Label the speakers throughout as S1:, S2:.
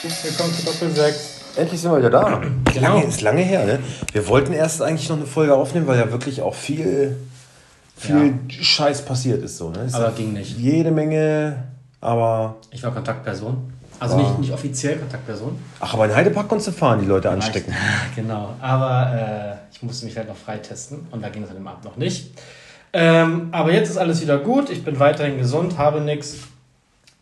S1: Willkommen zu Doppel 6.
S2: Endlich sind wir wieder da. Genau. Lange, ist lange her, ne? Wir wollten erst eigentlich noch eine Folge aufnehmen, weil ja wirklich auch viel, viel ja. Scheiß passiert ist. So, ne? Ist
S1: aber ging nicht.
S2: Jede Menge, aber.
S1: Ich war Kontaktperson. Also nicht, nicht offiziell Kontaktperson.
S2: Ach, aber in Heidepark konntest du fahren, die Leute anstecken.
S1: Genau, aber äh, ich musste mich halt noch freitesten und da ging es an dem Abend noch nicht. Ähm, aber jetzt ist alles wieder gut, ich bin weiterhin gesund, habe nichts.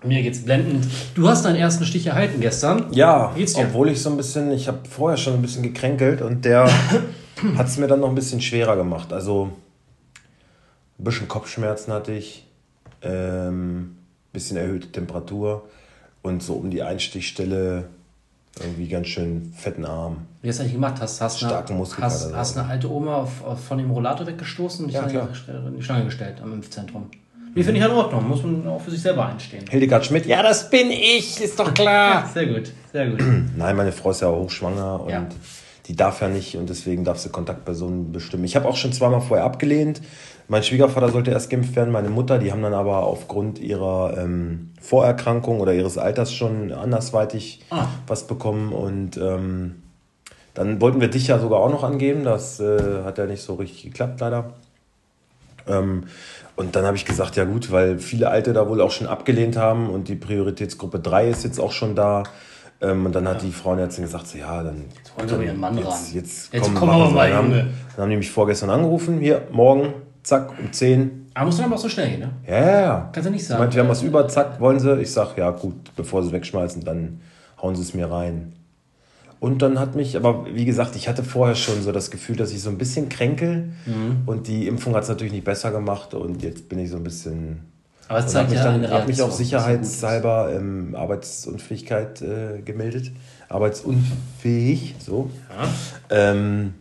S1: Mir geht's blendend. Du hast deinen ersten Stich erhalten gestern.
S2: Ja, obwohl ich so ein bisschen, ich habe vorher schon ein bisschen gekränkelt und der hat es mir dann noch ein bisschen schwerer gemacht. Also ein bisschen Kopfschmerzen hatte ich, ähm, bisschen erhöhte Temperatur und so um die Einstichstelle irgendwie ganz schön fetten Arm.
S1: Wie hast du eigentlich gemacht? Hast, hast,
S2: Starken
S1: eine, hast, hast eine alte Oma auf, auf, von dem Rollator weggestoßen und dich
S2: ja,
S1: in die Schlange gestellt am Impfzentrum? Wie finde ich in Ordnung, muss man auch für sich selber einstehen.
S2: Hildegard Schmidt, ja, das bin ich, ist doch klar.
S1: sehr gut, sehr gut.
S2: Nein, meine Frau ist ja auch hochschwanger und ja. die darf ja nicht und deswegen darf sie Kontaktpersonen bestimmen. Ich habe auch schon zweimal vorher abgelehnt. Mein Schwiegervater sollte erst geimpft werden, meine Mutter, die haben dann aber aufgrund ihrer ähm, Vorerkrankung oder ihres Alters schon andersweitig ah. was bekommen und ähm, dann wollten wir dich ja sogar auch noch angeben, das äh, hat ja nicht so richtig geklappt leider. Ähm, und dann habe ich gesagt, ja gut, weil viele Alte da wohl auch schon abgelehnt haben und die Prioritätsgruppe 3 ist jetzt auch schon da. Ähm, und dann hat die Frauenärztin gesagt, so, ja, dann...
S1: Jetzt wir ihren Mann
S2: jetzt,
S1: ran.
S2: Jetzt,
S1: jetzt kommen wir mal,
S2: Junge. Dann, dann haben die mich vorgestern angerufen, hier, morgen, zack, um 10.
S1: Aber muss dann aber auch so schnell gehen, ne?
S2: Ja, ja, ja.
S1: Kannst du nicht sagen.
S2: Ich meinte, wir haben was über, zack, wollen sie? Ich sag, ja gut, bevor sie wegschmeißen, dann hauen sie es mir rein. Und dann hat mich, aber wie gesagt, ich hatte vorher schon so das Gefühl, dass ich so ein bisschen kränkel. Mhm. Und die Impfung hat es natürlich nicht besser gemacht. Und jetzt bin ich so ein bisschen.
S1: Aber es zeigt
S2: mich
S1: ja
S2: dann, habe mich auch sicherheitshalber ähm, Arbeitsunfähigkeit äh, gemeldet. Arbeitsunfähig, so. Ja. Ähm,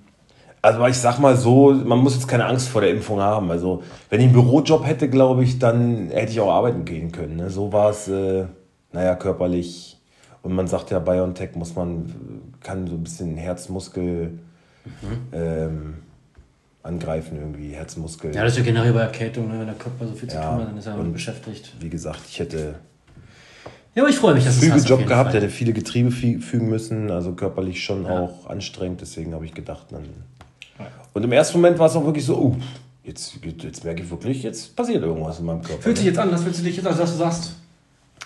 S2: also ich sag mal so, man muss jetzt keine Angst vor der Impfung haben. Also wenn ich einen Bürojob hätte, glaube ich, dann hätte ich auch arbeiten gehen können. Ne? So war es, äh, naja, körperlich und man sagt ja, BioNTech muss man, kann so ein bisschen Herzmuskel mhm. ähm, angreifen, irgendwie, Herzmuskel.
S1: Ja, das ist ja generell bei Erkältung, ne? wenn der Körper so viel zu ja, tun hat, dann ist er beschäftigt.
S2: Wie gesagt, ich hätte.
S1: Ja, aber ich freue mich, dass
S2: du es Job gehabt, Fall. hätte viele Getriebe fügen müssen, also körperlich schon ja. auch anstrengend, deswegen habe ich gedacht, dann. Und im ersten Moment war es auch wirklich so, uh, jetzt, jetzt merke ich wirklich, jetzt passiert irgendwas in meinem Körper.
S1: Fühlt sich jetzt an, als würdest du dich jetzt, also dass du sagst,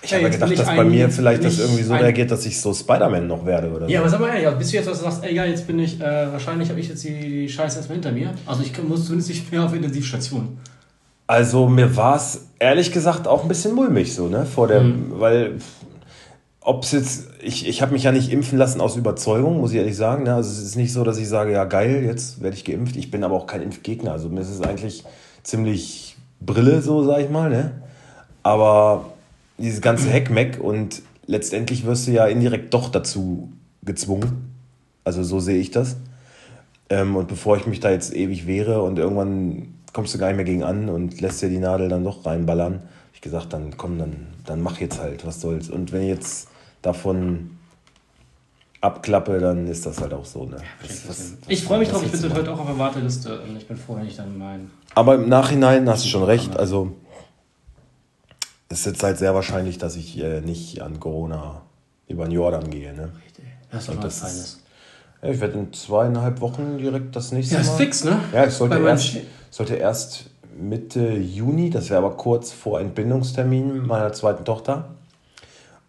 S2: ich habe ja gedacht, dass bei mir vielleicht das irgendwie so reagiert, dass ich so Spider-Man noch werde oder
S1: Ja,
S2: so.
S1: aber sag mal ehrlich, bist du jetzt, dass du sagst, ey, ja, jetzt bin ich, äh, wahrscheinlich habe ich jetzt die, die Scheiße erstmal hinter mir. Also ich muss zumindest nicht mehr auf Intensivstation.
S2: Also mir war es ehrlich gesagt auch ein bisschen mulmig so, ne? Vor der, mhm. weil ob es jetzt, ich, ich habe mich ja nicht impfen lassen aus Überzeugung, muss ich ehrlich sagen. Ne? Also es ist nicht so, dass ich sage, ja geil, jetzt werde ich geimpft. Ich bin aber auch kein Impfgegner. Also mir ist es eigentlich ziemlich Brille, so sag ich mal. Ne? Aber dieses ganze Heckmeck und letztendlich wirst du ja indirekt doch dazu gezwungen. Also so sehe ich das. Ähm, und bevor ich mich da jetzt ewig wehre und irgendwann kommst du gar nicht mehr gegen an und lässt dir die Nadel dann doch reinballern, ich gesagt, dann komm, dann, dann mach jetzt halt, was soll's. Und wenn ich jetzt davon abklappe, dann ist das halt auch so. Ne? Was,
S1: was, ich freue mich drauf, ich bin heute auch auf der Warteliste und ich bin froh, wenn ich dann mein.
S2: Aber im Nachhinein hast du schon recht, also ist jetzt halt sehr wahrscheinlich, dass ich äh, nicht an Corona über den Jordan gehe. Ne?
S1: Richtig. Das ist was Feines.
S2: Ja, ich werde in zweieinhalb Wochen direkt das nächste
S1: Mal.
S2: Ja,
S1: ist fix, ne?
S2: Ja, ich sollte, erst, sollte erst Mitte Juni, das wäre aber kurz vor Entbindungstermin meiner zweiten Tochter.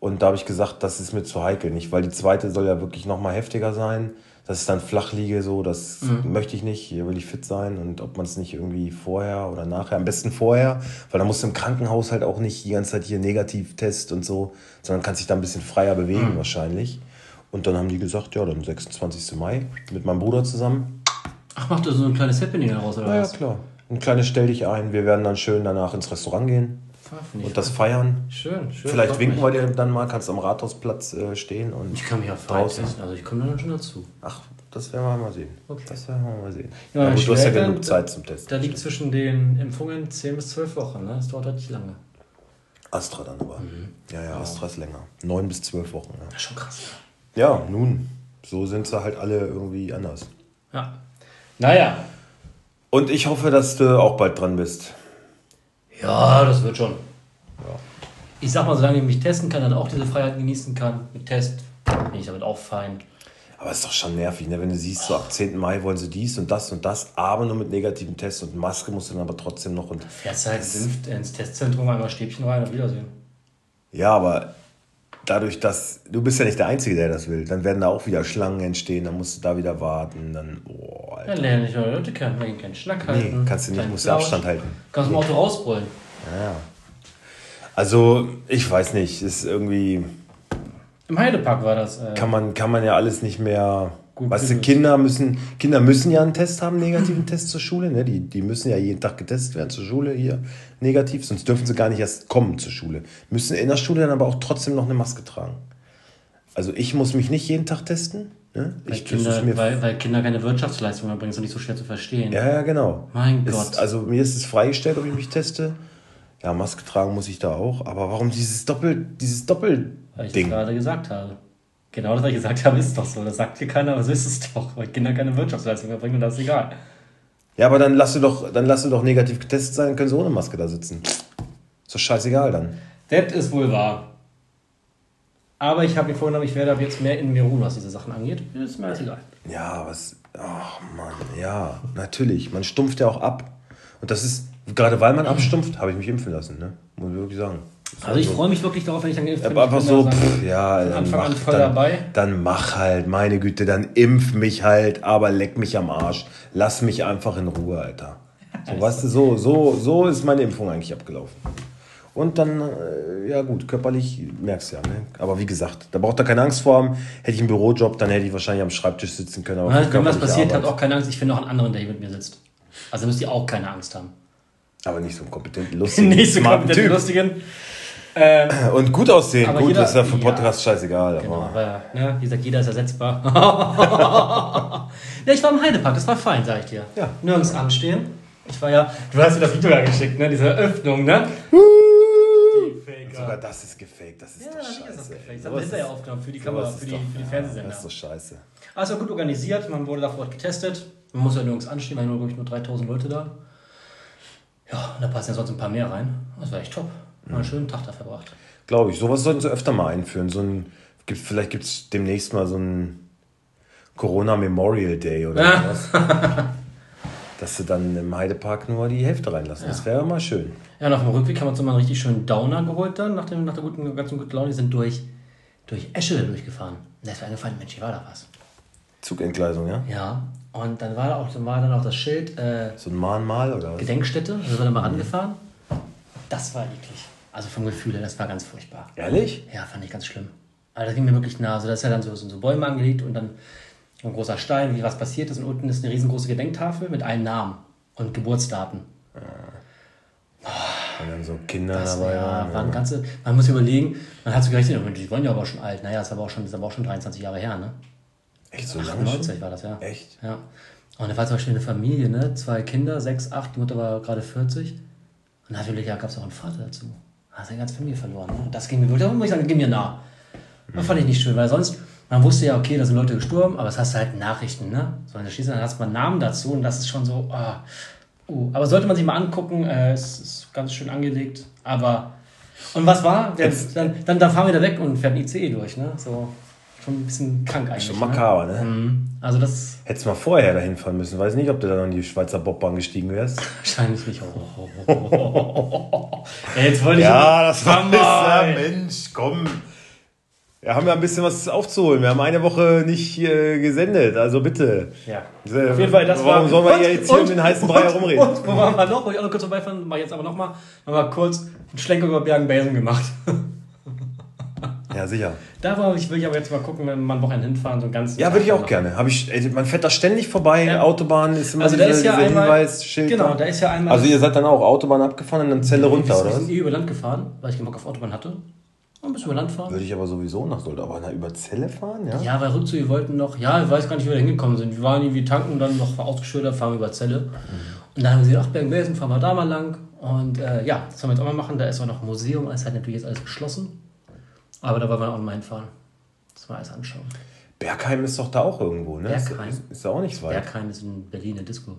S2: Und da habe ich gesagt, das ist mir zu heikel, nicht, weil die zweite soll ja wirklich noch mal heftiger sein dass ich dann flach liege, so, das mhm. möchte ich nicht. Hier will ich fit sein und ob man es nicht irgendwie vorher oder nachher, am besten vorher, weil dann musst du im Krankenhaus halt auch nicht die ganze Zeit hier Negativtest und so, sondern kannst dich da ein bisschen freier bewegen mhm. wahrscheinlich. Und dann haben die gesagt, ja, dann 26. Mai mit meinem Bruder zusammen.
S1: Ach, macht ihr so ein kleines Happening daraus, oder
S2: ja, was? Ja, klar. Ein kleines Stell dich ein. Wir werden dann schön danach ins Restaurant gehen und das feiern.
S1: Schön, schön.
S2: Vielleicht winken wir dir dann mal, kannst am Rathausplatz äh, stehen und.
S1: Ich kann mich auch draußen. Also ich komme dann schon dazu.
S2: Ach, das werden wir mal sehen. Okay. Das werden wir mal sehen.
S1: Ja, ja, du hast ja genug Zeit zum Testen. Da liegt zwischen den Impfungen 10 bis 12 Wochen, ne? Das dauert halt nicht lange.
S2: Astra dann aber. Mhm. Ja, ja, Astra ist länger. 9 bis 12 Wochen. Ja.
S1: Das ist schon krass.
S2: Ja, nun. So sind sie halt alle irgendwie anders.
S1: Ja. Naja.
S2: Und ich hoffe, dass du auch bald dran bist.
S1: Ja, das wird schon. Ja. Ich sag mal, solange ich mich testen kann, dann auch diese Freiheit genießen kann, mit Test, bin ich damit auch fein.
S2: Aber es ist doch schon nervig, ne? wenn du siehst, so ab 10. Mai wollen sie dies und das und das, aber nur mit negativen Tests und Maske musst du dann aber trotzdem noch. Und
S1: Fährst halt ins, ins Testzentrum, einmal Stäbchen rein und Wiedersehen.
S2: ja, aber dadurch, dass du bist ja nicht der Einzige, der das will, dann werden da auch wieder Schlangen entstehen, dann musst du da wieder warten, dann, oh, Alter.
S1: lerne ich neue Leute kennen, ich keinen Schnack halten.
S2: Nee, kannst du nicht, musst du. Abstand halten.
S1: Kannst im Auto rausbrüllen.
S2: Ja. Also, ich weiß nicht, ist irgendwie,
S1: Im Heidepark war das. Äh,
S2: kann man, kann man ja alles nicht mehr.
S1: Gut
S2: weißt du. Kinder müssen, Kinder müssen ja einen Test haben, einen negativen Test zur Schule. Ne? Die, die müssen ja jeden Tag getestet werden zur Schule hier negativ, sonst dürfen sie gar nicht erst kommen zur Schule. Müssen in der Schule dann aber auch trotzdem noch eine Maske tragen. Also ich muss mich nicht jeden Tag testen. Ne?
S1: weil,
S2: Ich,
S1: Kinder,
S2: mir,
S1: weil, weil Kinder keine Wirtschaftsleistung erbringen, ist doch nicht so schwer zu verstehen.
S2: ja, ja, genau.
S1: Mein
S2: Ist-
S1: Gott.
S2: Also mir ist es freigestellt, ob ich mich teste. Ja, Maske tragen muss ich da auch. Aber warum dieses Doppel, dieses
S1: Weil ich gerade gesagt habe. Genau das, was ich gesagt habe, ist doch so. Das sagt hier keiner, aber so ist es doch. Weil Kinder keine Wirtschaftsleistung erbringen und das ist egal.
S2: Ja, aber dann lass du doch, dann lass du doch negativ getestet sein, dann können sie ohne Maske da sitzen. Ist doch scheißegal dann.
S1: Das ist wohl wahr. Aber ich habe mir vorgenommen, ich werde ab jetzt mehr in mir ruhen, was diese Sachen angeht. Ist mir alles egal.
S2: Ja, was. Ach Mann, ja, natürlich. Man stumpft ja auch ab. Und das ist, gerade weil man abstumpft, habe ich mich impfen lassen, ne? Muss ich wirklich sagen.
S1: Also ich freue mich wirklich darauf, wenn ich dann geimpft bin.
S2: Aber einfach so, pff, ja, dann
S1: Anfang an
S2: mach,
S1: voll
S2: dann,
S1: dabei.
S2: dann mach halt, meine Güte, dann impf mich halt, aber leck mich am Arsch. Lass mich einfach in Ruhe, Alter. So, weißt du, so, so, so ist meine Impfung eigentlich abgelaufen. Und dann, äh, ja gut, körperlich merkst du ja, ne? Aber wie gesagt, da braucht er keine Angst vor haben. Hätte ich einen Bürojob, dann hätte ich wahrscheinlich am Schreibtisch sitzen können. Aber für
S1: wenn was passiert, hat
S2: Arbeit-
S1: auch keine Angst. Ich finde auch einen anderen, der hier mit mir sitzt. Also müsst ihr auch keine Angst haben.
S2: Aber nicht so einen kompetenten, lustigen,
S1: Nicht so
S2: smarten
S1: kompetent
S2: Typ.
S1: lustigen. Ähm,
S2: Und gut aussehen, gut,
S1: jeder-
S2: das ist ja für
S1: ja.
S2: Podcast scheißegal.
S1: genau,
S2: Aber
S1: ne, wie gesagt, jeder ist ersetzbar. ja, ich war im Heidepark, das war fein, sag ich dir.
S2: Ja.
S1: Nirgends anstehen. Ich war ja, du hast mir das Video da geschickt, ne? Diese Öffnung, ne?
S2: Sogar das ist gefaked, das ist
S1: Ja,
S2: doch scheiße.
S1: ist das
S2: ey.
S1: gefaked. Das haben wir hinterher
S2: ist-
S1: aufgenommen für die Kamera,
S2: ist
S1: für die,
S2: doch-
S1: für die
S2: ja,
S1: Fernsehsender.
S2: Das ist doch scheiße.
S1: Also gut organisiert, man wurde da vor Ort getestet. Man muss ja nirgends anstehen, weil nur, nur 3000 Leute da. Ja, und da passen ja sonst ein paar mehr rein. Das war echt top. Mal einen schönen Tag da verbracht.
S2: Glaube ich. Sowas sollten sie öfter mal einführen. So ein, gibt, vielleicht gibt es demnächst mal so ein Corona Memorial Day oder
S1: Ja.
S2: was. Dass sie dann im Heidepark nur die Hälfte reinlassen. Das wäre mal schön.
S1: Ja, nach dem Rückweg haben wir uns nochmal einen richtig schönen Downer geholt dann, nach, dem, nach der guten, ganzen guten Laune. Die sind durch, durch Eschede durchgefahren. Und da ist mir eingefallen, Mensch, hier war da was.
S2: Zugentgleisung, ja?
S1: Ja, und dann war, da auch, dann war dann auch das Schild äh,
S2: So ein Mahnmal oder was?
S1: Gedenkstätte. Da sind wir dann mal rangefahren. Das war eklig. Also vom Gefühl her, das war ganz furchtbar.
S2: Ehrlich?
S1: Ja, fand ich ganz schlimm. Also das ging mir wirklich nah. Also das ist ja dann so, so Bäume angelegt und dann ein großer Stein, wie was passiert ist. Und unten ist eine riesengroße Gedenktafel mit allen Namen und Geburtsdaten.
S2: Und dann so Kinder
S1: Das
S2: dabei.
S1: ja,
S2: waren,
S1: waren
S2: ja.
S1: ganze, man muss überlegen, man hat so gerechnet, oh, die wollen ja aber schon alt. Naja, das ist aber auch schon, ist aber auch schon 23 Jahre her, ne?
S2: Echt so lange
S1: 98
S2: schon?
S1: war das, ja.
S2: Echt?
S1: Ja. Und da war zum Beispiel eine Familie, ne? Zwei Kinder, sechs, acht, die Mutter war gerade 40. Und natürlich ja, gab es auch einen Vater dazu. Hat seine ganze Familie verloren. Ne? Das ging mir wirklich, da muss ich sagen, ging mir nah. Das fand ich nicht schön, weil sonst, man wusste ja, okay, da sind Leute gestorben, aber es hast du halt Nachrichten, ne? So in der Schieße, dann hast du mal einen Namen dazu und das ist schon so, ah, uh. Aber sollte man sich mal angucken, äh, es ist ganz schön angelegt, aber. Und was war? Der, dann, dann, dann fahren wir da weg und fährt ein ICE durch, ne? So, schon ein bisschen krank eigentlich.
S2: Schon makaber, ne?
S1: Ne? Mhm. Also das
S2: Hättest mal vorher dahin fahren müssen. Weiß nicht, ob du da noch in die Schweizer Bobbahn gestiegen wärst.
S1: Wahrscheinlich nicht. Oh. Ey, Jetzt wollte ich.
S2: Ja, das war
S1: mal.
S2: Mensch, komm. Wir haben ja ein bisschen was aufzuholen. Wir haben eine Woche nicht äh, gesendet, also bitte.
S1: Ja. Auf jeden Fall, das
S2: Warum
S1: war.
S2: sollen wir
S1: Und-
S2: hier jetzt hier
S1: und-
S2: um den heißen Brei herumreden?
S1: Und wo waren wir noch? Wollte ich auch noch kurz vorbeifahren, mach ich jetzt aber nochmal. Haben wir kurz einen Schlenker über Bergen-Belsen gemacht.
S2: Ja, sicher.
S1: Da war, ich will ich aber jetzt mal gucken, wenn mal ein Wochenende hinfahren, so einen ganzen.
S2: Ja, würde ich auch gerne. Hab ich, ey, man fährt da ständig vorbei,
S1: Ja.
S2: Autobahn ist immer
S1: Also da
S2: dieser,
S1: ist ja
S2: dieser
S1: einmal.
S2: Hinweisschild.
S1: Genau,
S2: da.
S1: ist ja einmal.
S2: Also ihr seid dann auch Autobahn abgefahren und dann Zelle runter,
S1: wir,
S2: oder
S1: wir sind eh über Land gefahren, weil ich keinen Bock auf Autobahn hatte. Ein bisschen über Land fahren.
S2: Würde ich aber sowieso nach Solda. Aber na, über Zelle fahren, ja?
S1: Ja, weil rückzu, wir wollten noch, ja, ich weiß gar nicht, wie wir da hingekommen sind. Wir waren irgendwie tanken, dann noch ausgeschildert, fahren wir über Zelle. Und dann haben wir gesagt, ach, Bergen-Belsen, fahren wir da mal lang. Und äh, ja, das wollen wir jetzt auch mal machen. Da ist auch noch ein Museum, ist halt natürlich jetzt alles geschlossen. Aber da wollen wir auch mal hinfahren. Das mal alles anschauen.
S2: Bergheim ist doch da auch irgendwo, ne?
S1: Bergheim?
S2: Ist, ist da auch nicht weit.
S1: Bergheim ist in Berlin eine Disco.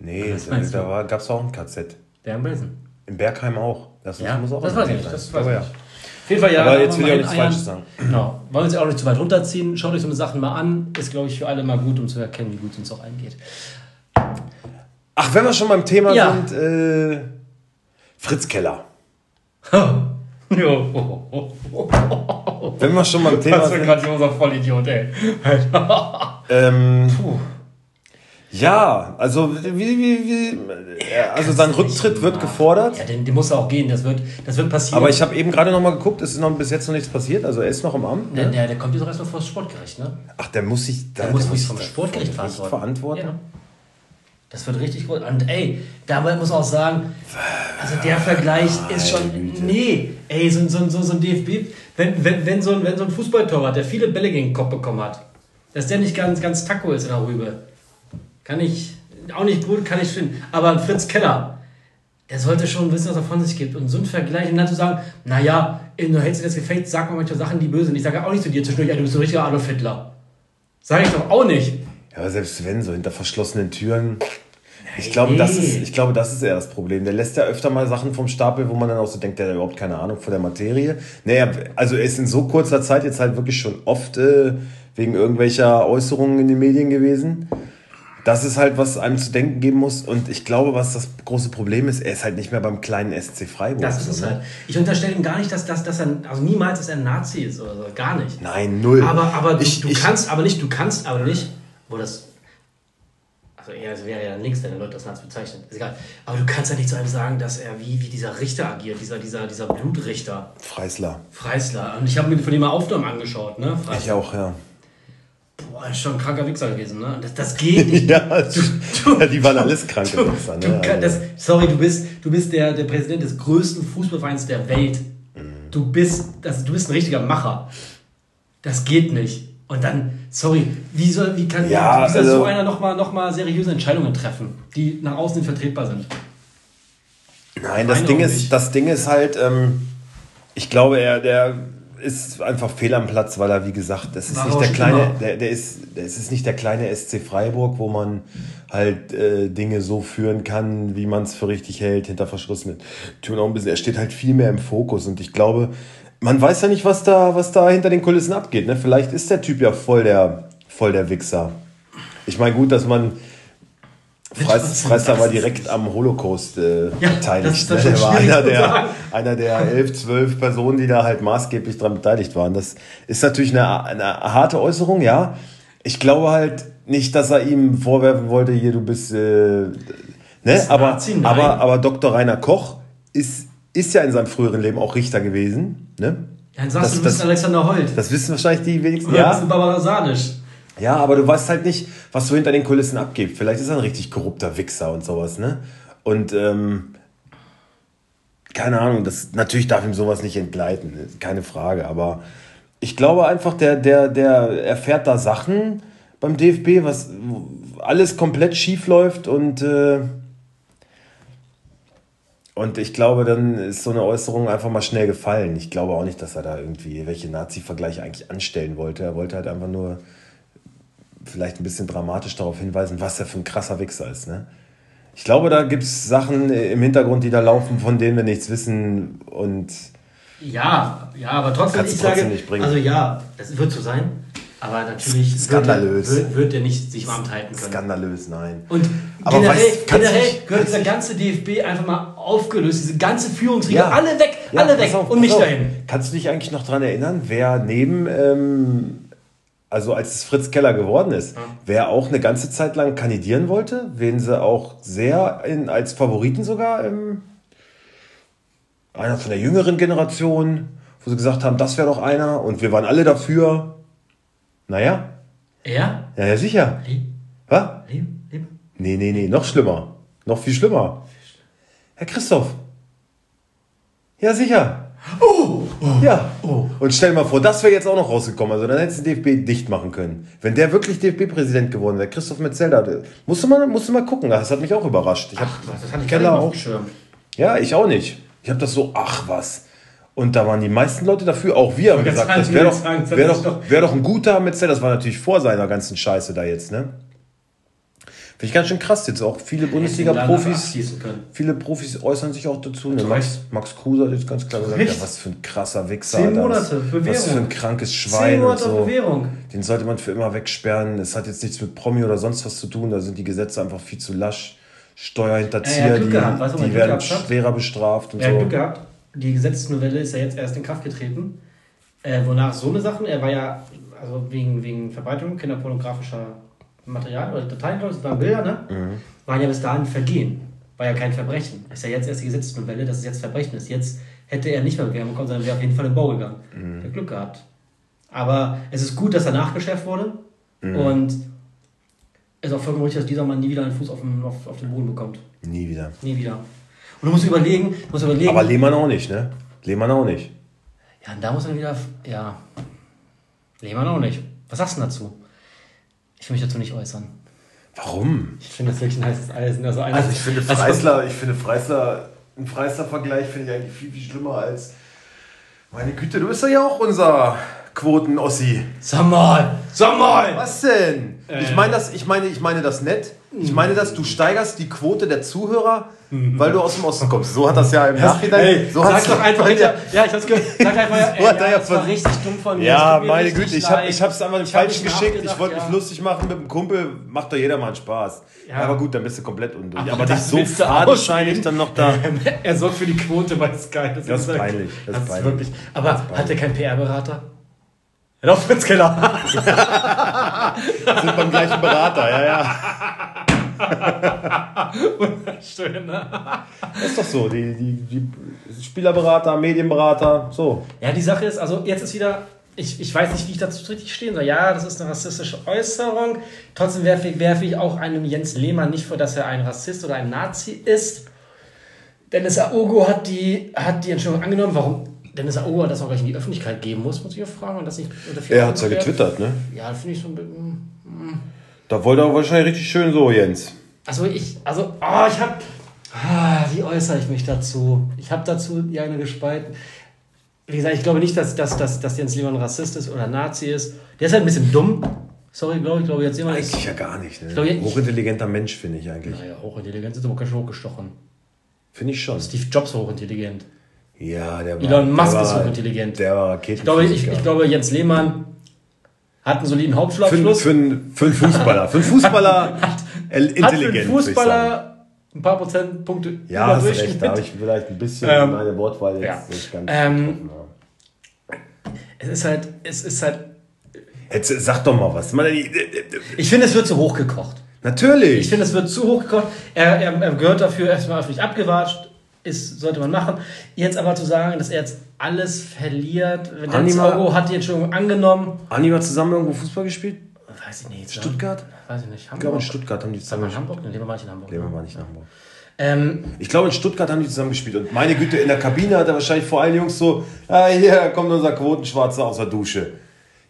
S2: Nee,
S1: Was
S2: da, gab es auch ein KZ.
S1: Bergen-Belsen.
S2: In Bergheim auch. Das
S1: Ja,
S2: muss auch
S1: das
S2: in
S1: weiß ich nicht. Das weiß ich
S2: ja.
S1: Auf jeden Fall, ja.
S2: Aber jetzt will ich auch nichts Falsches sagen.
S1: Genau. Wollen wir uns ja auch nicht zu weit runterziehen. Schaut euch so eine Sachen mal an. Ist, glaube ich, für alle mal gut, um zu erkennen, wie gut es uns auch eingeht.
S2: Ach, wenn wir schon beim Thema
S1: Ja.
S2: sind, äh, Fritz Keller.
S1: jo.
S2: Wenn wir schon beim Thema
S1: Das wird
S2: sind.
S1: grandioser Vollidiot, ey.
S2: Ähm, ja, also wie, wie, wie, ja, also sein Rücktritt wird gefordert.
S1: Ja, den, den muss er auch gehen. Das wird, das wird passieren.
S2: Aber ich habe eben gerade noch mal geguckt, es ist noch bis jetzt noch nichts passiert, also er ist noch im Amt.
S1: Der,
S2: Ne?
S1: der, der kommt jetzt erstmal vor das Sportgericht, ne?
S2: Ach, der muss sich da
S1: Der muss
S2: sich
S1: vom Sportgericht verantworten.
S2: verantworten.
S1: Ja. Das wird richtig gut. Und ey, dabei muss man auch sagen, also der Vergleich ist schon. Nee, ey, so, so, so, so ein DFB, wenn, wenn, wenn, so ein, wenn so ein Fußballtorwart, der viele Bälle gegen den Kopf bekommen hat, dass der nicht ganz, ganz taco ist in der Rübe. Kann ich auch nicht gut, kann ich finden. Aber ein Fritz Keller, der sollte schon wissen, was er von sich gibt. Und so ein Vergleich, und dann zu sagen, naja, du hältst dir das Gefecht, sag mal manchmal Sachen, die böse sind. Ich sage auch nicht zu dir zwischendurch, ey, du bist so ein richtiger Adolf Hitler. Sag ich doch auch nicht.
S2: Ja, aber selbst wenn, so hinter verschlossenen Türen. Ich glaube, das ist, ich glaube, das ist eher das Problem. Der lässt ja öfter mal Sachen vom Stapel, wo man dann auch so denkt, der hat überhaupt keine Ahnung von der Materie. Naja, also er ist in so kurzer Zeit jetzt halt wirklich schon oft äh, wegen irgendwelcher Äußerungen in den Medien gewesen. Das ist halt, was einem zu denken geben muss. Und ich glaube, was das große Problem ist, er ist halt nicht mehr beim kleinen SC Freiburg.
S1: Das ist es
S2: so, ne?
S1: halt. Ich unterstelle ihm gar nicht, dass, dass, dass er, also niemals, dass er ein Nazi ist oder so, gar nicht.
S2: Nein, null.
S1: Aber, aber du,
S2: Ich-
S1: du
S2: ich-
S1: kannst aber nicht, du kannst aber nicht, wo das, also er wäre ja links, wenn er Leute als Nazi bezeichnet, ist egal. Aber du kannst ja nicht zu einem sagen, dass er wie, wie dieser Richter agiert, dieser, dieser, dieser Blutrichter,
S2: Freisler.
S1: Freisler. Und ich habe mir von ihm mal Aufnahmen angeschaut, ne? Freisler.
S2: Ich auch, ja.
S1: Boah, ist schon ein kranker Wichser gewesen, ne? Das, das geht nicht.
S2: Ja, ja, die waren alles kranke
S1: Du,
S2: Wichser,
S1: du,
S2: ne?
S1: kann-
S2: Also-
S1: das, sorry, du bist, du bist der, der Präsident des größten Fußballvereins der Welt.
S2: Mhm.
S1: Du bist, das, du bist ein richtiger Macher. Das geht nicht. Und dann, sorry, wie, soll, wie kann
S2: Ja,
S1: wie soll
S2: also-
S1: so einer nochmal noch mal seriöse Entscheidungen treffen, die nach außen vertretbar sind?
S2: Nein, das Ding, ist,
S1: nicht.
S2: das Ding ist halt, ähm, ich glaube, er der ist einfach fehl am Platz, weil er, wie gesagt, das ist
S1: War
S2: nicht der kleine, der, der ist, das ist nicht der kleine SC Freiburg, wo man halt äh, Dinge so führen kann, wie man es für richtig hält, hinter verschlossenen Türen auch ein bisschen. Er steht halt viel mehr im Fokus und ich glaube, man weiß ja nicht, was da, was da hinter den Kulissen abgeht. Ne? Vielleicht ist der Typ ja voll der, voll der Wichser. Ich meine, gut, dass man Freis, Freisler
S1: das
S2: war direkt am Holocaust äh,
S1: Ja,
S2: beteiligt.
S1: das ist
S2: ne? Er war einer der, einer der elf, zwölf Personen, die da halt maßgeblich dran beteiligt waren. Das ist natürlich eine, eine harte Äußerung, ja. Ich glaube halt nicht, dass er ihm vorwerfen wollte, hier, du bist, äh, ne? Aber,
S1: Nazi?
S2: Aber, aber Dr. Rainer Koch ist, ist ja in seinem früheren Leben auch Richter gewesen, ne?
S1: Ja, dann sagst
S2: Das-
S1: du, du bist Alexander Holt.
S2: Das wissen wahrscheinlich die wenigsten.
S1: Oder bist
S2: Ja,
S1: du Barbara Sanisch.
S2: ja, aber du weißt halt nicht, was so hinter den Kulissen abgeht. Vielleicht ist er ein richtig korrupter Wichser und sowas, ne? Und ähm, keine Ahnung, das natürlich darf ihm sowas nicht entgleiten, keine Frage. Aber ich glaube einfach, der, der, der erfährt da Sachen beim DFB, was alles komplett schief läuft und äh, und ich glaube, dann ist so eine Äußerung einfach mal schnell gefallen. Ich glaube auch nicht, dass er da irgendwie welche Nazi-Vergleiche eigentlich anstellen wollte. Er wollte halt einfach nur vielleicht ein bisschen dramatisch darauf hinweisen, was er für ein krasser Wichser ist. Ne? Ich glaube, da gibt es Sachen im Hintergrund, die da laufen, von denen wir nichts wissen. Und
S1: Ja, ja, aber trotzdem, ich sage,
S2: trotzdem nicht bringen.
S1: also ja, das wird so sein, aber natürlich
S2: Skandalös.
S1: Wird, er, wird, wird er nicht sich Amt halten können.
S2: skandalös, nein.
S1: Und
S2: Aber
S1: generell, generell gehört dieser ganze DFB einfach mal aufgelöst, diese ganze Führungsriege,
S2: Ja.
S1: alle weg,
S2: Ja,
S1: alle weg
S2: auf,
S1: und mich
S2: auf.
S1: dahin.
S2: Kannst du dich eigentlich noch daran erinnern, wer neben, ähm, also als es Fritz Keller geworden ist, wer auch eine ganze Zeit lang kandidieren wollte, wen sie auch sehr in, als Favoriten sogar, ähm, einer von der jüngeren Generation, wo sie gesagt haben, das wäre doch einer und wir waren alle dafür. Naja,
S1: Er?
S2: ja, ja sicher.
S1: Leben,
S2: Was?
S1: leben, leben.
S2: Nee, nee, nee, noch schlimmer. Noch viel schlimmer. Herr Christoph. Ja, sicher. Oh, ja. Und stell dir mal vor, das wäre jetzt auch noch rausgekommen. Also dann hättest du den DFB dicht machen können. Wenn der wirklich DFB-Präsident geworden wäre, Christoph Metzelder, musst du mal, musst du mal gucken. Das hat mich auch überrascht. Ich hab
S1: Das hatte ich
S2: Keller
S1: gar nicht
S2: auch. Ja, ich auch nicht. Ich habe das so, ach was. Und da waren die meisten Leute dafür, auch wir haben gesagt, das wäre doch, wär doch- wär doch ein guter Metzelder. Das war natürlich vor seiner ganzen Scheiße da jetzt, ne? Ich ganz schön krass jetzt auch. Viele Bundesliga-Profis. Viele Profis äußern sich auch dazu. Ne? Max, Max Kruse hat jetzt ganz klar gesagt, ja, was für ein krasser Wichser. Zehn Monate Bewährung. Was für ein krankes Schwein. Zehn Monate so. Bewährung. Den sollte man für immer wegsperren. Es hat jetzt nichts mit Promi oder sonst was zu tun. Da sind die Gesetze einfach viel zu lasch. Steuerhinterzieher, ja, die, weißt du, die werden schwerer bestraft
S1: und er so. Glück gehabt. Die Gesetzesnovelle ist ja jetzt erst in Kraft getreten. Äh, wonach so eine Sachen, er war ja also wegen, wegen Verbreitung kinderpornografischer Material oder Dateien, glaube ich, das waren Bilder, ne? Mhm. Waren ja bis dahin Vergehen. War ja kein Verbrechen. Ist ja jetzt erst die Gesetzesnovelle, dass es jetzt Verbrechen ist. Jetzt hätte er nicht mehr Bewährung bekommen, sondern wäre auf jeden Fall im Bau gegangen. Mhm. Der Glück gehabt. Aber es ist gut, dass er nachgeschärft wurde. Mhm. Und es ist auch vollkommen richtig, dass dieser Mann nie wieder einen Fuß auf den, auf, auf den Boden bekommt.
S2: Nie wieder.
S1: Nie wieder. Und du musst überlegen, musst überlegen.
S2: Aber Lehmann auch nicht, ne? Lehmann auch nicht.
S1: Ja, und da muss man wieder, ja. Lehmann auch nicht. Was sagst du dazu? Ich will mich dazu nicht äußern.
S2: Warum?
S1: Ich finde das wirklich ein heißes Eisen.
S2: Also, also ich finde Freisler, also, ich finde Freisler, ein Freisler-Vergleich finde ich eigentlich viel, viel schlimmer als. Meine Güte, du bist ja auch unser Quoten-Ossi.
S1: Sag mal, sag mal!
S2: Was denn? Äh. Ich meine das, ich meine, ich meine das nett. Ich meine, dass du steigerst die Quote der Zuhörer, weil du aus dem Osten kommst. So hat das ja im Nachhinein. Ey, so sag doch einfach
S1: ja, ja, ich hab's gehört. Sag einfach, ey, ja, das war richtig dumm von mir.
S2: Ja, meine Güte, ich, hab, ich hab's einfach den Falschen geschickt. Ich wollte mich lustig machen mit dem Kumpel. Macht doch jeder mal einen Spaß. Aber gut, dann bist du komplett undurch. Aber, nicht so fadenscheinig dann noch da.
S1: er sorgt für die Quote bei Sky.
S2: Das, das ist peinlich.
S1: Das ist peinlich. Wirklich. Aber hat er keinen PR-Berater? Ja, doch, Fritz Keller.
S2: Sind beim gleichen Berater, ja, ja.
S1: Wunderschön, ne?
S2: Das ist doch so, die, die, die Spielerberater, Medienberater, so.
S1: Ja, die Sache ist, also jetzt ist wieder, ich, ich weiß nicht, wie ich dazu richtig stehen soll. Ja, das ist eine rassistische Äußerung. Trotzdem werfe ich, werfe ich auch einem Jens Lehmann nicht vor, dass er ein Rassist oder ein Nazi ist. Dennis Aogo hat die, hat die Entscheidung angenommen. Warum Dennis Aogo das auch gleich in die Öffentlichkeit geben muss, muss ich auch fragen. Und das nicht,
S2: er hat es ja getwittert, ne?
S1: Ja, finde ich so ein bisschen.
S2: Mm. Da wollte er wahrscheinlich richtig schön so, Jens.
S1: Also ich, also, oh, ich hab, ah, wie äußere ich mich dazu? Ich habe dazu die eine gespalten. Wie gesagt, ich glaube nicht, dass, dass, dass, dass Jens Lehmann Rassist ist oder Nazi ist. Der ist halt ein bisschen dumm. Sorry, glaube ich, glaube jetzt jemand
S2: Eigentlich ja gar nicht. Ne? Ich hochintelligenter Mensch, finde ich eigentlich.
S1: Naja, hochintelligent ist aber ganz schön hochgestochen.
S2: Finde ich schon.
S1: Steve Jobs hochintelligent.
S2: Ja, der
S1: war. Elon Musk ist hochintelligent.
S2: Der war
S1: ich glaube, ich, ich glaube, Jens Lehmann hat einen soliden Hauptschulabschluss.
S2: Für, für, für einen Fußballer. für einen Fußballer intelligent. Hat für einen
S1: Fußballer ein paar Prozentpunkte
S2: ja, über hast recht, da habe ich vielleicht ein bisschen ähm, meine Wortwahl jetzt ja. nicht ganz ähm,
S1: Es ist halt, es ist halt.
S2: Jetzt sag doch mal was.
S1: Ich finde, es wird zu hoch gekocht.
S2: Natürlich.
S1: Ich finde, es wird zu hoch gekocht. Er, er, er gehört dafür erstmal öffentlich abgewatscht. Ist, sollte man machen. Jetzt aber zu sagen, dass er jetzt alles verliert. Wenn Anima, hat die Entschuldigung angenommen.
S2: Anima zusammen irgendwo Fußball gespielt?
S1: Weiß ich nicht.
S2: Stuttgart?
S1: Weiß ich nicht.
S2: Hamburg? Ich glaube, in Stuttgart haben die
S1: zusammen gespielt. Hamburg? Nee, Leber war nicht in Hamburg.
S2: Leber war nicht in Hamburg. Ähm, ich glaube, in Stuttgart haben die zusammen gespielt. Und meine Güte, in der Kabine hat er wahrscheinlich vor allen Jungs so, ah, hier kommt unser Quotenschwarzer aus der Dusche.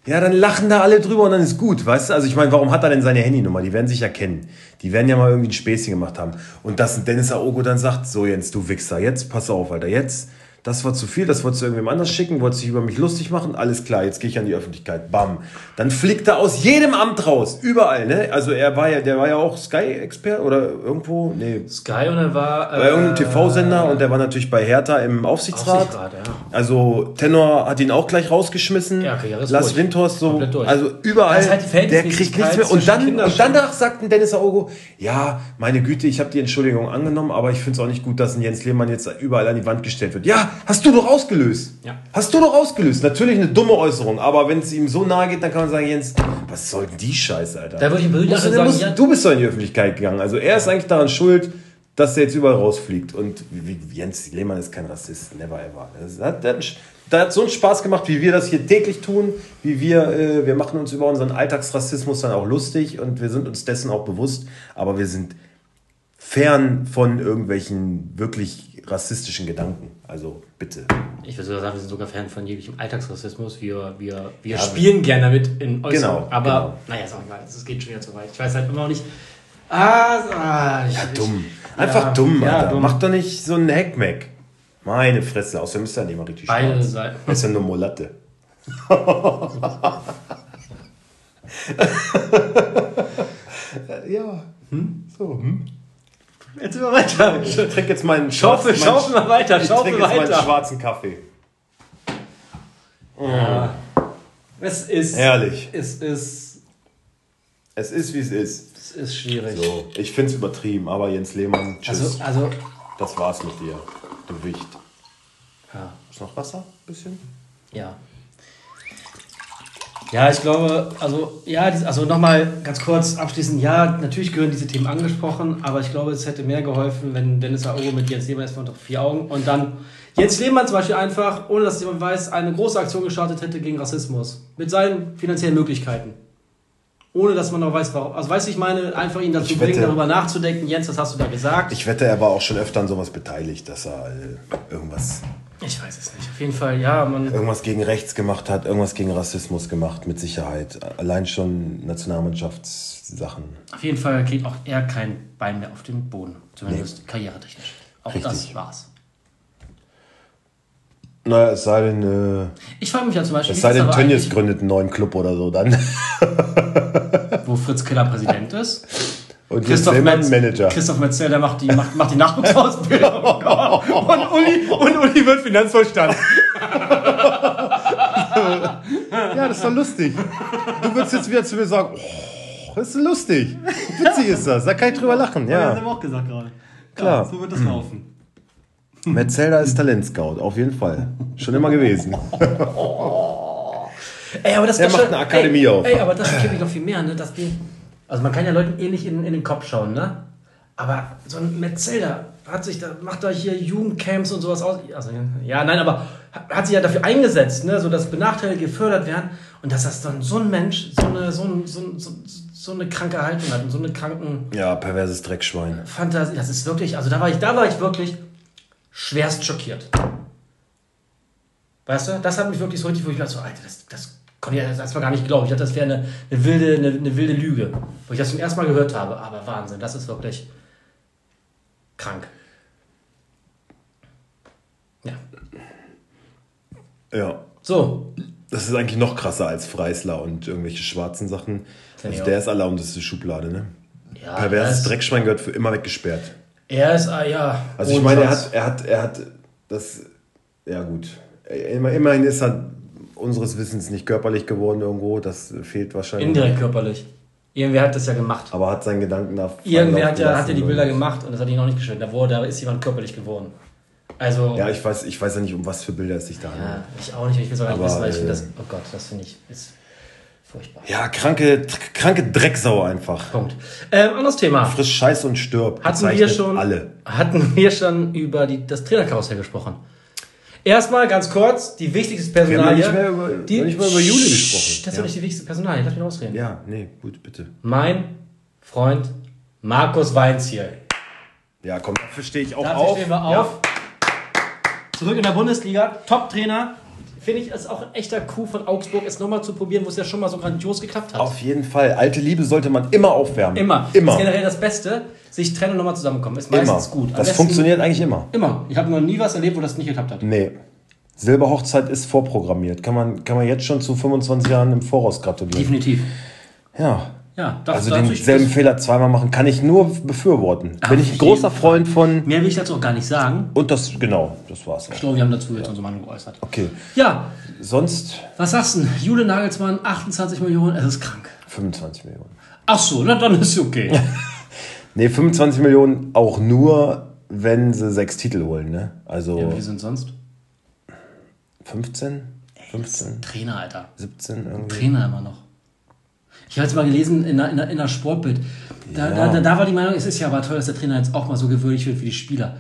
S2: Ja, dann lachen da alle drüber und dann ist gut, weißt du? Also ich meine, warum hat er denn seine Handynummer? Die werden sich ja kennen. Die werden ja mal irgendwie ein Späßchen gemacht haben. Und dass Dennis Aogo dann sagt, so Jens, du Wichser, jetzt pass auf, Alter, jetzt das war zu viel, das wolltest du irgendwem anders schicken, wolltest dich über mich lustig machen, alles klar, jetzt gehe ich an die Öffentlichkeit, bam. Dann fliegt er aus jedem Amt raus, überall, ne? Also er war ja, der war ja auch Sky-Expert oder irgendwo, nee.
S1: Sky und er war...
S2: Bei äh, irgendeinem TV-Sender äh, und der war natürlich bei Hertha im Aufsichtsrat. Aufsichtsrat ja. Also Tenor hat ihn auch gleich rausgeschmissen. Ja, okay, Lars Windhorst so, also überall, halt der kriegt nichts mehr. Und dann, und danach sagten Dennis Aogo, ja, meine Güte, ich habe die Entschuldigung angenommen, aber ich finde es auch nicht gut, dass ein Jens Lehmann jetzt überall an die Wand gestellt wird. Ja, hast du doch ausgelöst. Ja. Hast du doch ausgelöst. Natürlich eine dumme Äußerung, aber wenn es ihm so nahe geht, dann kann man sagen, Jens, was soll denn die Scheiße, Alter?
S1: Da würde ich
S2: musst, sagen, musst, ja. Du bist doch in die Öffentlichkeit gegangen. Also er ist eigentlich daran schuld, dass er jetzt überall rausfliegt. Und Jens Lehmann ist kein Rassist, never ever. Das hat, hat, der hat so einen Spaß gemacht, wie wir das hier täglich tun, wie wir, äh, wir machen uns über unseren Alltagsrassismus dann auch lustig und wir sind uns dessen auch bewusst, aber wir sind fern von irgendwelchen wirklich rassistischen Gedanken. Also bitte.
S1: Ich würde sogar sagen, wir sind sogar Fan von jeglichem Alltagsrassismus. Wir, wir, wir ja, spielen gerne damit in Äußerungen. Genau, aber genau. naja, sag ich mal, es geht schon wieder zu weit. Ich weiß halt immer noch nicht. Ah, ah
S2: ich, ja, dumm. Einfach ja, dumm, Alter. Ja, dumm. Mach doch nicht so einen Hackmack. Meine Fresse, außerdem ist er nicht mal richtig
S1: Beide. Seiten.
S2: Ist ja nur Molatte. ja. Hm? So, hm?
S1: Jetzt immer weiter.
S2: Ich trinke jetzt meinen
S1: Schaufel,
S2: schwarzen-
S1: schaufel mal weiter,
S2: Ich
S1: schaufel
S2: trinke jetzt meinen
S1: weiter.
S2: schwarzen Kaffee.
S1: Es ist.
S2: Herrlich.
S1: Es ist.
S2: Es ist, wie es ist.
S1: Es ist schwierig.
S2: So, ich finde es übertrieben, aber Jens Lehmann, tschüss.
S1: Also, also.
S2: das war's mit dir, du Wicht.
S1: Ja.
S2: Ist noch Wasser? Bisschen?
S1: Ja. Ja, ich glaube, also, ja, also nochmal ganz kurz abschließend, ja, natürlich gehören diese Themen angesprochen, aber ich glaube, es hätte mehr geholfen, wenn Dennis Aogo mit Jens Lehmann erstmal unter vier Augen und dann Jens Lehmann zum Beispiel einfach, ohne dass jemand weiß, eine große Aktion gestartet hätte gegen Rassismus. Mit seinen finanziellen Möglichkeiten. Ohne dass man noch weiß, warum. Also, weißt du, ich meine, einfach ihn dazu
S2: Ich
S1: bringen,
S2: wette-
S1: darüber nachzudenken. Jens, was hast du da gesagt?
S2: Ich wette, er war auch schon öfter an sowas beteiligt, dass er äh, irgendwas,
S1: Ich weiß es nicht. Auf jeden Fall, ja, man.
S2: irgendwas gegen rechts gemacht hat, irgendwas gegen Rassismus gemacht, mit Sicherheit. Allein schon Nationalmannschaftssachen.
S1: Auf jeden Fall kriegt auch er kein Bein mehr auf den Boden. Zumindest karrieretechnisch. Auch
S2: Richtig.
S1: das war's.
S2: Naja, es sei denn, äh,
S1: Ich frage mich ja zum Beispiel,
S2: es sei denn, Tönnies gründet einen neuen Club oder so dann.
S1: wo Fritz Keller Präsident ist.
S2: Und
S1: Christoph, Metz,
S2: Manager.
S1: Christoph Metzel, der macht die, macht, macht die Nachwuchsausbildung. Oh und, Uli, und Uli wird Finanzvorstand.
S2: Ja, das ist doch lustig. Du würdest jetzt wieder zu mir sagen, oh, das ist lustig. Witzig ist das, da kann ich drüber lachen.
S1: Ja. Das
S2: Ja.
S1: haben wir auch gesagt gerade.
S2: Klar.
S1: so wird das laufen.
S2: Metzelder ist Talentscout, auf jeden Fall. Schon immer gewesen.
S1: Ey, aber das
S2: Er macht
S1: schon-
S2: eine Akademie
S1: ey,
S2: auf.
S1: Ey, aber das kenne ich noch viel mehr, ne? Dass die, also man kann ja Leuten eh nicht in, in den Kopf schauen, ne? Aber so ein Metzelder hat sich da, macht da hier Jugendcamps und sowas aus. Also, ja, nein, aber hat sich ja dafür eingesetzt, ne? So dass Benachteiligte gefördert werden und dass das dann so ein Mensch so eine, so, ein, so, so, so eine kranke Haltung hat und so eine kranken
S2: Ja, perverses Dreckschwein.
S1: Fantasie. Das ist wirklich, also da war ich, da war ich wirklich schwerst schockiert. Weißt du, das hat mich wirklich so richtig, wo ich dachte, so, Alter, das, das konnte ich das erstmal gar nicht glauben. Ich dachte, das wäre eine, eine, wilde, eine, eine wilde Lüge, wo ich das zum ersten Mal gehört habe. Aber Wahnsinn, das ist wirklich krank. Ja.
S2: Ja.
S1: So,
S2: Das ist eigentlich noch krasser als Freisler und irgendwelche schwarzen Sachen.
S1: Find ich
S2: Also
S1: auch.
S2: der ist allerunterste Schublade, ne?
S1: ja,
S2: Perverses
S1: er ist,
S2: Dreckschwein gehört für immer weggesperrt.
S1: Er ist, ah, ja.
S2: Also ich meine, er hat, er hat, er hat das, ja gut. Immer, immerhin ist er unseres Wissens nicht körperlich geworden irgendwo. Das fehlt wahrscheinlich.
S1: Indirekt körperlich. Irgendwer hat das ja gemacht.
S2: Aber hat seinen Gedanken nach.
S1: Irgendwer hat ja, hat ja die Bilder
S2: und-
S1: gemacht und das hat ihn noch nicht geschön. Da, wurde, da ist jemand körperlich geworden. Also.
S2: Ja, ich weiß, ich weiß ja nicht, um was für Bilder es sich da handelt.
S1: Ja, ich auch nicht. Ich will es auch gar nicht wissen, weil ich finde
S2: äh,
S1: das. Oh Gott, das finde ich ist furchtbar.
S2: Ja, kranke, kranke Drecksau einfach.
S1: Punkt. Ähm, anderes Thema.
S2: Friss Scheiß und stirb.
S1: Hatten wir schon,
S2: Alle.
S1: hatten wir schon über die, das Trainerkarussell gesprochen. Erstmal ganz kurz, die wichtigste
S2: Wir haben
S1: Personalie.
S2: nicht mehr über,
S1: die,
S2: nicht mehr über Juli gesprochen.
S1: Das ist
S2: ja.
S1: nicht die wichtigste Personalie. Lass mich ausreden.
S2: ja, nee, gut, bitte.
S1: Mein Freund Markus Weinziel.
S2: Ja, komm, dafür stehe ich auch
S1: Dafür
S2: auf.
S1: stehen wir auf. Zurück in der Bundesliga. Top-Trainer. Finde ich, ist auch ein echter Coup von Augsburg, es nochmal zu probieren, wo es ja schon mal so grandios geklappt hat.
S2: Auf jeden Fall. Alte Liebe sollte man immer aufwärmen.
S1: Immer.
S2: Immer.
S1: Das ist generell das Beste. Sich trennen und nochmal zusammenkommen. Ist
S2: immer.
S1: meistens gut. Am
S2: Das funktioniert eigentlich immer.
S1: Immer. Ich habe noch nie was erlebt, wo das nicht geklappt hat.
S2: Nee. Silberhochzeit ist vorprogrammiert. Kann man, kann man jetzt schon zu 25 Jahren im Voraus gratulieren.
S1: Definitiv.
S2: Ja.
S1: Ja, das,
S2: Also denselben Fehler zweimal machen, kann ich nur befürworten.
S1: Auf
S2: Bin ich ein großer Freund von.
S1: Mehr will ich dazu auch gar nicht sagen.
S2: Und das, genau, das war's
S1: Ich glaube, wir haben dazu jetzt unsere Meinung geäußert.
S2: Okay.
S1: Ja,
S2: Sonst
S1: was sagst du? denn? Jule Nagelsmann, 28 Millionen, es ist krank.
S2: 25 Millionen.
S1: Ach so, na dann ist okay.
S2: Nee, 25 Millionen auch nur, wenn sie sechs Titel holen, ne? Also
S1: ja, wie sind sonst?
S2: 15? 15?
S1: Trainer, Alter.
S2: 17 irgendwie.
S1: Trainer immer noch. Ich habe jetzt mal gelesen in der, in der, in der Sportbild. Da,
S2: Ja.
S1: da, da, war die Meinung, es ist ja aber toll, dass der Trainer jetzt auch mal so gewürdigt wird wie die Spieler.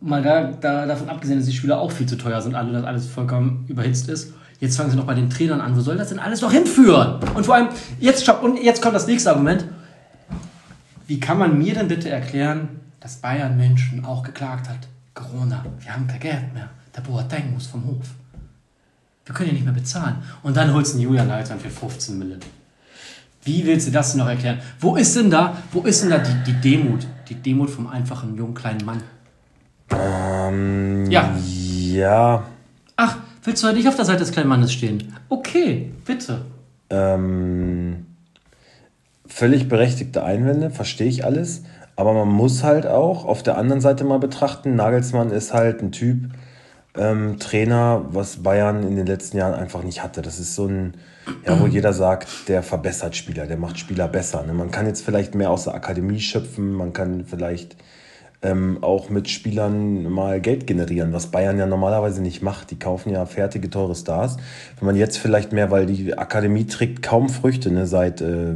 S1: Mal da, da, davon abgesehen, dass die Spieler auch viel zu teuer sind, alle, dass alles vollkommen überhitzt ist. Jetzt fangen sie noch bei den Trainern an. Wo soll das denn alles noch hinführen? Und vor allem, jetzt, und jetzt kommt das nächste Argument. Wie kann man mir denn bitte erklären, dass Bayern München auch geklagt hat? Corona, wir haben kein Geld mehr. Der Boateng muss vom Hof. Wir können ja nicht mehr bezahlen. Und dann holst du einen Julian Nagelsmann für 15 Millionen. Wie willst du das denn noch erklären? Wo ist denn da, wo ist denn da die, die Demut? Die Demut vom einfachen, jungen, kleinen Mann.
S2: Ähm,
S1: Ja.
S2: Ja.
S1: Ach, willst du halt nicht auf der Seite des kleinen Mannes stehen? Okay, bitte.
S2: Ähm, völlig berechtigte Einwände, verstehe ich alles. Aber man muss halt auch auf der anderen Seite mal betrachten, Nagelsmann ist halt ein Typ, ähm, Trainer, was Bayern in den letzten Jahren einfach nicht hatte. Das ist so ein, ja, wo jeder sagt, der verbessert Spieler, der macht Spieler besser. Ne? Man kann jetzt vielleicht mehr aus der Akademie schöpfen, man kann vielleicht ähm, auch mit Spielern mal Geld generieren, was Bayern ja normalerweise nicht macht. Die kaufen ja fertige, teure Stars. Wenn man jetzt vielleicht mehr, weil die Akademie trägt kaum Früchte, ne, seit äh,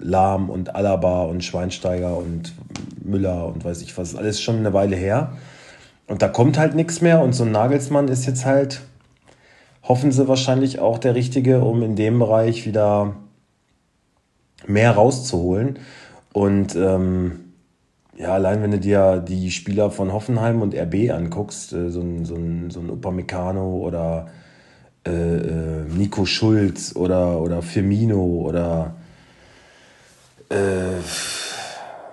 S2: Lahm und Alaba und Schweinsteiger und Müller und weiß ich was, alles schon eine Weile her. Und da kommt halt nichts mehr und so ein Nagelsmann ist jetzt halt, hoffen sie wahrscheinlich auch der Richtige, um in dem Bereich wieder mehr rauszuholen. Und ähm, ja, allein wenn du dir die Spieler von Hoffenheim und RB anguckst, äh, so ein, so ein, so ein Upamecano oder äh, äh, Nico Schulz oder, oder Firmino oder äh,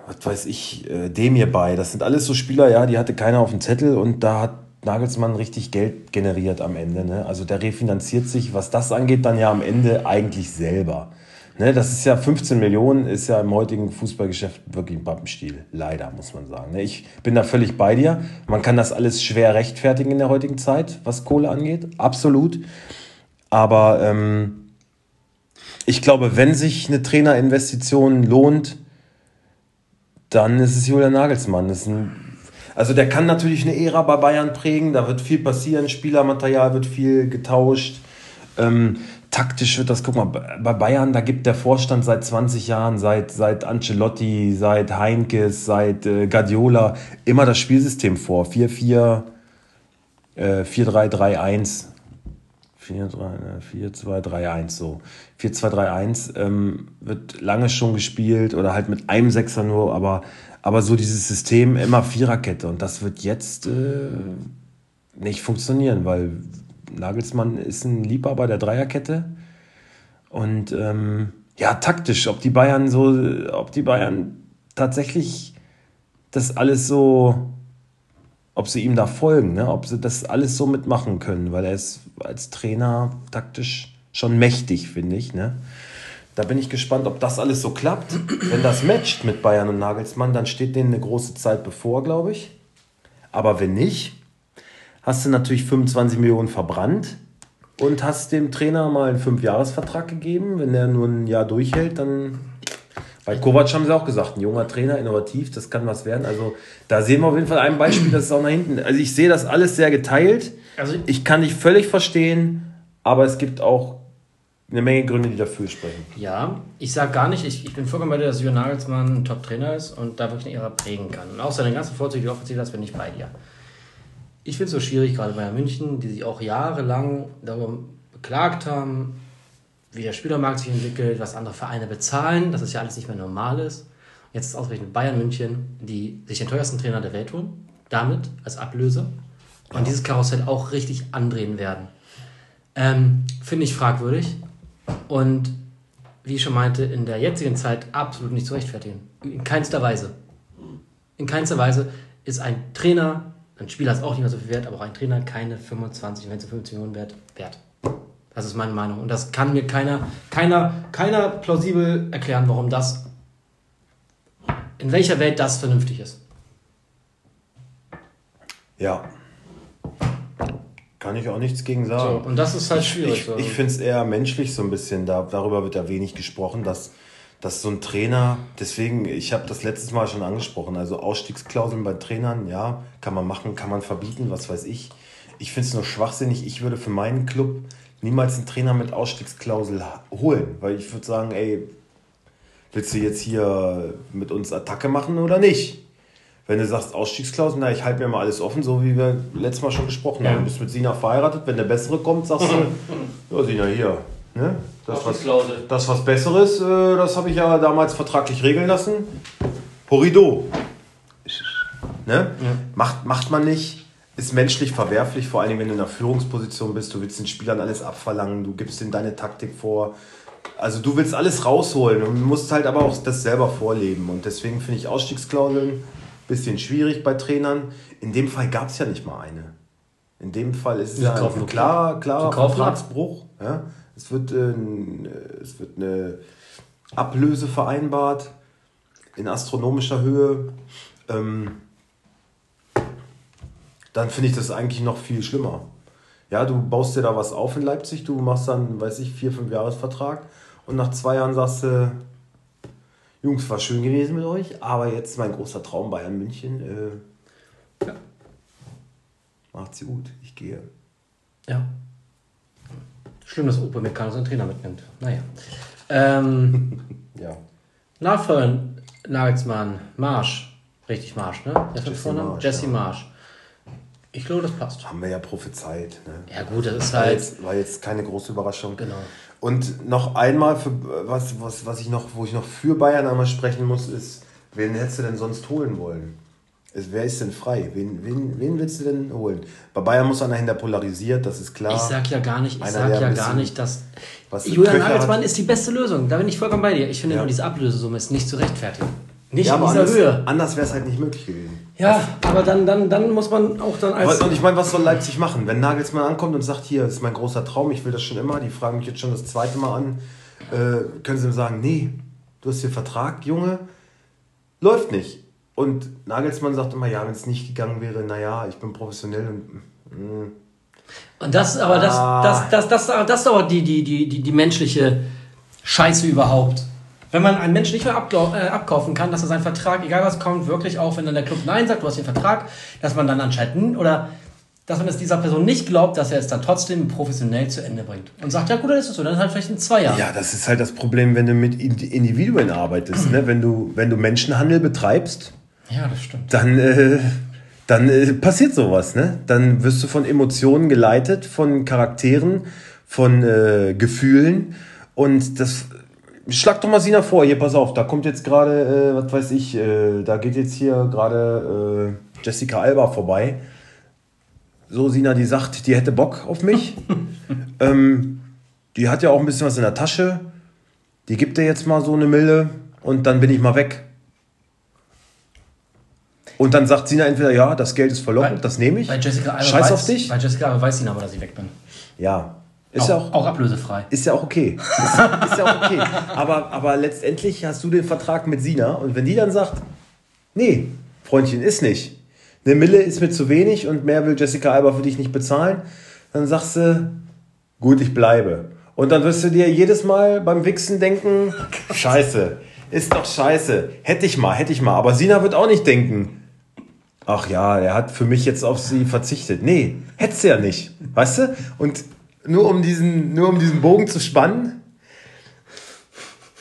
S2: was weiß ich, äh, Demir bei. Das sind alles so Spieler, ja, die hatte keiner auf dem Zettel und da hat Nagelsmann richtig Geld generiert am Ende. Ne? Also der refinanziert sich, was das angeht, dann ja am Ende eigentlich selber. Ne, das ist ja 15 Millionen, ist ja im heutigen Fußballgeschäft wirklich ein Pappenstiel. Leider, muss man sagen. Ne, ich bin da völlig bei dir. Man kann das alles schwer rechtfertigen in der heutigen Zeit, was Kohle angeht. Absolut. Aber ähm, ich glaube, wenn sich eine Trainerinvestition lohnt, dann ist es Julian Nagelsmann. Ein, also der kann natürlich eine Ära bei Bayern prägen, da wird viel passieren, Spielermaterial wird viel getauscht. Ähm, taktisch wird das, guck mal, bei Bayern, da gibt der Vorstand seit 20 Jahren, seit, seit Ancelotti, seit Heinkes, seit äh, Guardiola immer das Spielsystem vor. 4-4, äh, 4-3-3-1. 4-2-3-1 so. 4-2-3-1 ähm, wird lange schon gespielt oder halt mit einem Sechser nur, aber, aber so dieses System immer Viererkette und das wird jetzt äh, nicht funktionieren, weil Nagelsmann ist ein Liebhaber der Dreierkette. Und ähm, ja, taktisch, ob die Bayern so, ob die Bayern tatsächlich das alles so, ob sie ihm da folgen, ne? ob sie das alles so mitmachen können, weil er ist als Trainer taktisch schon mächtig, finde ich. Ne? Da bin ich gespannt, ob das alles so klappt. Wenn das matcht mit Bayern und Nagelsmann, dann steht denen eine große Zeit bevor, glaube ich. Aber wenn nicht, hast du natürlich 25 Millionen verbrannt und hast dem Trainer mal einen Fünfjahresvertrag gegeben. Wenn der nur ein Jahr durchhält, dann. Bei Kovac haben sie auch gesagt, ein junger Trainer, innovativ, das kann was werden. Also da sehen wir auf jeden Fall ein Beispiel, das ist auch nach hinten. Also ich sehe das alles sehr geteilt. Also ich kann dich völlig verstehen, aber es gibt auch eine Menge Gründe, die dafür sprechen.
S1: Ja, ich sage gar nicht, ich, ich bin vollkommen bei dir, dass Jürgen Nagelsmann ein Top-Trainer ist und da wirklich eine Ära prägen kann. Und auch seine ganzen Vorzüge, die du aufgezählt hast, bin ich bei dir ich finde es so schwierig, gerade bei München, die sich auch jahrelang darüber beklagt haben, wie der Spielermarkt sich entwickelt, was andere Vereine bezahlen, dass es ja alles nicht mehr normal ist. Jetzt ist ausgerechnet Bayern München, die sich den teuersten Trainer der Welt holen, damit als Ablöse und ja. dieses Karussell auch richtig andrehen werden. Ähm, finde ich fragwürdig und wie ich schon meinte, in der jetzigen Zeit absolut nicht zu rechtfertigen. In keinster Weise. In keinster Weise ist ein Trainer ein Spieler ist auch nicht mehr so viel wert, aber auch ein Trainer keine 25, wenn es 50 Millionen wert, wert. Das ist meine Meinung. Und das kann mir keiner, keiner, keiner plausibel erklären, warum das, in welcher Welt das vernünftig ist.
S2: Ja. Kann ich auch nichts gegen sagen.
S1: So, und das ist halt schwierig.
S2: Ich, ich, ich finde es eher menschlich so ein bisschen, da, darüber wird ja wenig gesprochen, dass dass so ein Trainer, deswegen, ich habe das letztes Mal schon angesprochen, also Ausstiegsklauseln bei Trainern, ja, kann man machen, kann man verbieten, was weiß ich. Ich finde es nur schwachsinnig, ich würde für meinen Club niemals einen Trainer mit Ausstiegsklausel holen, weil ich würde sagen, ey, willst du jetzt hier mit uns Attacke machen oder nicht? Wenn du sagst Ausstiegsklausel, na, ich halte mir mal alles offen, so wie wir letztes Mal schon gesprochen ja. haben. Du bist mit Sina verheiratet, wenn der Bessere kommt, sagst du, ja, Sina, hier, ne? Das, was, das was Besseres, äh, das habe ich ja damals vertraglich regeln lassen. Horrido. Ne? Ja. Macht, macht man nicht. Ist menschlich verwerflich, vor allem wenn du in einer Führungsposition bist. Du willst den Spielern alles abverlangen, du gibst ihnen deine Taktik vor. Also du willst alles rausholen und musst halt aber auch das selber vorleben. Und deswegen finde ich Ausstiegsklauseln ein bisschen schwierig bei Trainern. In dem Fall gab es ja nicht mal eine. In dem Fall ist es ja ein klar, klarer Vertragsbruch. Ja? Es wird, äh, es wird eine Ablöse vereinbart in astronomischer Höhe, ähm, dann finde ich das eigentlich noch viel schlimmer. Ja, du baust dir da was auf in Leipzig, du machst dann, weiß ich, vier, fünf Jahresvertrag und nach zwei Jahren sagst du, Jungs, war schön gewesen mit euch, aber jetzt mein großer Traum Bayern München. Äh, ja. Macht's gut, ich gehe.
S1: Ja. Schlimm, dass Opa Meccano seinen Trainer mitnimmt. Naja. Ähm, ja. Nachfolger Nagelsmann, Marsch. Richtig Marsch, ne? Der Jesse? Marsch, Jesse. Marsch. Ich glaube, das passt.
S2: Haben wir ja prophezeit. Ne?
S1: Ja, gut, das ist
S2: war
S1: halt.
S2: Jetzt, war jetzt keine große Überraschung. Genau. Und noch einmal, für, was, was, was ich noch, wo ich noch für Bayern einmal sprechen muss, ist, wen hättest du denn sonst holen wollen? Wer ist denn frei? Wen, wen, wen willst du denn holen? Bei Bayern muss einer dahinter polarisiert, das ist klar.
S1: Ich sag ja gar nicht, ich sag ja gar nicht, dass. Julian Nagelsmann ist die beste Lösung. Da bin ich vollkommen bei dir. Ich finde ja. nur, diese Ablösesumme ist nicht zu rechtfertigen. Nicht
S2: ja, in dieser anders, Höhe. Anders wäre es halt nicht möglich gewesen.
S1: Ja, aber dann, dann, dann muss man auch dann
S2: als. Und ich meine, was soll Leipzig machen? Wenn Nagelsmann ankommt und sagt, hier, das ist mein großer Traum, ich will das schon immer, die fragen mich jetzt schon das zweite Mal an, äh, können sie ihm sagen, nee, du hast hier Vertrag, Junge, läuft nicht. Und Nagelsmann sagt immer, ja, wenn es nicht gegangen wäre, naja, ich bin professionell und. Mh. Mm.
S1: Und das, aber das, ah. das, das, das, das, das dauert die, die, die, die, die menschliche Scheiße überhaupt. Wenn man einen Menschen nicht mehr äh, abkaufen kann, dass er seinen Vertrag, egal was kommt, wirklich auch, wenn dann der Club Nein sagt, du hast den Vertrag, dass man dann anscheinend, oder dass man es dieser Person nicht glaubt, dass er es dann trotzdem professionell zu Ende bringt. Und sagt, ja gut, dann ist es so, dann halt vielleicht in zwei Jahren.
S2: Ja, das ist halt das Problem, wenn du mit Individuen arbeitest. ne? wenn, du, wenn du Menschenhandel betreibst,
S1: ja, das stimmt.
S2: Dann, äh, dann äh, passiert sowas. Ne? Dann wirst du von Emotionen geleitet, von Charakteren, von äh, Gefühlen. Und das. Schlag doch mal Sina vor, hier, pass auf, da kommt jetzt gerade, äh, was weiß ich, äh, da geht jetzt hier gerade äh, Jessica Alba vorbei. So, Sina, die sagt, die hätte Bock auf mich. ähm, die hat ja auch ein bisschen was in der Tasche. Die gibt dir jetzt mal so eine Mille und dann bin ich mal weg. Und dann sagt Sina entweder, ja, das Geld ist verlockend, das nehme ich. Scheiß weiß, auf dich.
S1: Bei Jessica Alba weiß Sina aber, dass ich weg bin.
S2: Ja.
S1: Ist auch, ja auch, auch ablösefrei.
S2: Ist ja auch okay. Ist, ist ja auch okay. Aber, aber letztendlich hast du den Vertrag mit Sina und wenn die dann sagt, nee, Freundchen, ist nicht. Eine Mille ist mir zu wenig und mehr will Jessica Alba für dich nicht bezahlen, dann sagst du, gut, ich bleibe. Und dann wirst du dir jedes Mal beim Wichsen denken, scheiße, ist doch scheiße. Hätte ich mal, hätte ich mal. Aber Sina wird auch nicht denken, ach ja, er hat für mich jetzt auf sie verzichtet. Nee, hättest ja nicht. Weißt du? Und nur um diesen, nur um diesen Bogen zu spannen,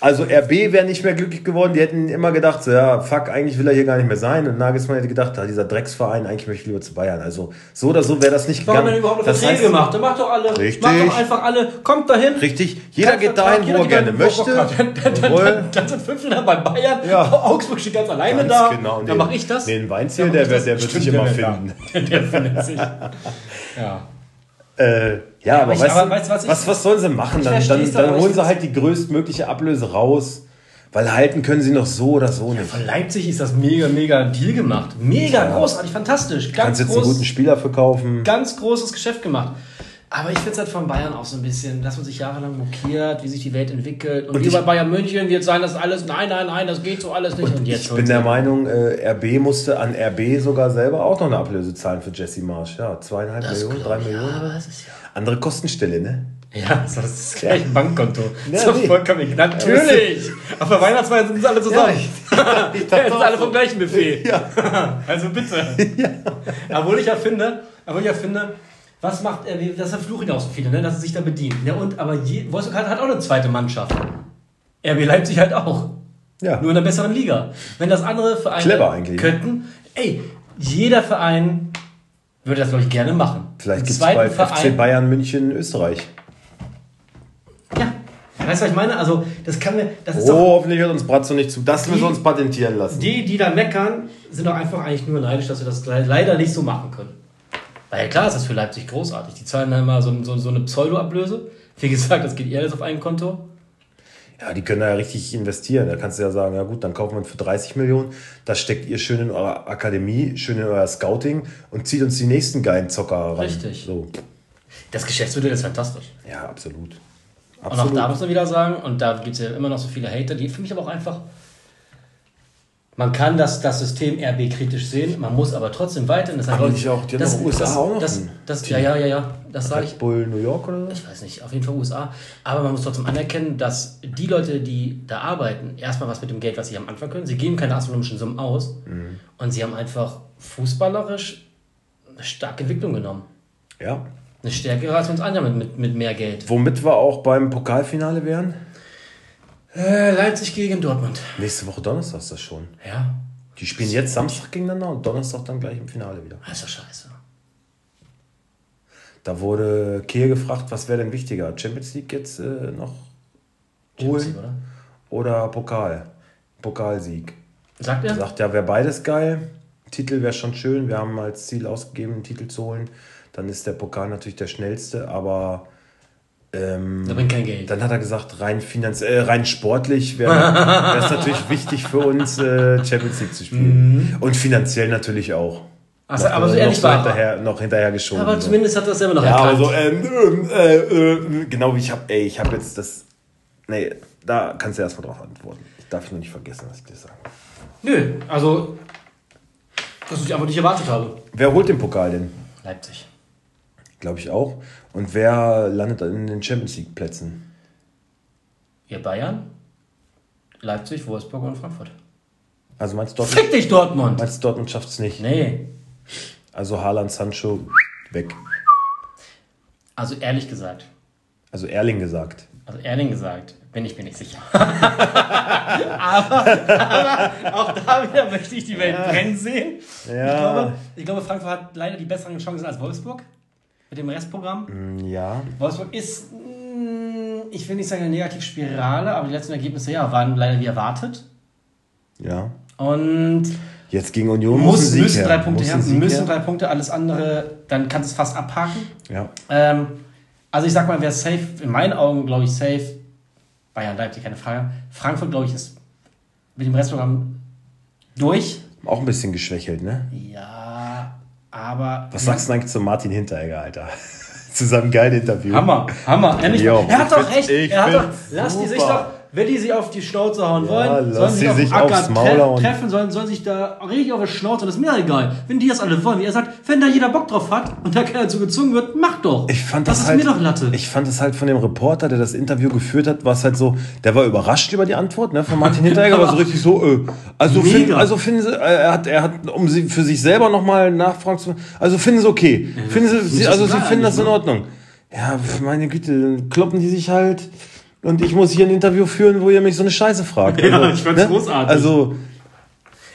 S2: also RB wäre nicht mehr glücklich geworden. Die hätten immer gedacht, so, ja, fuck, eigentlich will er hier gar nicht mehr sein. Und Nagelsmann hätte gedacht, ah, dieser Drecksverein, eigentlich möchte ich lieber zu Bayern. Also so oder so wäre das nicht Warum gegangen. Warum hat er überhaupt eine Verträge gemacht? Dann macht doch alle, richtig, macht doch einfach alle, kommt dahin. Richtig, jeder geht dahin, wo er gerne möchte. Dann, dann, dann, dann, sind fünf Jahre bei Bayern, ja. Augsburg steht ganz alleine ganz da. Genau, dann mache ich das. Den Weinziel, der, der, der wird sich immer finden. Der findet sich. Ja. Äh, ja, aber, ich, weißt aber, weißt, was, was, was sollen sie machen? Dann, dann, dann holen sie halt die größtmögliche Ablöse raus. Weil halten können sie noch so oder so
S1: nicht. Ja, von Leipzig ist das mega, mega Deal gemacht. Mega ja. großartig, fantastisch.
S2: Ganz kannst jetzt groß, einen guten Spieler verkaufen.
S1: Ganz großes Geschäft gemacht. Aber ich finde es halt von Bayern auch so ein bisschen, dass man sich jahrelang mokiert, wie sich die Welt entwickelt. Und, und wie bei Bayern München wird sein, dass alles, nein, nein, nein, das geht so alles nicht. Und,
S2: und jetzt ich bin der Meinung, äh, RB musste an RB sogar selber auch noch eine Ablöse zahlen für Jesse Marsch. Ja, zweieinhalb das Millionen, drei Millionen. Ja, aber das ist ja andere Kostenstelle, ne?
S1: Ja, das ist das gleiche Bankkonto. Ja, so nee. vollkommen. Natürlich! Auf der Weihnachtsfeier sind sie alle zusammen. Ja, ich, ich sind alle vom gleichen Buffet. Ja. also bitte. Ja. Obwohl ich ja finde, obwohl ich ja finde, was macht er, das verfluchen ja auch so viele, ne, dass er sich da bedient. Ja, und, aber je, Wolfsburg hat auch eine zweite Mannschaft. RB Leipzig halt auch. Ja. Nur in einer besseren Liga. Wenn das andere Vereine Clever eigentlich. könnten, ey, jeder Verein würde das, glaube ich, gerne machen.
S2: Vielleicht gibt es bei Verein, FC Bayern München Österreich.
S1: Ja. Weißt du, was ich meine? Also, das kann mir. Das
S2: ist oh, doch, hoffentlich hört uns Bratzo nicht zu. Das müssen wir uns patentieren lassen.
S1: Die, die da meckern, sind doch einfach eigentlich nur neidisch, dass wir das leider nicht so machen können. Weil klar ist das für Leipzig großartig. Die zahlen dann mal so, so, so eine Pseudo-Ablöse. Wie gesagt, das geht eher alles auf ein Konto.
S2: Ja, die können da ja richtig investieren. Da kannst du ja sagen, ja gut, dann kaufen wir für 30 Millionen. Das steckt ihr schön in eure Akademie, schön in euer Scouting und zieht uns die nächsten geilen Zocker ran.
S1: Richtig. So. Das Geschäftsmodell ist fantastisch.
S2: Ja, absolut.
S1: Absolut. Und auch da muss man wieder sagen, und da gibt es ja immer noch so viele Hater, die für mich aber auch einfach. Man kann das, das System RB kritisch sehen, man muss aber trotzdem weiterhin. Das, aber ich auch, die das, USA das, auch noch das, das, Ja, ja, ja, ja, das sage ich.
S2: Bull New York oder so?
S1: Ich weiß nicht, auf jeden Fall USA. Aber man muss trotzdem anerkennen, dass die Leute, die da arbeiten, erstmal was mit dem Geld, was sie am Anfang können, sie geben keine astronomischen Summen aus mhm. und sie haben einfach fußballerisch eine starke Entwicklung genommen.
S2: Ja.
S1: Eine stärkere als uns andere mit, mit, mit mehr Geld.
S2: Womit wir auch beim Pokalfinale wären?
S1: Äh, Leipzig gegen Dortmund.
S2: Nächste Woche Donnerstag ist das schon.
S1: Ja.
S2: Die spielen jetzt Samstag gegeneinander und Donnerstag dann gleich im Finale wieder.
S1: Das ist doch scheiße.
S2: Da wurde Kehl gefragt, was wäre denn wichtiger? Champions League jetzt äh, noch holen? League, oder? oder Pokal? Pokalsieg.
S1: Sagt er?
S2: Sagt ja, wäre beides geil. Titel wäre schon schön. Wir haben als Ziel ausgegeben, einen Titel zu holen. Dann ist der Pokal natürlich der schnellste, aber ähm,
S1: da bringt kein Geld.
S2: Dann hat er gesagt, rein, finanziell, äh, rein sportlich wäre es natürlich wichtig für uns, äh, Champions League zu spielen. Mhm. Und finanziell natürlich auch.
S1: Also, aber so ehrlich war
S2: hinterher, noch hinterher geschoben.
S1: Aber zumindest hat er es selber noch
S2: ja, erkannt. Also, ähm, äh, äh, genau wie ich habe, ey, ich habe jetzt das. Nee, da kannst du erstmal drauf antworten. Ich darf nur nicht vergessen, was ich dir sage.
S1: Nö, also, dass ich einfach nicht erwartet habe.
S2: Wer holt den Pokal denn?
S1: Leipzig.
S2: Glaube ich auch. Und wer landet in den Champions League Plätzen?
S1: Ihr Bayern, Leipzig, Wolfsburg und Frankfurt.
S2: Also meinst du Dortmund?
S1: Fick dich, Dortmund!
S2: Meinst du Dortmund schafft es nicht?
S1: Nee.
S2: Also Haaland, Sancho, weg.
S1: Also ehrlich gesagt.
S2: Also Erling gesagt.
S1: Also Erling gesagt, bin ich mir nicht sicher. aber, aber, auch da wieder möchte ich die Welt ja. brennen sehen. Ja. Ich, glaube, ich glaube, Frankfurt hat leider die besseren Chancen als Wolfsburg mit dem Restprogramm.
S2: Mm, ja.
S1: Wolfsburg ist, mm, ich will nicht sagen eine Negativspirale, aber die letzten Ergebnisse ja, waren leider wie erwartet.
S2: Ja.
S1: Und
S2: jetzt gegen Union
S1: muss, müssen, müssen drei Punkte her, müssen drei Punkte, alles andere, dann kannst du es fast abhaken.
S2: Ja.
S1: Ähm, also ich sag mal, wer safe, in meinen Augen glaube ich safe, Bayern Leipzig, keine Frage. Frankfurt, glaube ich, ist mit dem Restprogramm durch.
S2: Auch ein bisschen geschwächelt, ne?
S1: Ja, aber.
S2: Was sagst du eigentlich zu Martin Hinteregger, Alter? zu seinem geilen Interview.
S1: Hammer, Hammer. Er, jo, er hat doch recht. Er hat doch, lass die sich doch wenn die sich auf die Schnauze hauen wollen, sollen sie sich auf Acker tre treffen, sollen, sollen sich da richtig auf die Schnauze, das ist mir egal. Wenn die das alle wollen, wie er sagt, wenn da jeder Bock drauf hat und da keiner dazu gezwungen wird, mach doch.
S2: Ich fand das, das ist halt, mir doch Latte. Ich fand es halt von dem Reporter, der das Interview geführt hat, war es halt so, der war überrascht über die Antwort ne, von Martin Hinteregger, aber so richtig so, äh, also, find, also finden sie, äh, er hat, er hat, um sie für sich selber nochmal nachfragen zu, also finden sie okay. Ja, finden sie, also sie finden das in Ordnung. Ja, meine Güte, kloppen die sich halt und ich muss hier ein Interview führen, wo ihr mich so eine Scheiße fragt.
S1: Also, ja, ich fand's ne? großartig.
S2: Also.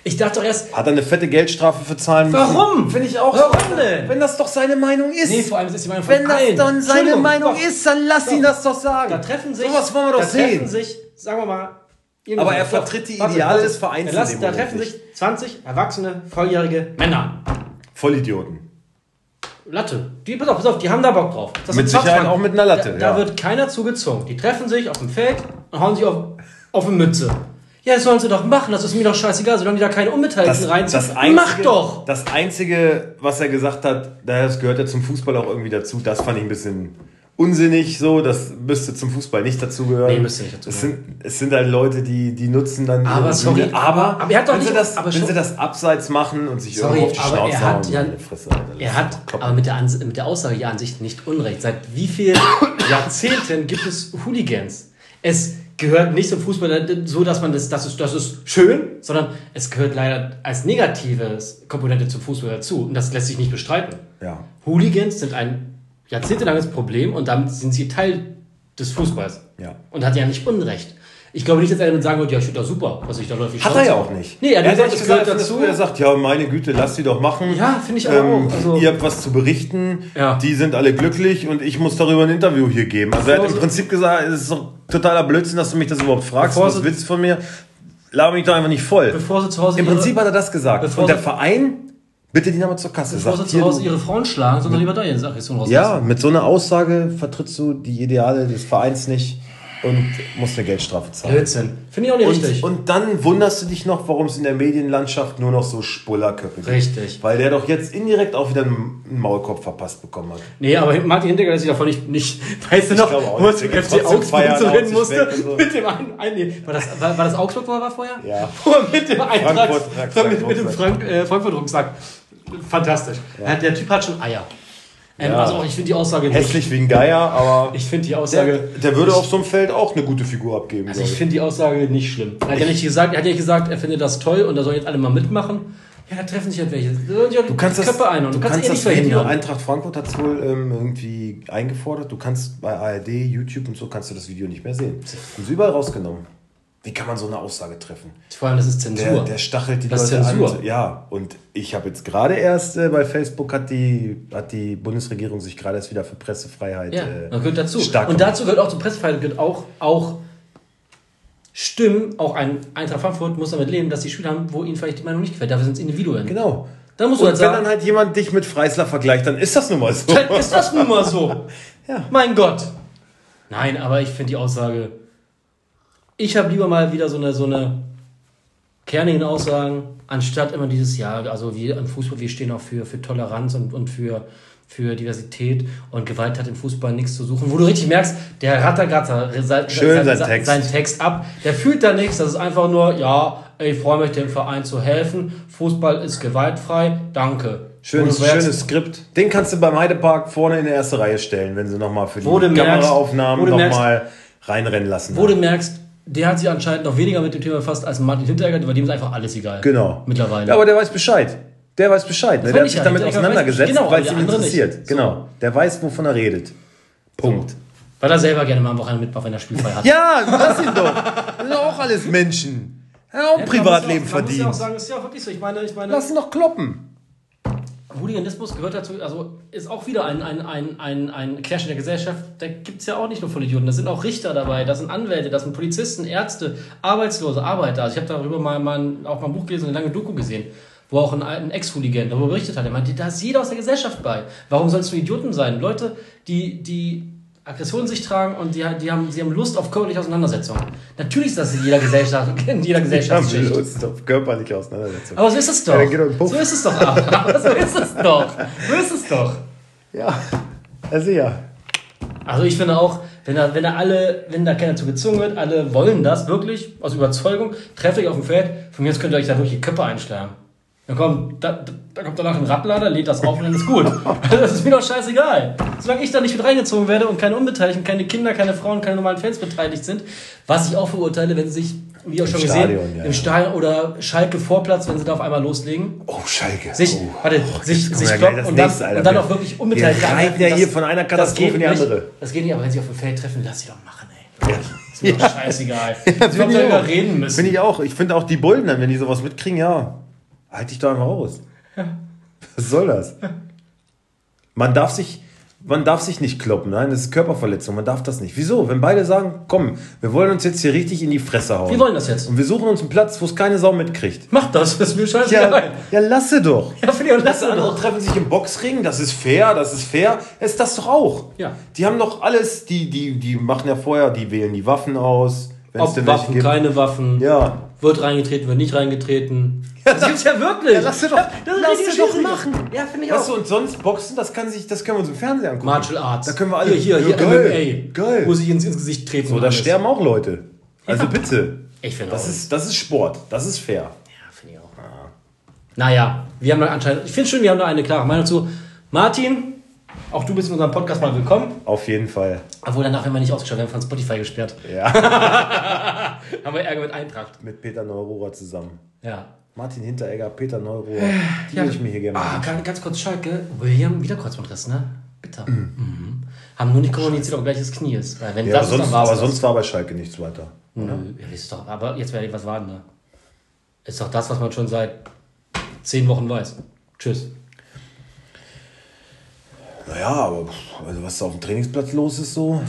S1: Ich dachte doch erst.
S2: Hat er eine fette Geldstrafe für zahlen
S1: müssen? Warum? Finde ich auch.
S2: Warum denn? Wenn das doch seine Meinung ist.
S1: Nee, vor allem ist die Meinung von
S2: Wenn das dann seine Meinung doch. ist, dann lass doch. ihn das doch sagen.
S1: Da treffen sich.
S2: was wollen wir doch
S1: da
S2: sehen.
S1: treffen sich, sagen wir mal.
S2: Aber er vertritt die Ideale des Vereins.
S1: Da, da treffen sich 20 erwachsene, volljährige Männer.
S2: Vollidioten.
S1: Latte. Die, pass auf, pass auf, die haben da Bock drauf.
S2: Das mit Sicherheit auch mit einer Latte.
S1: Da, ja. da, wird keiner zugezogen. Die treffen sich auf dem Feld und hauen sich auf, auf eine Mütze. Ja, das sollen sie doch machen, das ist mir doch scheißegal, solange die da keine Unbeteiligten reinziehen. Mach doch!
S2: Das Einzige, was er gesagt hat, das gehört ja zum Fußball auch irgendwie dazu, das fand ich ein bisschen unsinnig, so, das müsste zum Fußball nicht dazugehören.
S1: Nee, müsste nicht dazugehören.
S2: Es sind, es sind halt Leute, die, die nutzen dann
S1: aber sorry,
S2: Bühne. Aber,
S1: aber er hat doch
S2: wenn,
S1: nicht,
S2: sie das, wenn sie das abseits machen und sich
S1: sorry,
S2: irgendwo auf die Schnauze
S1: er hat, ja, Fresse, Alter, er hat aber mit der, mit der Aussage ja an sich nicht Unrecht. Seit wie vielen Jahrzehnten gibt es Hooligans? Es gehört nicht zum Fußball so, dass man das, das ist, das ist schön, sondern es gehört leider als negatives Komponente zum Fußball dazu. Und das lässt sich nicht bestreiten.
S2: Ja.
S1: Hooligans sind ein jahrzehntelanges Problem und damit sind sie Teil des Fußballs.
S2: Ja.
S1: Und hat ja nicht Unrecht. Ich glaube nicht, dass er damit sagen wird, ja, ich finde das super, was ich da läuft.
S2: Hat er ja auch nicht.
S1: Nee, er,
S2: er
S1: hat gesagt,
S2: gesagt, dazu. Er sagt, ja, meine Güte, lass sie doch machen.
S1: Ja, finde ich auch. Ähm,
S2: also, ihr habt was zu berichten.
S1: Ja.
S2: Die sind alle glücklich und ich muss darüber ein Interview hier geben. Also er hat im Prinzip gesagt, es ist doch totaler Blödsinn, dass du mich das überhaupt fragst. Bevor was willst du von mir? Laber mich doch einfach nicht voll.
S1: Bevor sie zu Hause
S2: Im Prinzip hat er das gesagt. und der Verein Bitte die nochmal zur Kasse.
S1: Bevor sie zu Hause ihre Frauen schlagen, sondern lieber da ihre Sache
S2: Ja, mit so einer Aussage vertrittst du die Ideale des Vereins nicht. und musst eine Geldstrafe zahlen.
S1: Blödsinn. Finde ich auch nicht
S2: Und,
S1: richtig.
S2: und dann wunderst du dich noch, warum es in der Medienlandschaft nur noch so Spullerköpfe gibt.
S1: Richtig.
S2: Weil der doch jetzt indirekt auch wieder einen Maulkorb verpasst bekommen hat.
S1: Nee, aber Martin Hinteregger ist sich davon nicht, nicht weißt du noch, wo er FC
S2: trotzdem
S1: Augsburg zu rennen musste.
S2: so.
S1: Mit dem einen, ein, nee, war, das, war, war das Augsburg, wo er war vorher?
S2: Ja.
S1: Wo er mit dem Eintracht,
S2: Frankfurt-
S1: mit, mit dem Frank, äh, Frankfurt-Rucksack. Fantastisch. Ja. Der Typ hat schon Eier. Ähm,
S2: Ja.
S1: Also auch, ich finde die Aussage nicht.
S2: Hässlich wie ein Geier, aber
S1: Ich finde die
S2: der,
S1: Aussage.
S2: der würde auf so einem Feld auch eine gute Figur abgeben.
S1: Also ich finde die Aussage nicht schlimm. Er hat ja nicht gesagt, er hat ja nicht gesagt, er findet das toll und da sollen jetzt alle mal mitmachen. Ja, da treffen sich halt welche.
S2: Du kannst das,
S1: Köpfe ein und du, kannst, eh nicht
S2: das Video,
S1: verhindern.
S2: Eintracht Frankfurt hat es wohl ähm, irgendwie eingefordert. Du kannst bei ARD, YouTube und so kannst du das Video nicht mehr sehen. Haben sie überall rausgenommen. Wie kann man so eine Aussage treffen?
S1: Vor allem, das ist Zensur.
S2: Der, der stachelt die
S1: Das
S2: Leute
S1: Zensur.
S2: an. Ja, und ich habe jetzt gerade erst äh, bei Facebook hat die, hat die Bundesregierung sich gerade erst wieder für Pressefreiheit
S1: Ja,
S2: äh,
S1: gehört dazu.
S2: stark
S1: Und dazu gehört auch zur Pressefreiheit gehört auch, auch Stimmen, auch ein Eintracht Frankfurt muss damit leben, dass die Spieler haben, wo ihnen vielleicht die Meinung nicht gefällt. Dafür sind es Individuen.
S2: Genau.
S1: Dann musst du
S2: Und
S1: halt
S2: wenn
S1: sagen,
S2: dann halt jemand dich mit Freisler vergleicht, dann ist das nun mal so.
S1: dann ist das nun mal so.
S2: Ja.
S1: Mein Gott. Nein, aber ich finde die Aussage, ich habe lieber mal wieder so eine, so eine kernigen Aussagen, anstatt immer dieses Jahr, also wir im Fußball, wir stehen auch für, für Toleranz und, und für, für Diversität und Gewalt hat im Fußball nichts zu suchen. Wo du richtig merkst, der sein,
S2: Schön sein
S1: sein,
S2: Text.
S1: seinen Text ab. Der fühlt da nichts, das ist einfach nur, ja, ich freue mich, dem Verein zu helfen. Fußball ist gewaltfrei, danke.
S2: Schönes, schönes Skript. Den kannst du beim Heidepark vorne in der erste Reihe stellen, wenn sie nochmal für die Kameraaufnahmen nochmal reinrennen lassen.
S1: Wo du merkst, der hat sich anscheinend noch weniger mit dem Thema befasst als Martin Hinteregger, bei dem ist einfach alles egal.
S2: Genau.
S1: Mittlerweile.
S2: Ja, aber der weiß Bescheid. Der weiß Bescheid. Ne? Der hat
S1: ich
S2: sich
S1: ja.
S2: damit auseinandergesetzt,
S1: genau,
S2: weil es ihn interessiert.
S1: So.
S2: Genau. Der weiß, wovon er redet. Punkt.
S1: Weil er selber gerne mal am Wochenende mitmacht, wenn er spielfrei hat.
S2: Ja, lass ihn doch. Das sind doch auch alles Menschen. Er hat auch ein
S1: Ja,
S2: Privatleben
S1: auch- Man muss ja auch
S2: verdient.
S1: sagen, ist ja auch wirklich so. Ich meine, ich meine
S2: Lass ihn doch kloppen.
S1: Hooliganismus gehört dazu, also ist auch wieder ein, ein, ein, ein, ein Querschnitt der Gesellschaft. Da gibt es ja auch nicht nur Vollidioten. Da sind auch Richter dabei, da sind Anwälte, da sind Polizisten, Ärzte, Arbeitslose, Arbeiter. Also ich habe darüber mal, mal auch mal ein Buch gelesen, eine lange Doku gesehen, wo auch ein, ein Ex-Hooligan darüber berichtet hat. Er meinte, da ist jeder aus der Gesellschaft bei. Warum soll es nur Idioten sein? Leute, die, die Aggression in sich tragen und die, die, haben, sie haben Lust auf körperliche Auseinandersetzungen. Natürlich ist das in jeder Gesellschaft, in jeder
S2: Ich habe
S1: Gesellschaftsschicht.
S2: Lust auf körperliche Auseinandersetzung.
S1: Aber so ist es doch.
S2: Ja,
S1: so ist es doch. Aber so ist es doch. So ist es doch.
S2: Ja, also ja.
S1: Also ich finde auch, wenn da, wenn da alle, wenn da keiner zu gezwungen wird, alle wollen das wirklich, aus Überzeugung, treffe ich auf dem Feld, von mir aus könnt ihr euch da wirklich die Köpfe einschlagen. Dann kommt, da, da kommt danach ein Radlader, lädt das auf und dann ist gut. Das ist mir doch scheißegal. Solange ich da nicht mit reingezogen werde und keine Unbeteiligten, keine Kinder, keine Frauen, keine normalen Fans beteiligt sind, was ich auch verurteile, wenn sie sich, wie auch schon gesehen,
S2: Stadion, ja,
S1: im
S2: ja.
S1: Stadion oder Schalke Vorplatz, wenn sie da auf einmal loslegen,
S2: Oh, Schalke.
S1: sich,
S2: oh.
S1: warte, sich,
S2: kommen
S1: sich
S2: gleich
S1: kloppen und dann,
S2: nächste, Alter.
S1: und dann auch wirklich unbeteiligt
S2: wir reiten ja
S1: Das-
S2: hier von einer Katastrophe in die
S1: nicht.
S2: andere.
S1: Das geht nicht, aber wenn sie auf dem Feld treffen, lass sie doch machen, ey. Wirklich. Ist mir doch scheißegal.
S2: Ja, finde ich
S1: darüber reden müssen.
S2: Finde ich auch. Ich finde auch die Bullen dann, wenn die sowas mitkriegen, ja, halt dich doch einfach aus. Was soll das? Man darf sich, man darf sich nicht kloppen, nein, das ist Körperverletzung, man darf das nicht. Wieso? Wenn beide sagen, komm, wir wollen uns jetzt hier richtig in die Fresse hauen.
S1: Wir wollen das jetzt.
S2: Und wir suchen uns einen Platz, wo es keine Sau mitkriegt.
S1: Mach das, das ist mir
S2: Ja,
S1: scheißegal.
S2: ja lasse doch.
S1: Ja, finde ich lasse
S2: andere
S1: doch.
S2: treffen sich im Boxring, das ist fair, das ist fair. Ist das doch auch.
S1: Ja.
S2: Die haben doch alles, die, die, die machen ja vorher, die wählen die Waffen aus.
S1: Ob Waffen, keine Waffen.
S2: Ja.
S1: Wird reingetreten, wird nicht reingetreten. Das gibt's ja wirklich.
S2: Ja, lass sie doch,
S1: Das ist
S2: lass sie doch machen.
S1: Ja, finde ich
S2: Weißt du,
S1: auch.
S2: und sonst Boxen, das, kann sich, das können wir uns im Fernsehen angucken.
S1: Martial Arts.
S2: Da können wir alle.
S1: Hier, hier, hier,
S2: Ja, geil.
S1: MMA.
S2: Geil.
S1: Wo sich ins, ins Gesicht treten.
S2: So, da sterben auch Leute. Also
S1: Ja.
S2: bitte.
S1: Ich finde
S2: Das
S1: auch.
S2: ist, das ist Sport. Das ist fair.
S1: Ja, finde ich auch. Naja, wir haben da anscheinend. Ich finde schön, wir haben da eine klare Meinung zu. Martin, auch du bist in unserem Podcast mal willkommen.
S2: Auf jeden Fall.
S1: Obwohl danach haben wir nicht ausgeschaut, wir haben von Spotify gesperrt.
S2: Ja.
S1: Haben wir Ärger mit Eintracht.
S2: Mit Peter Neururer zusammen.
S1: Ja.
S2: Martin Hinteregger, Peter Neururer. Die
S1: ja.
S2: würde ich mir hier gerne
S1: Ah, ganz, ganz kurz Schalke. William, wieder Kreuzbandriss, ne? Bitter. Mhm. Haben nur nicht kommuniziert, ob gleich das Knie ist. Weil wenn
S2: ja, aber
S1: das ist,
S2: sonst, aber sonst war bei Schalke nichts weiter.
S1: Nö, ja, ist doch, aber jetzt werde ich was warten, ne? Ist doch das, was man schon seit zehn Wochen weiß. Tschüss.
S2: Naja, aber also was da auf dem Trainingsplatz los ist so.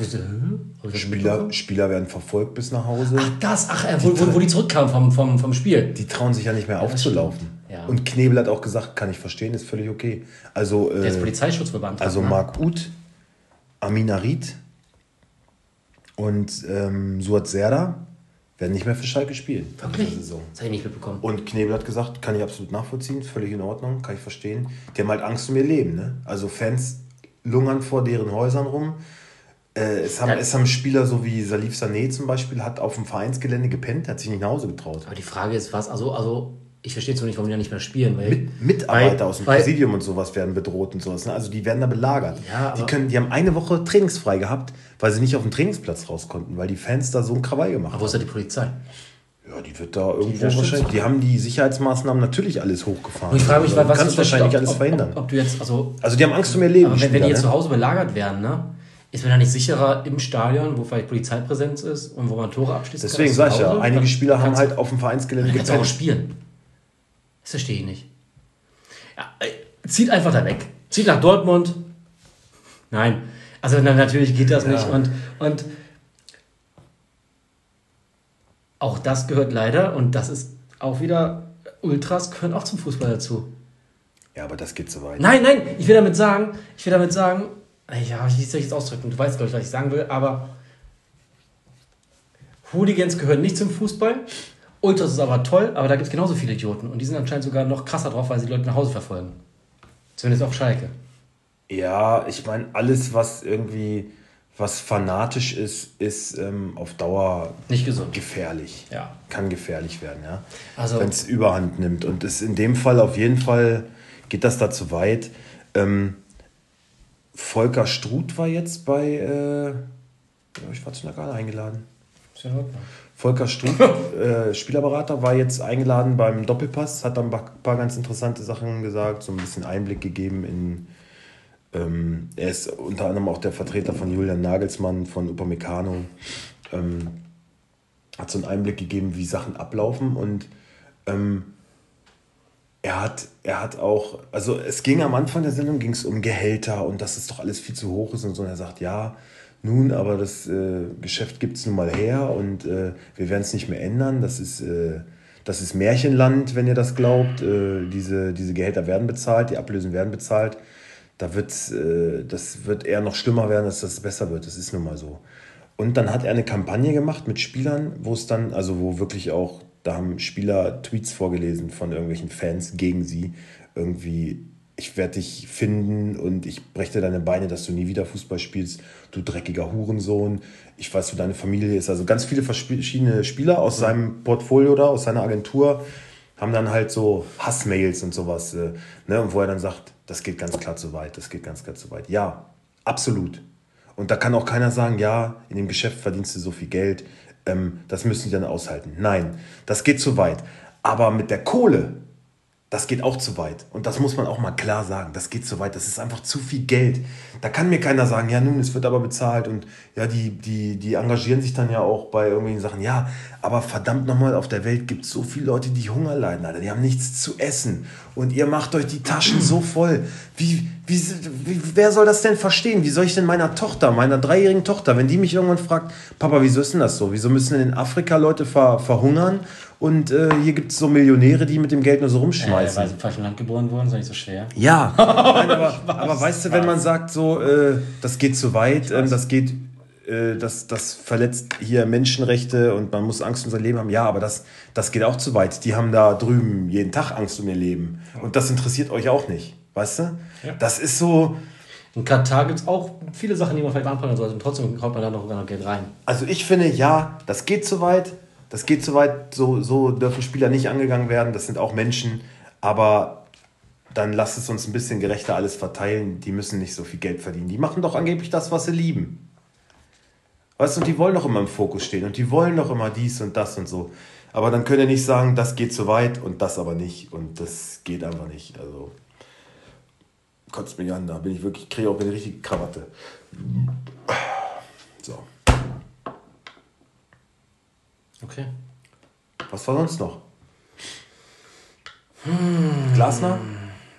S2: Spieler, Spieler werden verfolgt bis nach Hause.
S1: Ach, das, ach, äh, wo, wo, wo die zurückkamen vom, vom, vom Spiel.
S2: Die trauen sich ja nicht mehr aufzulaufen.
S1: Ja.
S2: Und Knebel hat auch gesagt, kann ich verstehen, ist völlig okay. Also,
S1: Der ist
S2: äh,
S1: Polizeischutzverband.
S2: also
S1: ne?
S2: Marc Uth, Amin Arid und ähm, Suat Serda werden nicht mehr für Schalke spielen.
S1: Wirklich? Das habe ich nicht mitbekommen.
S2: Und Knebel hat gesagt, kann ich absolut nachvollziehen, völlig in Ordnung, kann ich verstehen. Die haben halt Angst um ihr Leben. Ne? Also Fans lungern vor deren Häusern rum. Äh, es, haben, ja. es haben Spieler, so wie Salif Sané zum Beispiel, hat auf dem Vereinsgelände gepennt, hat sich nicht nach Hause getraut.
S1: Aber die Frage ist, was, also, also ich verstehe zwar nicht, warum die da nicht mehr spielen. Weil,
S2: Mit, Mitarbeiter weil, aus dem Präsidium und sowas werden bedroht und sowas. Ne? Also die werden da belagert. Ja, die, können, die haben eine Woche trainingsfrei gehabt, weil sie nicht auf den Trainingsplatz raus konnten, weil die Fans da so einen Krawall gemacht haben.
S1: Aber wo ist da die Polizei?
S2: Ja, die wird da irgendwo die wahrscheinlich. Die haben die Sicherheitsmaßnahmen natürlich alles hochgefahren. Und ich frage mich, also, was kannst
S1: wahrscheinlich alles verhindern. Ob, ob, du jetzt, also,
S2: also die haben Angst um ihr Leben.
S1: Wenn, wenn die jetzt ne? zu Hause belagert werden, ne? Ist man da nicht sicherer im Stadion, wo vielleicht Polizeipräsenz ist und wo man Tore abschließt?
S2: Deswegen sage ich ja, einige Spieler haben halt auf dem Vereinsgelände
S1: gepennt. auch spielen. Das verstehe ich nicht. Ja, äh, zieht einfach da weg. Zieht nach Dortmund. Nein. Also natürlich geht das ja. nicht. Und, und auch das gehört leider, und das ist auch wieder, Ultras gehören auch zum Fußball dazu.
S2: Ja, aber das geht so weit.
S1: Nein, nein, ich will damit sagen, ich will damit sagen, ja, wie soll ich das ausdrücken? Du weißt, glaube ich, was ich sagen will, aber Hooligans gehören nicht zum Fußball. Ultras ist aber toll, aber da gibt es genauso viele Idioten. Und die sind anscheinend sogar noch krasser drauf, weil sie die Leute nach Hause verfolgen. Zumindest auf Schalke.
S2: Ja, ich meine, alles, was irgendwie was fanatisch ist, ist ähm, auf Dauer
S1: nicht gesund.
S2: Gefährlich.
S1: Ja.
S2: Kann gefährlich werden, ja.
S1: Also,
S2: Wenn es Überhand nimmt. Und ist in dem Fall auf jeden Fall geht das da zu weit. Ähm, Volker Struth war jetzt bei, äh, ich war zu einer Gala eingeladen. Volker Struth, äh, Spielerberater, war jetzt eingeladen beim Doppelpass, hat dann ein paar ganz interessante Sachen gesagt, so ein bisschen Einblick gegeben in. Ähm, er ist unter anderem auch der Vertreter von Julian Nagelsmann von Upamecano. Ähm, hat so einen Einblick gegeben, wie Sachen ablaufen und ähm, er hat, er hat auch, also es ging am Anfang der Sendung ging es um Gehälter und dass es doch alles viel zu hoch ist und so. Und er sagt, ja, nun, aber das äh, Geschäft gibt es nun mal her und äh, wir werden es nicht mehr ändern. Das ist, äh, das ist Märchenland, wenn ihr das glaubt. Äh, diese, diese Gehälter werden bezahlt, die Ablösen werden bezahlt. Da wird's, äh, das wird eher noch schlimmer werden, dass das besser wird. Das ist nun mal so. Und dann hat er eine Kampagne gemacht mit Spielern, wo es dann, also wo wirklich auch da haben Spieler Tweets vorgelesen von irgendwelchen Fans gegen sie. Irgendwie, ich werde dich finden und ich breche deine Beine, dass du nie wieder Fußball spielst, du dreckiger Hurensohn. Ich weiß, wo deine Familie ist. Also ganz viele verschiedene Spieler aus seinem Portfolio da, aus seiner Agentur, haben dann halt so Hassmails und sowas. Äh, ne? Und wo er dann sagt, das geht ganz klar zu weit, das geht ganz klar zu weit. Ja, absolut. Und da kann auch keiner sagen, ja, in dem Geschäft verdienst du so viel Geld, ähm, das müssen die dann aushalten. Nein, das geht zu weit. Aber mit der Kohle, das geht auch zu weit. Und das muss man auch mal klar sagen. Das geht zu weit. Das ist einfach zu viel Geld. Da kann mir keiner sagen, ja nun, es wird aber bezahlt. Und ja, die, die, die engagieren sich dann ja auch bei irgendwelchen Sachen. Ja, aber verdammt nochmal, auf der Welt gibt es so viele Leute, die Hunger leiden, Alter. Die haben nichts zu essen. Und ihr macht euch die Taschen so voll. Wie, wie, wie, wer soll das denn verstehen? Wie soll ich denn meiner Tochter, meiner dreijährigen Tochter, wenn die mich irgendwann fragt, Papa, wieso ist denn das so? Wieso müssen denn in Afrika Leute ver, verhungern und äh, hier gibt es so Millionäre, die mit dem Geld nur so rumschmeißen.
S1: Äh, weil sie im falschen Land geboren wurden, ist nicht so schwer.
S2: Ja, Nein, aber, aber, weißt du, wenn man sagt, so, äh, das geht zu weit, ähm, das geht, äh, das, das verletzt hier Menschenrechte und man muss Angst um sein Leben haben. Ja, aber das, das geht auch zu weit. Die haben da drüben jeden Tag Angst um ihr Leben. Und das interessiert euch auch nicht. Weißt du? Ja. Das ist so.
S1: In Katar gibt es auch viele Sachen, die man vielleicht anprangern sollte. Und trotzdem kommt man da noch, noch Geld rein.
S2: Also ich finde, ja, das geht zu weit das geht zu weit, so, so dürfen Spieler nicht angegangen werden, das sind auch Menschen, aber dann lasst es uns ein bisschen gerechter alles verteilen, die müssen nicht so viel Geld verdienen. Die machen doch angeblich das, was sie lieben. Weißt du, und die wollen doch immer im Fokus stehen und die wollen doch immer dies und das und so. Aber dann könnt ihr nicht sagen, das geht zu weit und das aber nicht und das geht einfach nicht. Also kotzt mich an, da bin ich wirklich, kriege auch eine richtige Krawatte. So.
S1: Okay.
S2: Was war sonst noch? Hm. Glasner?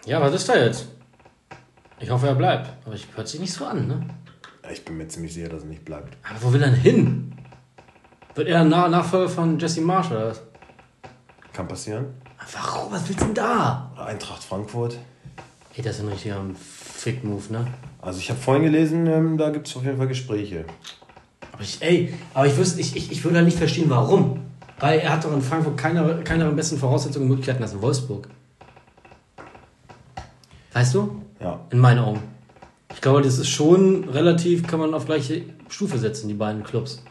S1: Ja, was ist da jetzt? Ich hoffe, er bleibt. Aber ich hört sich nicht so an, ne?
S2: Ich bin mir ziemlich sicher, dass er nicht bleibt.
S1: Aber wo will er denn hin? Wird er Nach Nachfolger von Jesse Marsh oder was?
S2: Kann passieren.
S1: Warum? Was willst du denn da?
S2: Eintracht Frankfurt.
S1: Ey, das ist ein richtiger Fick-Move, ne?
S2: Also ich habe vorhin gelesen, ähm, da gibt es auf jeden Fall Gespräche.
S1: Aber ich, ey, aber ich, wüsste, ich, ich, ich würde halt nicht verstehen, warum. Weil er hat doch in Frankfurt keine, keine besseren Voraussetzungen und Möglichkeiten als in Wolfsburg. Weißt du?
S2: Ja.
S1: In meinen Augen. Ich glaube, das ist schon relativ, kann man auf gleiche Stufe setzen, die beiden Clubs.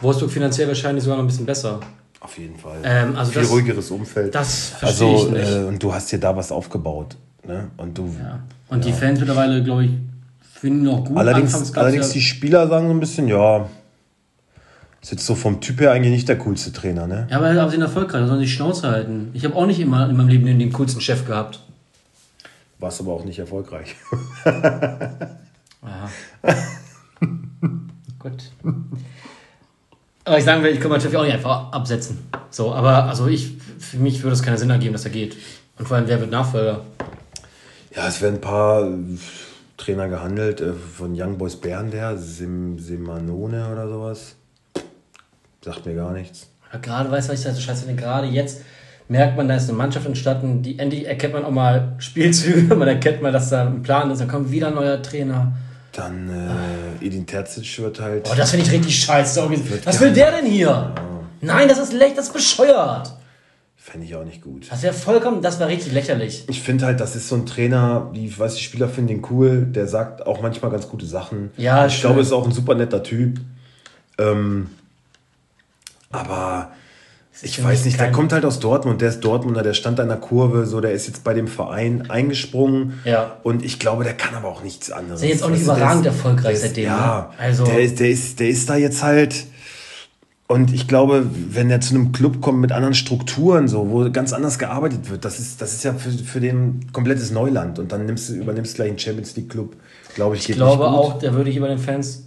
S1: Wolfsburg finanziell wahrscheinlich sogar noch ein bisschen besser.
S2: Auf jeden Fall.
S1: Ähm, also
S2: Viel
S1: das-
S2: ruhigeres Umfeld.
S1: das verstehe
S2: also,
S1: ich nicht.
S2: Äh, und du hast dir da was aufgebaut. Ne? Und du.
S1: Ja. Und die Fans mittlerweile, glaube ich, finden auch gut.
S2: Allerdings, allerdings
S1: ja,
S2: die Spieler sagen so ein bisschen, ja, ist jetzt so vom Typ her eigentlich nicht der coolste Trainer, ne?
S1: Ja, aber, aber sie sind erfolgreich, da sollen die Schnauze halten. Ich habe auch nicht immer in meinem Leben den coolsten Chef gehabt.
S2: Warst aber auch nicht erfolgreich.
S1: Aha. Gut. Aber ich sagen will, ich kann natürlich auch nicht einfach absetzen. So, aber also ich, für mich würde es keinen Sinn ergeben, dass er geht. Und vor allem, wer wird Nachfolger?
S2: Ja, es werden ein paar äh, Trainer gehandelt, äh, von Young Boys Bern der, Sim, Simanone oder sowas. Sagt mir gar nichts.
S1: Gerade, weißt du, was ich so scheiße finde? Gerade jetzt merkt man, da ist eine Mannschaft entstanden, die endlich erkennt man auch mal Spielzüge, man erkennt mal, dass da ein Plan ist, dann kommt wieder ein neuer Trainer.
S2: Dann äh, Edin Terzic wird halt.
S1: Oh, das finde ich richtig scheiße. Was will der denn hier? Nein, das ist leicht, das ist bescheuert.
S2: Fände ich auch nicht gut.
S1: Das wäre vollkommen, das war richtig lächerlich.
S2: Ich finde halt, das ist so ein Trainer, die, ich weiß, die Spieler finden ihn cool, der sagt auch manchmal ganz gute Sachen.
S1: Ja,
S2: ich
S1: schön.
S2: glaube, ist auch ein super netter Typ. Ähm, aber ich weiß nicht, der kommt halt aus Dortmund, der ist Dortmunder, der stand da in der Kurve, so, der ist jetzt bei dem Verein eingesprungen.
S1: Ja.
S2: Und ich glaube, der kann aber auch nichts anderes.
S1: Ist ja jetzt auch nicht
S2: der
S1: überragend
S2: ist-
S1: erfolgreich
S2: der ist-
S1: seitdem,
S2: Ja,
S1: ne? Also-
S2: der, ist, der, ist, der ist da jetzt halt. Und ich glaube, wenn er zu einem Club kommt mit anderen Strukturen, so, wo ganz anders gearbeitet wird, das ist, das ist ja für, für den komplettes Neuland. Und dann nimmst du, übernimmst du gleich einen Champions League Club. Glaube ich,
S1: Ich
S2: geht
S1: glaube
S2: nicht gut.
S1: auch, der würde hier bei den Fans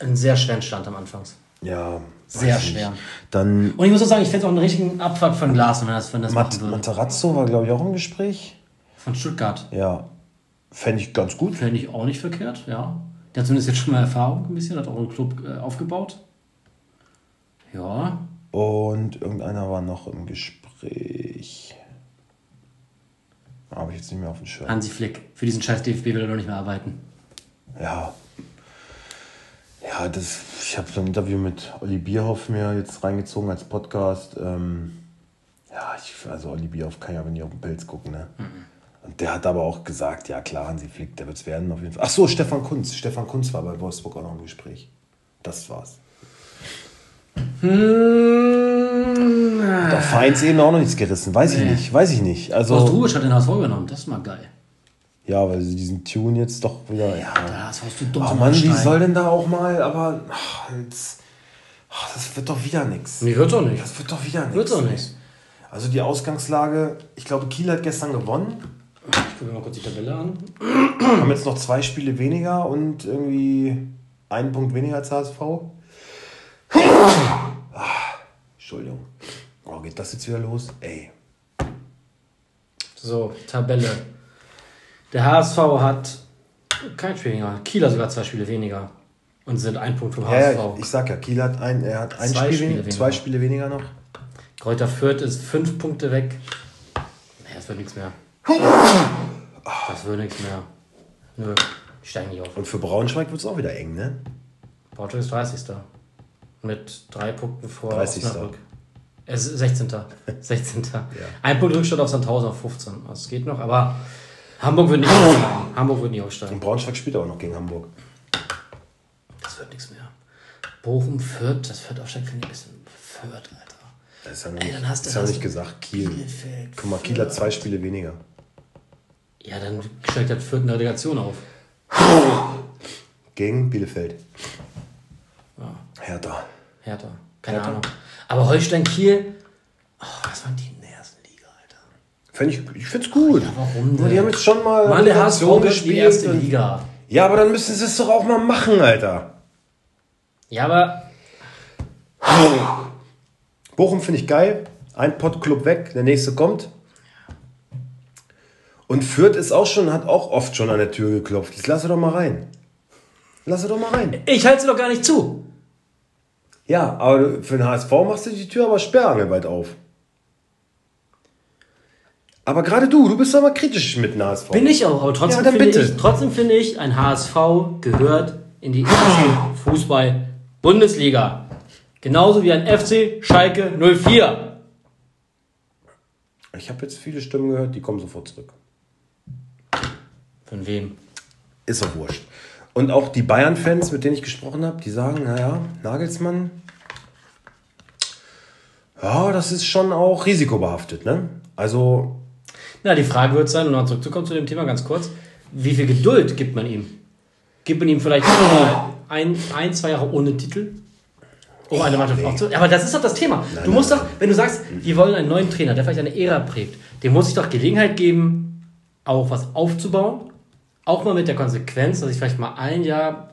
S1: einen sehr schweren Stand am Anfang.
S2: Ja,
S1: Sehr schwer.
S2: Dann
S1: Und ich muss auch sagen, ich fände es auch einen richtigen Abfuck von Glas, wenn das, wenn das
S2: Mat
S1: machen würde.
S2: Materazzo war, glaube ich, auch im Gespräch.
S1: Von Stuttgart.
S2: Ja, fände ich ganz gut.
S1: Fände ich auch nicht verkehrt, ja. Der hat zumindest jetzt schon mal Erfahrung ein bisschen, hat auch einen Club äh, aufgebaut. Ja.
S2: Und irgendeiner war noch im Gespräch. Habe ich jetzt nicht mehr auf dem Schirm.
S1: Hansi Flick. Für diesen scheiß DFB will er noch nicht mehr arbeiten.
S2: Ja. Ja, das, ich habe so ein Interview mit Olli Bierhoff mir jetzt reingezogen als Podcast. Ähm, ja, ich, also Olli Bierhoff kann ja aber nicht auf den Pilz gucken, ne? Und der hat aber auch gesagt, ja klar, Hansi Flick, der wird es werden auf jeden Fall. Ach so, Stefan Kunz. Stefan Kunz war bei Wolfsburg auch noch im Gespräch. Das war's.
S1: Hm,
S2: Auf Vereinsebene auch noch nichts gerissen. Weiß ich
S1: Nee.
S2: nicht, weiß ich nicht. Also,
S1: Rubisch hat den HSV genommen, das ist mal geil.
S2: Ja, weil sie diesen Tune jetzt doch wieder. Ja,
S1: Das hast du dumm
S2: Oh Mann, wie soll denn da auch mal, aber ach, jetzt, ach, das wird doch wieder nichts.
S1: Nee, wird doch nicht.
S2: Das wird doch wieder nichts.
S1: Wird doch nicht.
S2: Also die Ausgangslage, ich glaube, Kiel hat gestern gewonnen,
S1: Ich gucke mir mal kurz die Tabelle an.
S2: haben jetzt noch zwei Spiele weniger und irgendwie einen Punkt weniger als HSV. Ah, Entschuldigung. Oh, geht das jetzt wieder los? Ey.
S1: So, Tabelle. Der HSV hat kein Spiel weniger. Kieler sogar zwei Spiele weniger. Und sind ein Punkt vom
S2: Ja,
S1: HSV.
S2: ja, ich sag ja, Kiel hat ein, er hat ein
S1: Zwei
S2: Spiel
S1: Spiele
S2: weniger, zwei Spiele weniger noch.
S1: Kräuter Fürth ist fünf Punkte weg. Nee, das wird nichts mehr. Das wird nichts mehr. Nö, die steigen nicht auf.
S2: Und für Braunschweig wird es auch wieder eng, ne?
S1: Porto ist 30. Mit drei Punkten vor
S2: 30..
S1: Osnabrück. Es ist 16. 16. Ein Punkt Rückstand auf Sandhausen auf 15. Also es geht noch, aber Hamburg wird nicht aufsteigen. Hamburg wird nicht aufsteigen.
S2: Und Braunschweig spielt auch noch gegen Hamburg.
S1: Das wird nichts mehr. Bochum, Fürth, das Fürth aufsteigen finde ich ein bisschen Fürth, Alter.
S2: Das ist ja noch
S1: Ey,
S2: nicht,
S1: dann hast du-
S2: noch
S1: hast
S2: nicht gesagt. Kiel.
S1: Bielefeld,
S2: Guck mal, Kiel hat zwei Spiele weniger.
S1: Ja, dann steigt der Fürth in der Relegation auf.
S2: Gegen Bielefeld.
S1: Ja,
S2: Hertha.
S1: Hertha. Keine
S2: Hertha.
S1: Ahnung. Aber Holstein Kiel, oh, was waren die
S2: Fänd ich ich find's gut.
S1: Ja, warum
S2: Aber Die
S1: denn?
S2: haben jetzt schon mal
S1: Mann, der HSV in die erste Liga.
S2: Ja, aber dann müssen sie es doch auch mal machen, Alter.
S1: Ja, aber
S2: Bochum finde ich geil. Ein Pottclub weg, der nächste kommt. Und Fürth ist auch schon, hat auch oft schon an der Tür geklopft. Jetzt lass sie doch mal rein. Lass sie doch mal rein.
S1: ich halte sie doch gar nicht zu.
S2: Ja, aber für den HSV machst du die Tür aber sperrangelweit auf. Aber gerade du, du bist mal kritisch mit dem HSV.
S1: Bin ich auch, aber trotzdem
S2: Ja,
S1: finde
S2: bitte.
S1: ich, trotzdem finde ich, ein HSV gehört in die erste Fußball Bundesliga. Genauso wie ein FC Schalke 04.
S2: Ich habe jetzt viele Stimmen gehört, die kommen sofort zurück.
S1: Von wem?
S2: Ist doch wurscht. Und auch die Bayern-Fans, mit denen ich gesprochen habe, die sagen, naja, Nagelsmann, ja, das ist schon auch risikobehaftet, ne? Also,
S1: Na, die Frage wird sein, um noch zurückzukommen zu dem Thema ganz kurz, wie viel Geduld gibt man ihm? Gibt man ihm vielleicht ein, ein, zwei Jahre ohne Titel? Um eine Mannschaft
S2: nee.
S1: aufzunehmen? Aber das ist doch das Thema. du musst doch, wenn du sagst, wir wollen einen neuen Trainer, der vielleicht eine Ära prägt, dem muss ich doch Gelegenheit geben, auch was aufzubauen. Auch mal mit der Konsequenz, dass ich vielleicht mal ein Jahr,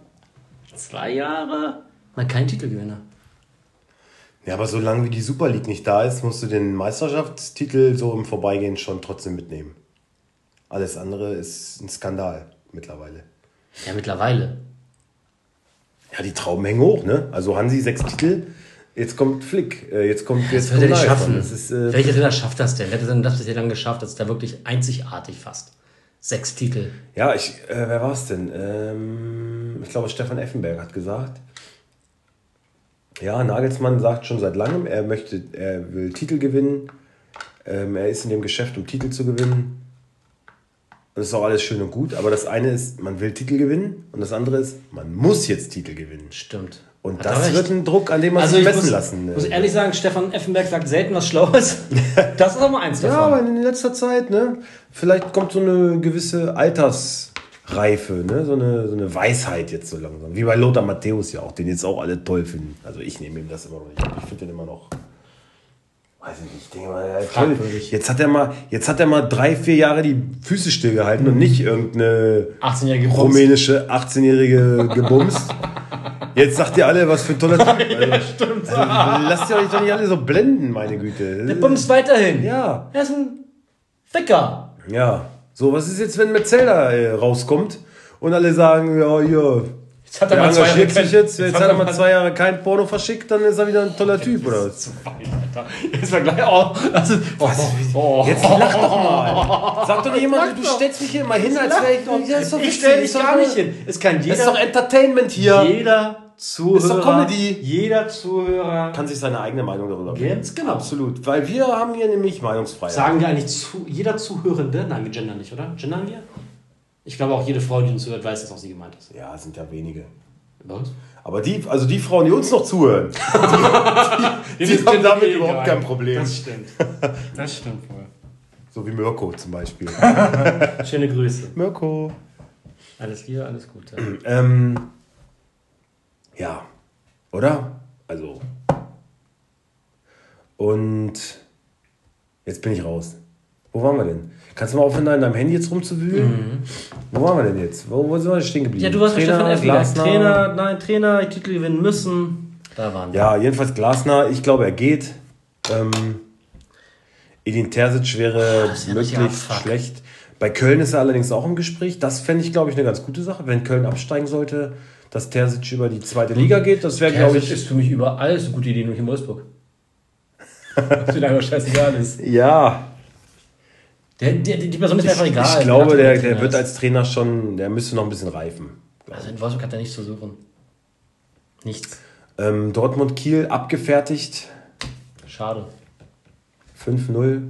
S1: zwei Jahre, mal keinen Titel gewinne.
S2: Ja, aber solange wie die Super League nicht da ist, musst du den Meisterschaftstitel so im Vorbeigehen schon trotzdem mitnehmen. Alles andere ist ein Skandal mittlerweile.
S1: Ja, mittlerweile.
S2: Ja, die Trauben hängen hoch, ne? Also Hansi sechs Titel, jetzt kommt Flick, äh, jetzt kommt jetzt
S1: Das wird er nicht schaffen.
S2: Ist, äh,
S1: Welcher Trainer schafft das denn? Wer hat denn das bisher dann geschafft? Das ist da wirklich einzigartig fast. Sechs Titel.
S2: Ja, ich, äh, wer war es denn? Ähm, ich glaube, Stefan Effenberg hat gesagt. Ja, Nagelsmann sagt schon seit langem, er möchte, er will Titel gewinnen. Ähm, er ist in dem Geschäft, um Titel zu gewinnen. Das ist auch alles schön und gut, aber das eine ist, man will Titel gewinnen und das andere ist, man muss jetzt Titel gewinnen.
S1: Stimmt.
S2: Und
S1: Hat
S2: das wird ein Druck, an dem man
S1: Also
S2: sich
S1: ich
S2: messen
S1: muss,
S2: lassen.
S1: muss
S2: äh.
S1: ehrlich sagen, Stefan Effenberg sagt selten was Schlaues. Das ist mal eins
S2: Ja,
S1: davon.
S2: aber in letzter Zeit, ne? Vielleicht kommt so eine gewisse Altersreife, ne? So eine, so eine Weisheit jetzt so langsam. Wie bei Lothar Matthäus ja auch, den jetzt auch alle toll finden. Also ich nehme ihm das immer noch nicht. Ich finde den immer noch. Weiß ich nicht, ich denke mal, ja.
S1: Fragwürdig.
S2: Jetzt hat er mal, jetzt hat er mal drei, vier Jahre die Füße stillgehalten und nicht irgendeine
S1: 18-jährige Bums.
S2: rumänische 18-jährige gebumst. Jetzt sagt ihr alle, was für ein toller Typ. Also,
S1: Stimmt.
S2: also, lasst ihr euch doch nicht alle so blenden, meine Güte.
S1: Der bumst weiterhin.
S2: Ja.
S1: Er ist ein Ficker.
S2: Ja. So, was ist jetzt, wenn Metzelder äh, rauskommt und alle sagen, ja, hier,
S1: Jetzt hat er mal zwei Jahre kein-
S2: jetzt, jetzt hat er mal zwei Jahre kein Porno verschickt, dann ist er wieder ein toller Typ, oder.
S1: Jetzt war gleich. Oh, das ist, oh, oh,
S2: Jetzt lach doch mal. Sag doch nicht jemand, du stellst mich hier immer hin, als wäre ich... Ja, ist doch
S1: Ich stelle dich
S2: doch
S1: gar nicht hin. Es kann
S2: Das
S1: jeder.
S2: ist doch Entertainment hier.
S1: jeder Zuhörer.
S2: Ist doch Comedy.
S1: Jeder Zuhörer.
S2: Kann sich seine eigene Meinung darüber bilden.
S1: Ganz genau.
S2: Absolut. Weil wir haben hier nämlich Meinungsfreiheit.
S1: Sagen wir eigentlich zu, jeder Zuhörende? Nein, wir gendern nicht, oder? Gendern wir? Ich glaube auch jede Frau, die uns hört, weiß, dass auch sie gemeint ist.
S2: Ja, sind ja wenige.
S1: Was?
S2: Aber die, also die Frauen, die uns noch zuhören, die, die, die haben damit überhaupt kein Problem.
S1: Das stimmt. Das stimmt wohl.
S2: So wie Mirko zum Beispiel.
S1: Schöne Grüße.
S2: Mirko.
S1: Alles Liebe, alles Gute.
S2: Ähm, ja, oder? Also. Und jetzt bin ich raus. Wo waren wir denn? Kannst du mal aufhören, in deinem Handy jetzt rumzuwühlen? Wo waren wir denn jetzt? Wo, wo sind wir stehen geblieben?
S1: Ja, du warst Stefan Effenberg.
S2: Glasner.
S1: Trainer, nein, Trainer, Titel gewinnen müssen. Da waren wir.
S2: Ja, jedenfalls Glasner. Ich glaube, er geht. Ähm, Edin Terzic wäre
S1: richtig
S2: möglichst
S1: abfuck.
S2: schlecht. Bei Köln ist er allerdings auch im Gespräch. Das fände ich, glaube ich, eine ganz gute Sache. Wenn Köln absteigen sollte, dass Terzic über die zweite Liga geht, das wäre, glaube ich.
S1: ist für mich überall so eine gute Idee, nur in Wolfsburg. Was einfach scheißegal ist.
S2: Ja,
S1: Der, der, die Person ist mir einfach egal.
S2: ich glaube, der, der wird
S1: ist.
S2: als Trainer schon, der müsste noch ein bisschen reifen.
S1: Also in Wolfsburg hat er nichts zu suchen. Nichts.
S2: Ähm, Dortmund Kiel abgefertigt,
S1: Schade.
S2: 5-0.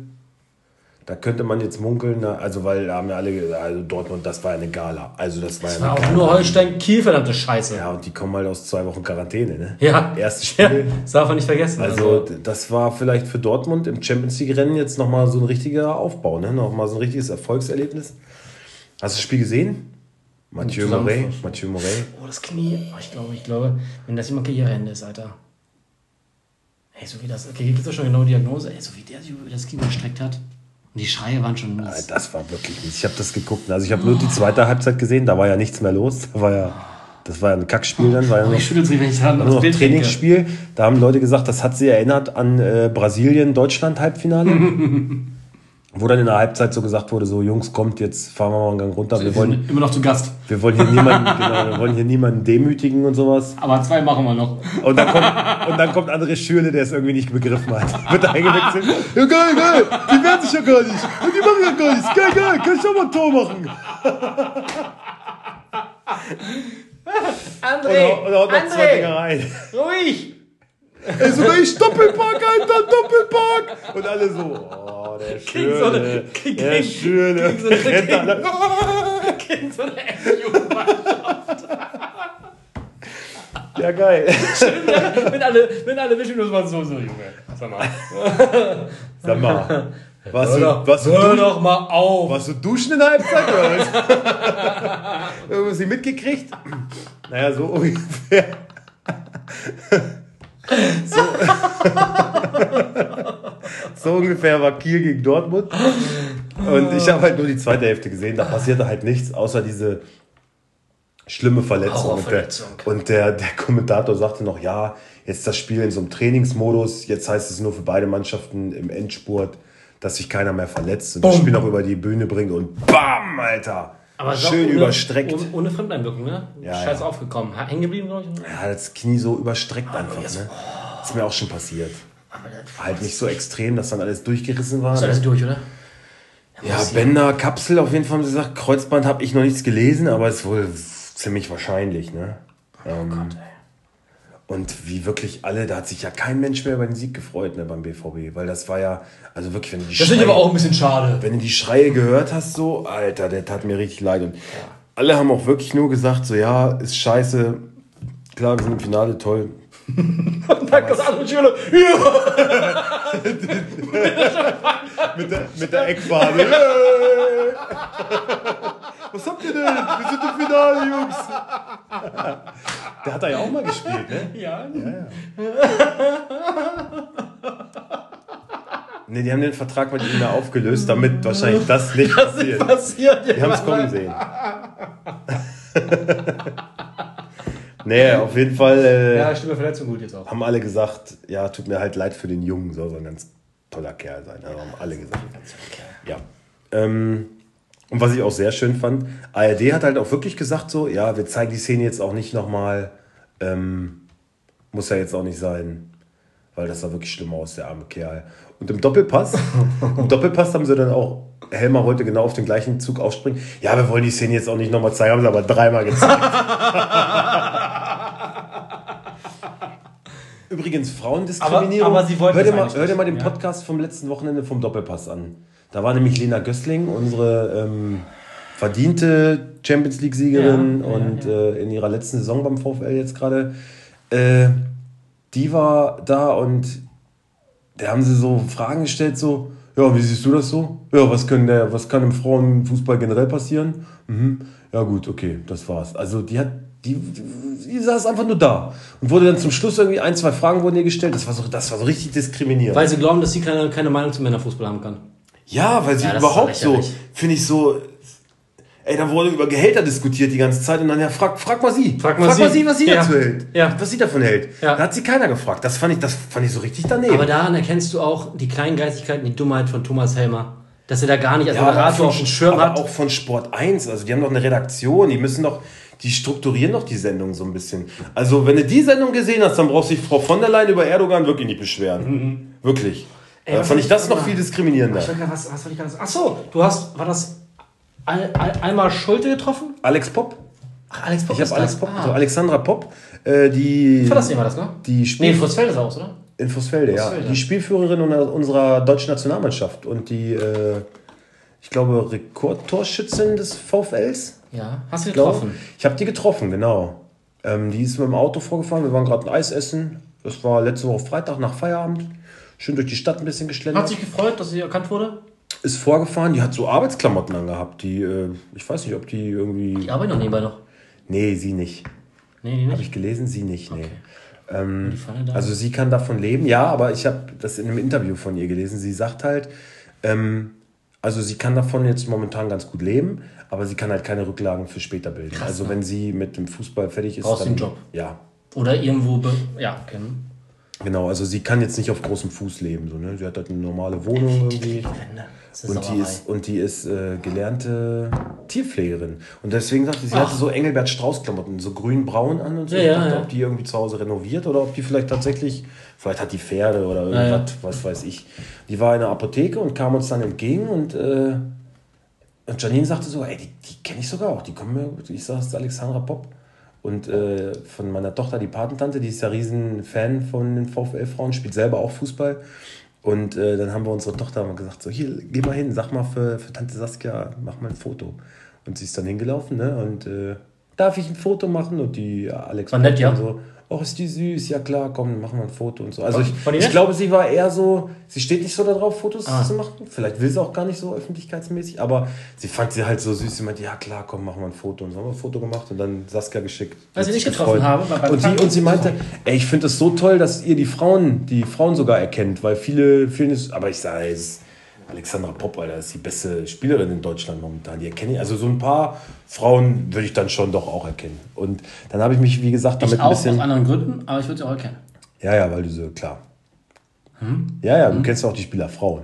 S2: Da könnte man jetzt munkeln, na, also weil da haben ja alle gesagt, also Dortmund, das war ja eine Gala. Also das war
S1: Das
S2: ja
S1: war
S2: eine
S1: auch
S2: Gala.
S1: nur Holstein Kiel, verdammte Scheiße.
S2: Ja, und die kommen halt aus zwei Wochen Quarantäne, ne?
S1: Ja.
S2: Erstes
S1: Ja,
S2: Spiel.
S1: das darf man nicht vergessen.
S2: Also d- das war vielleicht für Dortmund im Champions League-Rennen jetzt nochmal so ein richtiger Aufbau, ne? Nochmal so ein richtiges Erfolgserlebnis. Hast du das Spiel gesehen? Mathieu Morey. Mathieu Morey.
S1: Oh, das Knie. Oh, ich glaube, ich glaube, wenn das jemand Karriereende ist, Alter. Ey, so wie das. Okay, hier gibt es schon genau Diagnose. Ey, so wie der sich über das Knie gestreckt hat. Und die Schreie waren schon mies.
S2: Das war wirklich mies. Ich habe das geguckt. Also ich habe nur die zweite Halbzeit gesehen, da war ja nichts mehr los. Da war ja, das war ja ein Kackspiel dann, war ja
S1: Oh,
S2: nur,
S1: ich schüttel sie, wenn ich an das
S2: noch
S1: Bild.
S2: Trainingsspiel. Da haben Leute gesagt, das hat sie erinnert an äh, Brasilien-Deutschland-Halbfinale. wo dann in der Halbzeit so gesagt wurde, so Jungs, kommt, jetzt fahren wir mal einen Gang runter. Wir
S1: Wir
S2: wollen,
S1: sind immer noch zu Gast.
S2: wir wollen hier niemanden, genau, wir wollen hier niemanden demütigen und sowas.
S1: Aber zwei machen wir noch.
S2: Und dann kommt, und dann kommt André Schürle, der es irgendwie nicht begriffen hat. Wird eingewechselt. Ja, geil, geil. Die wehren sich ja gar nicht. Und die machen ja gar nichts. Geil, geil. Kann ich auch mal ein Tor machen.
S1: André!
S2: Und, und haut noch zwei Dinger
S1: André!
S2: rein.
S1: Ruhig!
S2: Ey, sogar ich Doppelpack, Alter, Doppelpack! Und alle so, oh, der
S1: Gegen so eine-
S2: Schöne,
S1: gegen-
S2: der Schöne.
S1: gegen so eine-
S2: alle,
S1: Gegen so eine Jugendmannschaft.
S2: Ja, geil.
S1: wenn alle, wenn alle wischen, das war so, so, Junge. Sag mal.
S2: Sag mal, was
S1: Hör
S2: du,
S1: doch,
S2: was du,
S1: hör
S2: duschen,
S1: doch mal auf.
S2: was du duschen in der Halbzeit, oder was? Irgendwas nicht mitgekriegt? Naja, so ungefähr. So, so ungefähr war Kiel gegen Dortmund. Und ich habe halt nur die zweite Hälfte gesehen. Da passierte halt nichts, außer diese schlimme Verletzung. Und, der, und der, der Kommentator sagte noch, ja, jetzt das Spiel in so einem Trainingsmodus. Jetzt heißt es nur für beide Mannschaften im Endspurt, dass sich keiner mehr verletzt und das Spiel noch über die Bühne bringt. Und BAM, Alter!
S1: Aber
S2: Schön
S1: ohne,
S2: überstreckt.
S1: Ohne, ohne Fremdeinwirkung, ne?
S2: Ja,
S1: Scheiß
S2: ja.
S1: aufgekommen. Hängen geblieben, glaube ich.
S2: Ja, das Knie so überstreckt einfach.
S1: jetzt-
S2: Ne? Ist mir auch schon passiert.
S1: Aber das
S2: Halt nicht so extrem, dass dann alles durchgerissen war.
S1: ist
S2: ne?
S1: alles durch, oder?
S2: Ja, Bänder, Kapsel, auf jeden Fall haben sie gesagt. Kreuzband habe ich noch nichts gelesen, aber ist wohl ziemlich wahrscheinlich. Ne? Ähm,
S1: Gott, ey.
S2: Und wie wirklich alle, da hat sich ja kein Mensch mehr über den Sieg gefreut ne, beim BVB, weil das war ja, also wirklich, wenn du die,
S1: Das finde ich
S2: Schreie,
S1: aber auch ein bisschen schade.
S2: wenn du die Schreie gehört hast, so, Alter, der tat mir richtig leid. Und alle haben auch wirklich nur gesagt, so, ja, ist scheiße, klar, wir sind im Finale, toll.
S1: Und dann kommt andere Schüler. Ja!
S2: Mit der, mit der Eckfahne. Was habt ihr denn? Wir sind im Finale, Jungs. Der hat da ja auch mal gespielt, ne?
S1: ja.
S2: Ne, die haben den Vertrag mit ihm da aufgelöst, damit wahrscheinlich das nicht
S1: Das
S2: passiert.
S1: passiert.
S2: Die haben es kommen sehen. nee, auf jeden Fall äh,
S1: Ja, schlimme Verletzung gut jetzt auch.
S2: haben alle gesagt, ja, tut mir halt leid für den Jungen, soll so ein ganz toller Kerl sein. Also haben alle gesagt. Ja. Ähm, und was ich auch sehr schön fand, ARD hat halt auch wirklich gesagt so, ja, wir zeigen die Szene jetzt auch nicht nochmal, ähm, muss ja jetzt auch nicht sein, weil das sah wirklich schlimm aus, der arme Kerl. Und im Doppelpass, im Doppelpass haben sie dann auch, Helmer wollte genau auf den gleichen Zug aufspringen. Ja, wir wollen die Szene jetzt auch nicht nochmal zeigen, haben sie aber dreimal gezeigt. Übrigens, Frauendiskriminierung.
S1: Aber- aber sie wollten
S2: hör dir, mal, hör dir mal den. Podcast vom letzten Wochenende vom Doppelpass an. Da war nämlich Lena Gößling, unsere ähm, verdiente Champions League-Siegerin
S1: Ja, ja,
S2: und Äh, in ihrer letzten Saison beim VfL jetzt gerade. Äh, die war da und da haben sie so Fragen gestellt, so, ja, wie siehst du das so? Ja, was, können der, was kann im Frauenfußball generell passieren? Mhm. Ja, gut, okay, das war's. Also die hat, die, die saß einfach nur da und wurde dann zum Schluss irgendwie ein, zwei Fragen wurden ihr gestellt. Das war so, das war so richtig diskriminierend.
S1: Weil sie glauben, dass sie keine, keine Meinung zum Männerfußball haben kann.
S2: Ja, weil sie
S1: Ja,
S2: überhaupt so, finde ich so, ey, da wurde über Gehälter diskutiert die ganze Zeit und dann, ja, frag, frag mal sie.
S1: Frag mal sie.
S2: was sie
S1: Ja.
S2: dazu hält.
S1: Ja.
S2: Was sie davon hält.
S1: Ja.
S2: Da hat sie keiner gefragt. Das fand ich, das fand ich so richtig daneben.
S1: Aber daran erkennst du auch die Kleingeistigkeit und die Dummheit von Thomas Helmer. Dass er da gar nicht als
S2: Ja, aber
S1: Moderator
S2: auch
S1: auf dem Schirm
S2: aber
S1: hat.
S2: auch von Sport 1. Also die haben doch eine Redaktion, die müssen doch, die strukturieren doch die Sendung so ein bisschen. Also wenn du die Sendung gesehen hast, dann braucht sich Frau von der Leyen über Erdogan wirklich nicht beschweren. Wirklich.
S1: Ey, was
S2: fand ich das
S1: ich-
S2: noch viel diskriminierender.
S1: Ich nicht, was, was ich ganz. Ach so, du hast, war das Al, Al, Alma Schulte getroffen?
S2: Alex Popp.
S1: Ach, Alex Popp
S2: Ich habe Alex. Popp,
S1: Ah.
S2: also Alexandra Popp, äh, die,
S1: Verlassen war das, ne?
S2: die
S1: Nee,
S2: Spiel
S1: Fußfeld ist aus, oder?
S2: in Fußfelde, ja. Die Spielführerin unserer- deutschen Nationalmannschaft und die, äh, ich glaube, Rekordtorschützin des VfLs.
S1: Ja. Hast du
S2: glaube,
S1: getroffen?
S2: Ich habe die getroffen, genau. Ähm, die ist mit dem Auto vorgefahren. Wir waren gerade ein Eis essen. Das war letzte Woche Freitag nach Feierabend. Schön durch die Stadt ein bisschen
S1: Hat
S2: geschlendert.
S1: sich gefreut, dass sie erkannt wurde?
S2: Ist vorgefahren. Die hat so Arbeitsklamotten angehabt. Die, äh, ich weiß nicht, ob die irgendwie.
S1: Die arbeiten noch nebenbei noch.
S2: Nee, sie nicht.
S1: Nee, die
S2: Habe
S1: nicht.
S2: ich gelesen, sie nicht. Nee.
S1: Pfanne da.
S2: Also sie kann davon leben, ja, aber ich habe das in einem Interview von ihr gelesen. Sie sagt halt, ähm, also sie kann davon jetzt momentan ganz gut leben, aber sie kann halt keine Rücklagen für später bilden. also wenn sie mit dem Fußball fertig ist,
S1: Brauchst
S2: dann,
S1: einen Job.
S2: Ja,
S1: Oder irgendwo. Ja, okay.
S2: Genau. Also sie kann jetzt nicht auf großem Fuß leben. So, ne? Sie hat halt eine normale Wohnung irgendwie. Und die ist, und die ist äh, gelernte Tierpflegerin. Und deswegen sagte sie, sie
S1: Ach.
S2: hatte so Engelbert Strauß-Klamotten, so grün-braun an und so.
S1: Ja,
S2: ich dachte,
S1: ja.
S2: ob die irgendwie zu Hause renoviert oder ob die vielleicht tatsächlich, vielleicht hat die Pferde oder irgendwas, was weiß ich. Die war in der Apotheke und kam uns dann entgegen und, äh, und Janine sagte so, ey, die, die kenne ich sogar auch, die kommen mir, ich sag, das ist Alexandra Popp. Und äh, von meiner Tochter, die Patentante, die ist ja riesen Fan von den VfL-Frauen, spielt selber auch Fußball. Und äh, dann haben wir unsere Tochter gesagt, so hier, geh mal hin, sag mal für, für Tante Saskia, mach mal ein Foto. Und sie ist dann hingelaufen, ne? Und äh, darf ich ein Foto machen? Und die Alex
S1: War nett, ja?
S2: so, oh, ist die süß, ja klar, komm, machen wir ein Foto und so. Also ich, ich glaube, sie war eher so, sie steht nicht so darauf, Fotos
S1: Ah.
S2: zu machen. Vielleicht will sie auch gar nicht so öffentlichkeitsmäßig, aber sie fand sie halt so süß. Sie meinte, ja klar, komm, machen wir ein Foto. Und so haben wir ein Foto gemacht und dann Saskia geschickt. Hat
S1: dich
S2: sich
S1: getroffen
S2: gefreut.
S1: habe, war
S2: Und sie, und sie meinte, ey, ich finde es so toll, dass ihr die Frauen, die Frauen sogar erkennt, weil viele, vielen ist, aber ich sage, es ist Alexandra Popp, Alter, ist die beste Spielerin in Deutschland momentan. Die erkenne ich. Also so ein paar Frauen würde ich dann schon doch auch erkennen. Und dann habe ich mich, wie gesagt, damit
S1: Ich
S2: ein
S1: auch
S2: bisschen.
S1: aus anderen Gründen, aber ich würde sie auch erkennen.
S2: Ja, ja, weil du so, klar.
S1: Hm?
S2: Ja, ja, du kennst auch die Spieler Frauen.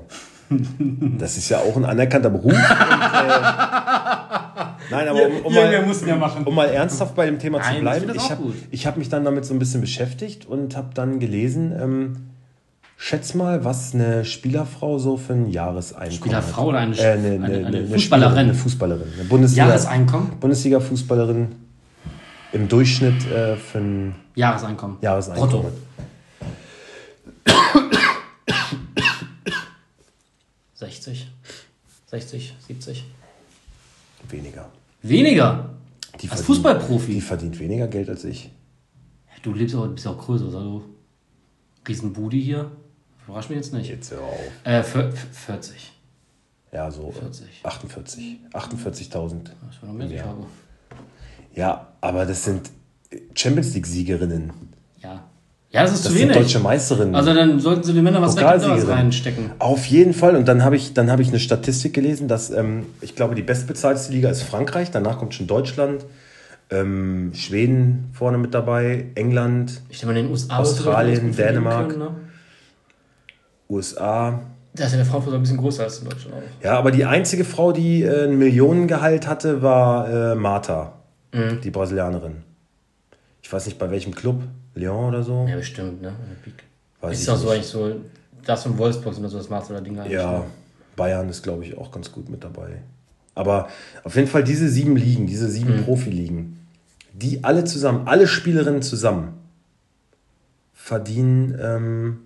S2: Das ist ja auch ein anerkannter Beruf. Und, äh, nein, aber um, um, mal,
S1: machen.
S2: um mal ernsthaft bei dem Thema
S1: Nein,
S2: zu
S1: ich
S2: bleiben, ich
S1: auch
S2: habe hab mich dann damit so ein bisschen beschäftigt und habe dann gelesen, ähm, schätz mal, was eine Spielerfrau so für ein Jahreseinkommen
S1: Spielerfrau
S2: hat.
S1: oder eine-
S2: äh, eine,
S1: eine-
S2: eine,
S1: Fußballerin?
S2: Eine Fußballerin. Eine Bundesliga,
S1: Jahreseinkommen?
S2: Bundesliga-Fußballerin im Durchschnitt äh, für ein
S1: Jahreseinkommen.
S2: Jahreseinkommen.
S1: Brutto. 60, 60, 70.
S2: Weniger.
S1: Weniger.
S2: Die
S1: Als
S2: verdient-
S1: Fußballprofi.
S2: Die verdient weniger Geld als ich.
S1: Du lebst auch, bist auch größer, oder du? Riesenbudi hier. Überrascht mich jetzt nicht.
S2: Jetzt hör auf.
S1: Äh, vier- 40.
S2: Ja, so
S1: 40.
S2: 48. 48.000.
S1: Das war noch mehr,
S2: Ja.
S1: Chicago.
S2: Ja, aber das sind Champions League-Siegerinnen.
S1: Ja. Ja, das ist
S2: Das
S1: zu
S2: sind
S1: wenig.
S2: deutsche Meisterinnen.
S1: Also dann sollten sie den Männern was was reinstecken.
S2: Auf jeden Fall. Und dann habe ich, dann habe ich eine Statistik gelesen, dass ähm, ich glaube, die bestbezahlteste Liga ist Frankreich. Danach kommt schon Deutschland, ähm, Schweden vorne mit dabei, England,
S1: Ich denke mal, in den USA
S2: Australien, Dänemark.
S1: Können, ne?
S2: USA.
S1: Da ist ja der Frauenfußball ein bisschen größer als in Deutschland auch.
S2: Ja, aber die einzige Frau, die äh, ein Millionengehalt hatte, war äh, Marta,
S1: Mhm.
S2: die Brasilianerin. Ich weiß nicht bei welchem Club, Lyon oder so.
S1: Ja, bestimmt, ne?
S2: Weiß
S1: ist doch so eigentlich so, das von Wolfsburg sind so das Maß oder Dinge eigentlich.
S2: Ja,
S1: ne?
S2: Bayern ist, glaube ich, auch ganz gut mit dabei. Aber auf jeden Fall diese sieben Ligen, diese sieben
S1: Mhm.
S2: Profiligen, die alle zusammen, alle Spielerinnen zusammen, verdienen ähm,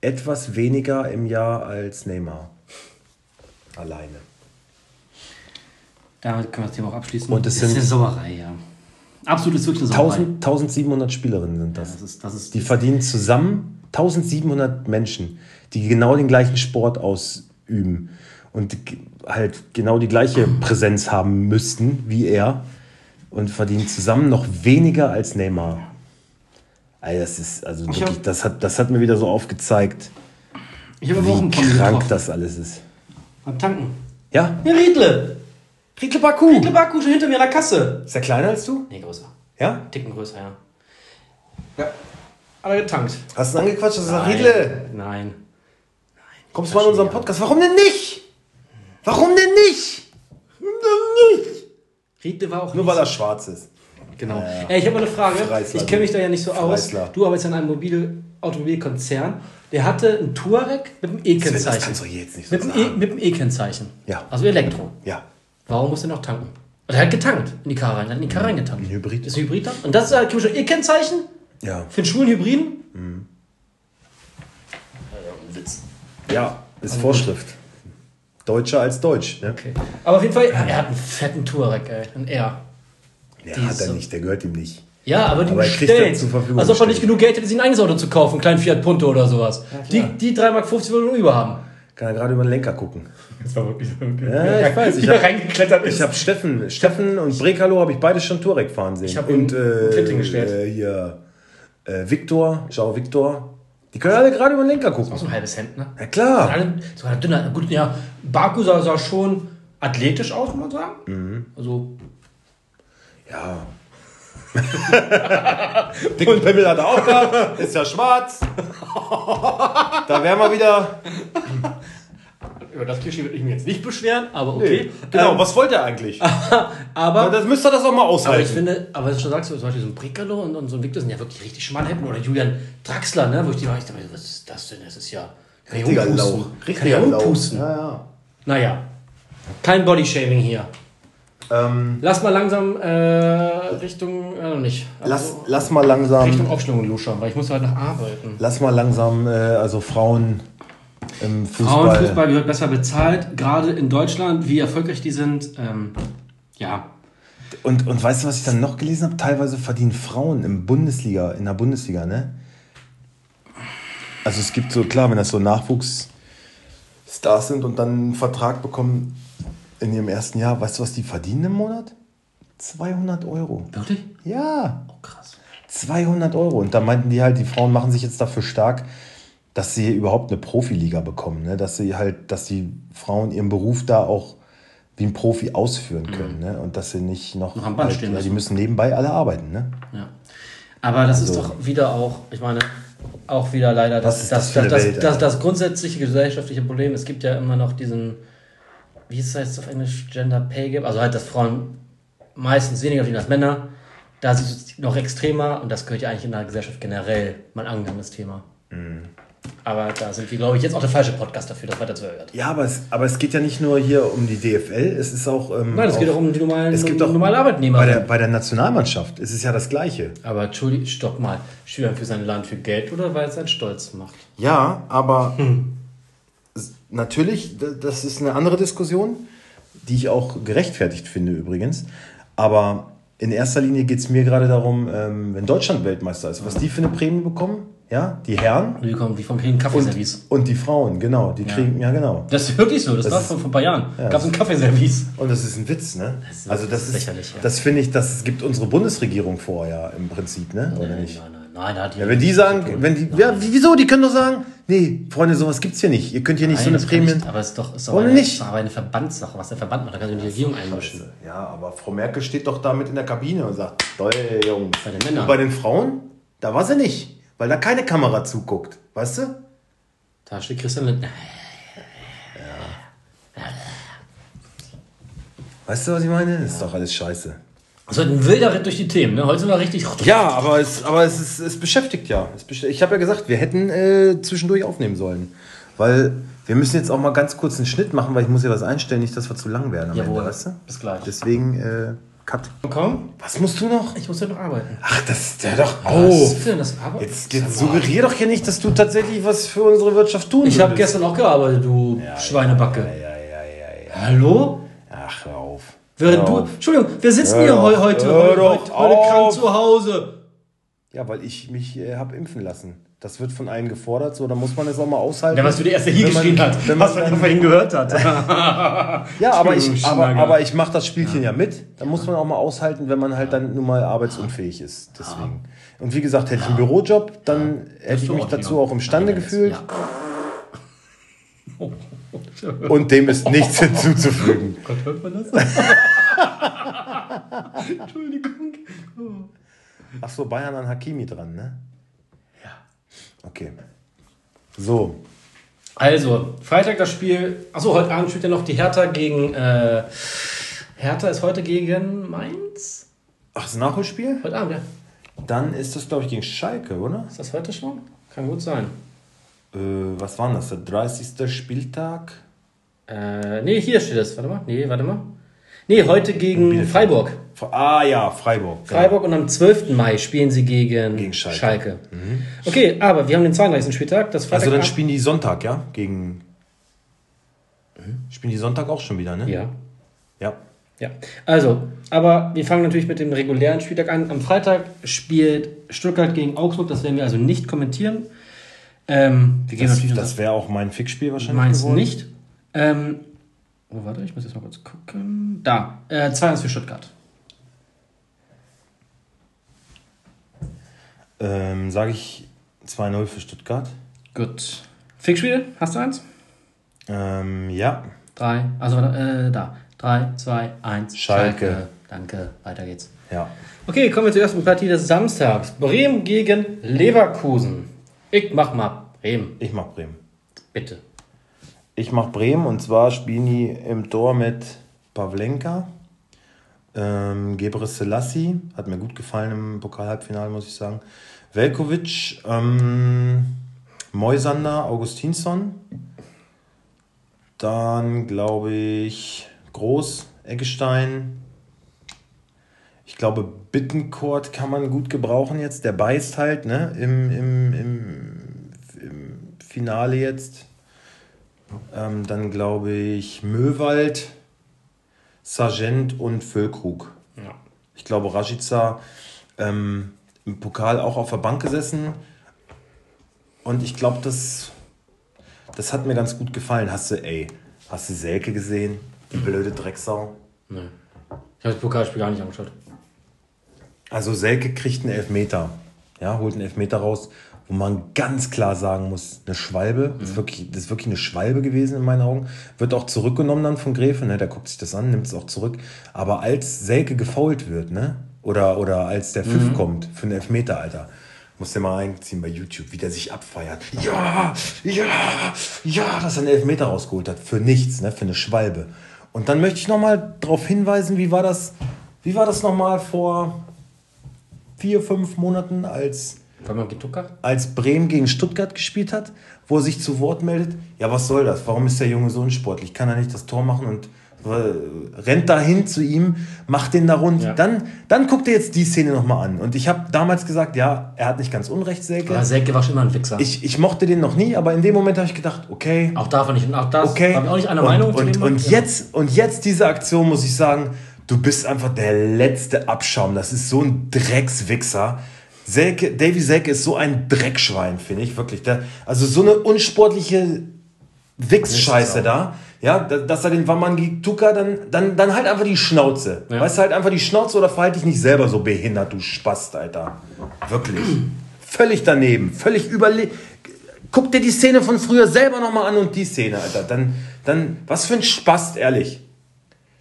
S2: etwas weniger im Jahr als Neymar. Alleine.
S1: Damit können wir das Thema auch abschließen.
S2: Und
S1: das ist
S2: sind-
S1: eine Sauerei, ja. Absolut ist wirklich eine Sauerei.
S2: 1000, 1700 Spielerinnen sind das.
S1: Das ist, das ist
S2: Die verdienen zusammen 1700 Menschen, die genau den gleichen Sport ausüben und halt genau die gleiche Präsenz haben müssten wie er und verdienen zusammen noch weniger als Neymar. Ey, das ist also
S1: Ich
S2: wirklich,
S1: hab-
S2: das hat, das hat mir wieder so aufgezeigt, wie krank
S1: getroffen.
S2: das alles ist.
S1: Beim Tanken.
S2: Ja?
S1: Ja, Riedle.
S2: Riedle Baku!
S1: Riedle Baku schon hinter mir an der Kasse.
S2: Ist er kleiner als du?
S1: Nee, größer.
S2: Ja?
S1: Ticken größer, ja. Ja. Aber getankt.
S2: Hast du ihn angequatscht? Das ist
S1: Nein.
S2: Riedle!
S1: Nein.
S2: Kommst du mal in unseren Podcast? Warum denn nicht? Warum denn nicht?
S1: Riedle war auch
S2: Nur
S1: nicht
S2: weil er schwarz ist.
S1: Genau. Ey, ich habe mal eine Frage.
S2: Freisler.
S1: Ich kenne mich da ja nicht so aus.
S2: Freisler.
S1: Du arbeitest in einem Mobil Automobilkonzern. Der hatte einen Touareg mit dem
S2: Das
S1: E-Kennzeichen.
S2: kannst du jetzt nicht so
S1: Mit dem E-
S2: sagen.
S1: mit dem E-Kennzeichen.
S2: Ja.
S1: Also Elektro.
S2: Ja.
S1: Warum muss er noch tanken? Und er hat getankt in die Karre rein. Er hat in die Karre reingetankt.
S2: Ein Hybrid.
S1: Ist ein Hybrid da? Und das ist halt schon E-Kennzeichen
S2: Ja.
S1: für einen schwulen Hybriden?
S2: Ja, ist Vorschrift. Deutscher als Deutsch. Ne?
S1: Okay. Aber auf jeden Fall, er hat einen fetten Touareg, ey. Ein R.
S2: Ja,
S1: Die
S2: hat
S1: ist
S2: er
S1: so-
S2: nicht, der gehört ihm nicht.
S1: Ja, aber die
S2: Aber er
S1: bestellen.
S2: das zur Verfügung
S1: Als ob er nicht genug Geld hätte, sich ein eigenes Auto zu kaufen. Einen kleinen Fiat Punto oder sowas. die, die 3,50 Mark würde er über haben.
S2: Kann er gerade über den Lenker gucken.
S1: Das war wirklich so.
S2: Ja, ich weiß. Ich habe
S1: reingeklettert ist.
S2: ich hab Steffen, Steffen und Brekalo habe ich beide schon Touareg fahren sehen.
S1: Ich hab
S2: und äh,
S1: gestellt.
S2: äh, hier äh, Victor, schau Victor. Die können alle gerade über den Lenker gucken.
S1: so ein halbes Hemd, ne?
S2: Ja klar.
S1: Alle, sogar dünner. Gut, ja, Baku sah, sah schon athletisch aus, kann man sagen.
S2: Mhm.
S1: Also,
S2: Ja. Dicken Pimmel hat er auch gehabt. Ist ja schwarz. Da wären wir wieder.
S1: über das Klischee würde ich mich jetzt nicht beschweren, aber okay.
S2: Genau,
S1: Ähm,
S2: was wollt ihr eigentlich?
S1: aber,
S2: Das müsst ihr das auch mal
S1: aber ich
S2: aushalten.
S1: finde, aber was du schon sagst, zum Beispiel so ein Bricalo und, und so ein Victor sind ja wirklich richtig schmale Hemden. Oder Julian Draxler, ne? wo ich die war, ich dachte, was ist das denn? Das ist ja.
S2: Richtiger. Lauch.
S1: Ich umpusten.
S2: Ja, ja.
S1: Naja, kein Bodyshaming hier.
S2: Ähm,
S1: Lass mal langsam äh, Richtung, äh, nicht.
S2: lass, lass mal langsam.
S1: Richtung Aufstellung luschern, weil ich muss heute noch arbeiten.
S2: Lass mal langsam, äh, also Frauen im Fußball.
S1: Frauenfußball wird besser bezahlt, gerade in Deutschland, wie erfolgreich die sind. Ähm, ja,
S2: Und, und weißt du, was ich dann noch gelesen habe? Teilweise verdienen Frauen im Bundesliga, in der Bundesliga, ne? Also es gibt so, klar, wenn das so Nachwuchsstars sind und dann einen Vertrag bekommen in ihrem ersten Jahr, weißt du, was die verdienen im Monat? 200 Euro.
S1: wirklich?
S2: Ja,
S1: Oh, krass.
S2: 200 Euro. Und da meinten die halt, die Frauen machen sich jetzt dafür stark, dass sie überhaupt eine Profiliga bekommen. Ne? Dass sie halt, dass die Frauen ihren Beruf da auch wie ein Profi ausführen können. Ne? Und dass sie nicht noch.
S1: Mhm. Noch am Band
S2: halt,
S1: stehen
S2: ja,
S1: müssen.
S2: Die müssen nebenbei alle arbeiten. Ne?
S1: Ja. Aber das ist
S2: Also-
S1: doch wieder auch, ich meine, auch wieder leider das,
S2: ist
S1: das,
S2: das
S1: das,
S2: Welt,
S1: das, das grundsätzliche gesellschaftliche Problem. Es gibt ja immer noch diesen, wie ist das jetzt auf Englisch, Gender Pay Gap, also halt, dass Frauen meistens weniger verdienen als Männer. Da ist es noch extremer und das gehört ja eigentlich in der Gesellschaft generell mal angegangenes Thema.
S2: Mhm.
S1: Aber da sind wir, glaube ich, jetzt auch der falsche Podcast dafür, das weiter zu erörtern.
S2: Ja, aber es, aber es geht ja nicht nur hier um die DFL, es ist auch. Ähm,
S1: Nein, es geht auch um die normalen,
S2: es gibt
S1: um
S2: auch
S1: normale Arbeitnehmer.
S2: Bei der, bei der Nationalmannschaft ist es ja das Gleiche.
S1: Aber Entschuldigung, stopp mal. Schüler für sein Land für Geld oder weil es einen Stolz macht?
S2: Ja, aber s- natürlich, das ist eine andere Diskussion, die ich auch gerechtfertigt finde übrigens. Aber in erster Linie geht es mir gerade darum, ähm, wenn Deutschland Weltmeister ist, was die für eine Prämie bekommen. Ja, die Herren
S1: Die kommen, die vom kriegen
S2: und,
S1: Kaffeeservice.
S2: und die Frauen, genau. Die kriegen, ja genau.
S1: Das ist wirklich so, das,
S2: Das
S1: war vor, vor ein paar Jahren.
S2: Ja.
S1: Gab es ein Kaffeeservice.
S2: Und das ist ein Witz, ne?
S1: ist
S2: also das ist
S1: lächerlich, ja.
S2: das finde ich, das gibt unsere Bundesregierung vor, ja, im Prinzip, ne? Oder
S1: Nein,
S2: nicht?
S1: nein, nein, nein, hat die
S2: Ja, wenn die sagen, wenn die, ja, wieso? Die können doch sagen, nee, Freunde, sowas gibt's hier nicht. Ihr könnt hier nicht
S1: Nein,
S2: so eine Prämie.
S1: Nicht, aber es ist doch, ist doch eine,
S2: nicht?
S1: Aber eine Verbandssache, was der Verband macht. Da kann sich die Regierung einmischen.
S2: Ja, aber Frau Merkel steht doch da mit in der Kabine und sagt, toll, Jungs.
S1: Bei den Männern.
S2: Und bei den Frauen, da war sie nicht, weil da keine Kamera zuguckt, weißt du?
S1: Da steht Christian Lindner.
S2: Weißt du, was ich meine? Das ist doch alles scheiße.
S1: Das wird ein wilder Ritt durch die Themen, ne? Heute sind wir richtig.
S2: Ja, aber es, aber es, ist, es beschäftigt ja. Es besch- ich habe ja gesagt, wir hätten äh, zwischendurch aufnehmen sollen. Weil wir müssen jetzt auch mal ganz kurz einen Schnitt machen, weil ich muss ja was einstellen, nicht, dass wir zu lang werden am
S1: Jawohl.
S2: Ende, weißt du?
S1: Bis gleich.
S2: Deswegen, äh, Cut.
S1: Komm,
S2: Was musst du noch?
S1: ich muss ja noch arbeiten.
S2: Ach, das der doch
S1: Was
S2: auf.
S1: für das Arbeit?
S2: Jetzt, jetzt suggerier doch hier nicht, dass du tatsächlich was für unsere Wirtschaft tun
S1: Ich habe gestern auch gearbeitet, du Schweinebacke.
S2: Ja, ja, ja, ja, ja.
S1: Hallo?
S2: Ach.
S1: Während
S2: Hör
S1: du. Entschuldigung, wir sitzen hier heute, heute, heute, heute krank zu Hause.
S2: Ja, weil ich mich äh, habe impfen lassen. Das wird von einem gefordert, so, da muss man es auch mal aushalten.
S1: Ja, was für die erste hier
S2: Wenn man-
S1: hat,
S2: wenn
S1: was
S2: man
S1: vorhin gehört hat.
S2: Ja, aber
S1: Du
S2: ich, aber, aber ich mache das Spielchen ja, mit. Da muss man auch mal aushalten, wenn man halt dann nun mal arbeitsunfähig ist. Deswegen. Und wie gesagt, hätte ich einen Bürojob, dann hätte ich
S1: du
S2: mich dazu auch imstande gefühlt.
S1: Ja.
S2: Und dem ist nichts hinzuzufügen.
S1: Gott, hört man das? Entschuldigung.
S2: Ach so, Bayern an Hakimi dran, ne?
S1: Ja.
S2: Okay. So.
S1: Also, Freitag das Spiel. Achso, heute Abend spielt ja noch die Hertha gegen. Äh, Hertha ist heute gegen Mainz?
S2: Ach, das Nachholspiel?
S1: Heute Abend, ja.
S2: Dann ist das, glaube ich, gegen Schalke, oder?
S1: Ist das heute schon? Kann gut sein.
S2: Äh, was war das? Der 30. Spieltag?
S1: Äh, nee, hier steht es. Warte mal. Nee, warte mal. Nee, heute gegen
S2: Bielefeld.
S1: Freiburg.
S2: Fre- Ah ja, Freiburg.
S1: Freiburg und am 12. Mai spielen sie gegen,
S2: Gegen Schalke.
S1: Schalke. Okay, aber wir haben den 32. Spieltag. Das
S2: Also dann spielen die Sonntag, ja? Gegen. Spielen die Sonntag auch schon wieder, ne?
S1: Ja.
S2: Ja.
S1: Ja, also, aber wir fangen natürlich mit dem regulären Spieltag an. Am Freitag spielt Stuttgart gegen Augsburg, das werden wir also nicht kommentieren. Ähm, wir gehen
S2: Das,
S1: natürlich
S2: das wäre auch mein Fixspiel wahrscheinlich.
S1: meins
S2: geworden.
S1: nicht. Ähm, oh, warte, ich muss jetzt mal kurz gucken. Da, äh, 2-1 für Stuttgart.
S2: Ähm, Sage ich 2-0 für Stuttgart.
S1: Gut. Fixspiel, hast du eins?
S2: Ähm, ja.
S1: Drei, also warte, äh, da. 3, 2, 1.
S2: Schalke.
S1: Danke, weiter geht's.
S2: Ja.
S1: Okay, kommen wir zur ersten Partie des Samstags. Bremen gegen Leverkusen. Ich mach mal Bremen,
S2: Ich mach Bremen.
S1: bitte.
S2: Ich mach Bremen und zwar spielen die im Tor mit Pavlenka. Ähm, Gebre Selassie, hat mir gut gefallen im Pokal-Halbfinale, muss ich sagen. Velkovic, ähm, Moisander, Augustinsson. Dann glaube ich Groß, Eggestein, Ich glaube, Bittencourt kann man gut gebrauchen jetzt. Der beißt halt, ne? Im, im, im, im Finale jetzt. Ähm, dann glaube ich Möwald, Sargent und Füllkrug.
S1: Ja.
S2: Ich glaube, Rashica ähm, im Pokal auch auf der Bank gesessen. Und ich glaube, das, das hat mir ganz gut gefallen. Hast du, ey, hast du Selke gesehen? Die blöde Drecksau.
S1: Nee. Ich habe das Pokalspiel gar nicht angeschaut.
S2: Also Selke kriegt einen Elfmeter. Ja, holt einen Elfmeter raus, wo man ganz klar sagen muss, eine Schwalbe. Das, ist wirklich, das ist wirklich eine Schwalbe gewesen in meinen Augen. Wird auch zurückgenommen dann von Gräfe, ne? Der guckt sich das an, nimmt es auch zurück. Aber als Selke gefault wird, ne? Oder, oder als der Pfiff kommt für einen Elfmeter, Alter. Muss der mal einziehen bei YouTube, wie der sich abfeiert. Ja, ja, ja, dass er einen Elfmeter rausgeholt hat. Für nichts, ne? Für eine Schwalbe. Und dann möchte ich nochmal darauf hinweisen, wie war das, wie war das nochmal vor vier, fünf Monaten, als, als Bremen gegen Stuttgart gespielt hat, wo er sich zu Wort meldet, ja, was soll das? Warum ist der Junge so unsportlich? Kann er nicht das Tor machen und äh, rennt dahin zu ihm, macht den da rund.
S1: Ja.
S2: Dann, dann guckt er jetzt die Szene nochmal an. Und ich habe damals gesagt, ja, er hat nicht ganz Unrecht, Selke.
S1: Ja, Selke war schon immer ein Wichser.
S2: Ich, ich mochte den noch nie, aber in dem Moment habe ich gedacht, okay,
S1: auch da war nicht, auch das
S2: okay.
S1: war ich auch nicht einer
S2: und,
S1: Meinung. zu
S2: Und, und.
S1: Ja.
S2: jetzt, und jetzt diese Aktion, muss ich sagen, du bist einfach der letzte Abschaum. Das ist so ein Dreckswichser. Selke, Davy Selke ist so ein Dreckschwein, finde ich, wirklich. Der, also so eine unsportliche Wichsscheiße da. Ja, da- dass er den Waman Tuka dann, dann, dann halt einfach die Schnauze.
S1: Ja.
S2: Weißt du, halt einfach die Schnauze oder verhalte dich nicht selber so behindert, du Spast, Alter. Wirklich. Völlig daneben. Völlig überle... Guck dir die Szene von früher selber nochmal an und die Szene, Alter. Dann, dann, was für ein Spast, ehrlich.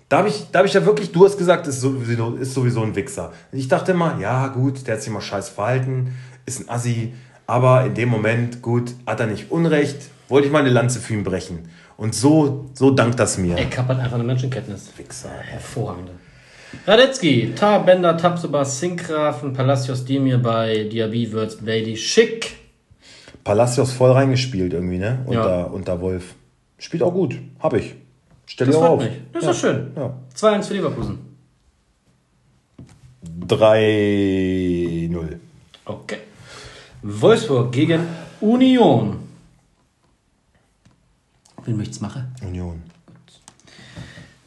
S2: Da habe ich, da hab ich ja wirklich, du hast gesagt, ist sowieso, ist sowieso ein Wichser. Ich dachte immer, ja gut, der hat sich mal scheiß verhalten, ist ein Assi, aber in dem Moment, gut, hat er nicht Unrecht, wollte ich mal eine Lanze für ihn brechen. Und so, so dankt das mir.
S1: Er kappert einfach eine Menschenkenntnis.
S2: Wichser.
S1: Hervorragende. Radetzky, Tar, Bender, Tapsoba, Sinkgrafen, Palacios, Demir bei Diaby, Würz, Blady, Schick.
S2: Palacios voll reingespielt irgendwie, ne? Unter,
S1: Ja.
S2: unter Wolf. Spielt auch gut, hab ich. Stell
S1: Das
S2: auf.
S1: mich. Das ist doch schön.
S2: Ja.
S1: 2-1 für Leverkusen.
S2: 3-0.
S1: Okay. Wolfsburg gegen Union. Wen möchtest du machen?
S2: Union.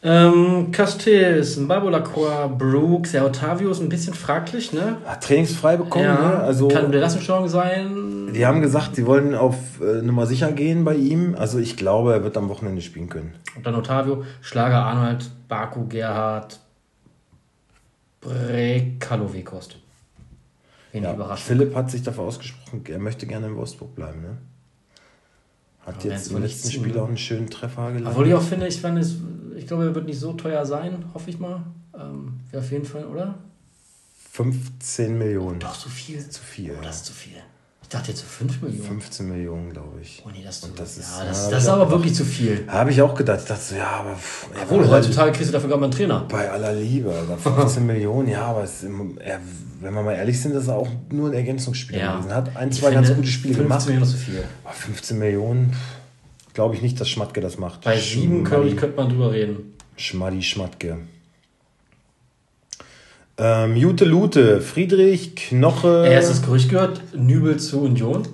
S1: Ähm, Castells, Mbabo Lacroix, Brooks, ja, Otavio ist ein bisschen fraglich, ne?
S2: Hat trainingsfrei bekommen,
S1: ja,
S2: ne? Also,
S1: kann Chance sein?
S2: die haben gesagt, sie wollen auf äh, Nummer sicher gehen bei ihm. Also ich glaube, er wird am Wochenende spielen können.
S1: Und dann Otavio, Schlager, Arnold, Baku, Gerhard, Brekalovekost. Wen
S2: Ja. Philipp hat sich dafür ausgesprochen, er möchte gerne in Wolfsburg bleiben. Ne? Hat
S1: Aber
S2: jetzt im letzten
S1: ziehen,
S2: Spiel auch einen schönen Treffer gelandet.
S1: Obwohl ich auch finde, ich, fand es, ich glaube, er wird nicht so teuer sein, hoffe ich mal. Ähm, Wäre auf jeden Fall, oder?
S2: 15 Millionen.
S1: Doch, zu viel.
S2: Zu viel.
S1: Oh,
S2: ja.
S1: das ist zu viel. Ich dachte jetzt so 5 Millionen.
S2: 15 Millionen, glaube ich.
S1: Oh nee, das ist,
S2: Und
S1: zu,
S2: das ist-
S1: ja,
S2: ja,
S1: das,
S2: hab
S1: das ist aber
S2: gedacht.
S1: wirklich zu viel.
S2: Habe ich auch gedacht. Ich dachte so, ja, aber.
S1: Obwohl,
S2: ja,
S1: heutzutage kriegst du dafür gar mal einen Trainer.
S2: Bei aller Liebe, Alter, 15 Millionen, ja, aber es, ist im- er, wenn wir mal ehrlich sind, das ist auch nur ein Ergänzungsspieler
S1: Ja.
S2: gewesen. Hat ein,
S1: Ich
S2: zwei ganz
S1: finde,
S2: gute Spiele
S1: 15
S2: gemacht.
S1: Millionen ist zu viel.
S2: Aber 15 Millionen, glaube ich nicht, dass Schmatke das macht.
S1: Bei 7, glaube ich,
S2: Schmaddi-
S1: könnte man drüber reden.
S2: Schmaddi Schmatke. Ähm, Jute Lute, Friedrich, Knoche.
S1: Erstes Gerücht gehört, Nübel zu Union.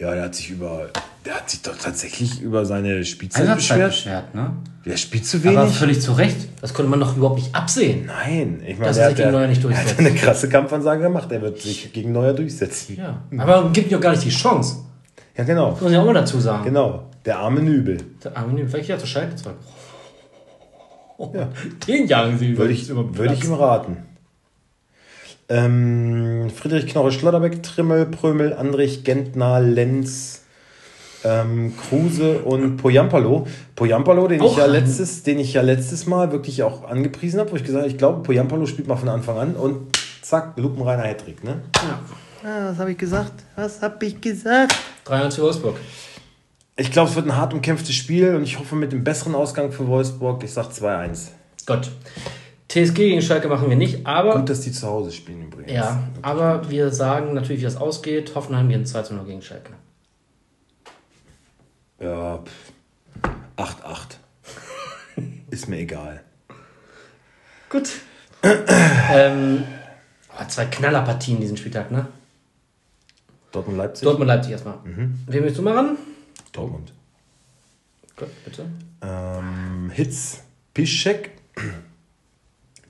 S2: Ja, der hat sich über. Der hat sich doch tatsächlich über seine Spielzeit
S1: Einsatzzeit
S2: beschwert.
S1: beschwert, ne?
S2: Der spielt zu
S1: Aber
S2: wenig.
S1: völlig zu Recht. Das konnte man doch überhaupt nicht absehen.
S2: Nein, ich meine,
S1: Dass
S2: der
S1: er
S2: hat,
S1: sich gegen
S2: der,
S1: Neuer nicht
S2: der hat
S1: durchsetzt.
S2: eine krasse Kampfansage gemacht. Er wird sich gegen Neuer durchsetzen.
S1: Ja. Aber gibt ihm doch gar nicht die Chance.
S2: Ja, genau.
S1: Muss ich auch mal dazu sagen.
S2: Genau. Der arme Nübel.
S1: Der arme Nübel, vielleicht ja zu Schalke zwar.
S2: Ja.
S1: Den jagen sie über.
S2: Würde ich,
S1: über
S2: würde ich ihm raten. Ähm, Friedrich Knorre Schlotterbeck, Trimmel, Prömel, Andrich, Gentner, Lenz, ähm, Kruse und Poyampalo. Poyampalo, den ich, ja letztes, den ich ja letztes Mal wirklich auch angepriesen habe, wo ich gesagt habe, ich glaube, Poyampalo spielt mal von Anfang an und zack, lupenreiner Hattrick. Ne?
S1: Ja.
S2: Ah, was habe ich gesagt? Was habe ich gesagt?
S1: 3-1 für Wolfsburg.
S2: Ich glaube, es wird ein hart umkämpftes Spiel und ich hoffe mit dem besseren Ausgang für Wolfsburg. Ich sage 2-1.
S1: Gut. TSG gegen Schalke machen wir nicht, aber.
S2: Gut, dass die zu Hause spielen übrigens.
S1: Ja, aber wir sagen natürlich, wie das ausgeht. Hoffenheim gegen 2 0 gegen Schalke.
S2: Ja, pff, 8-8. Ist mir egal.
S1: Gut. ähm, oh, zwei Knallerpartien diesen Spieltag, ne?
S2: Dortmund-Leipzig?
S1: Dortmund-Leipzig erstmal.
S2: Mhm.
S1: Wen willst du mal ran?
S2: Dortmund.
S1: Gut, bitte.
S2: Ähm, Hitz, Piszczek,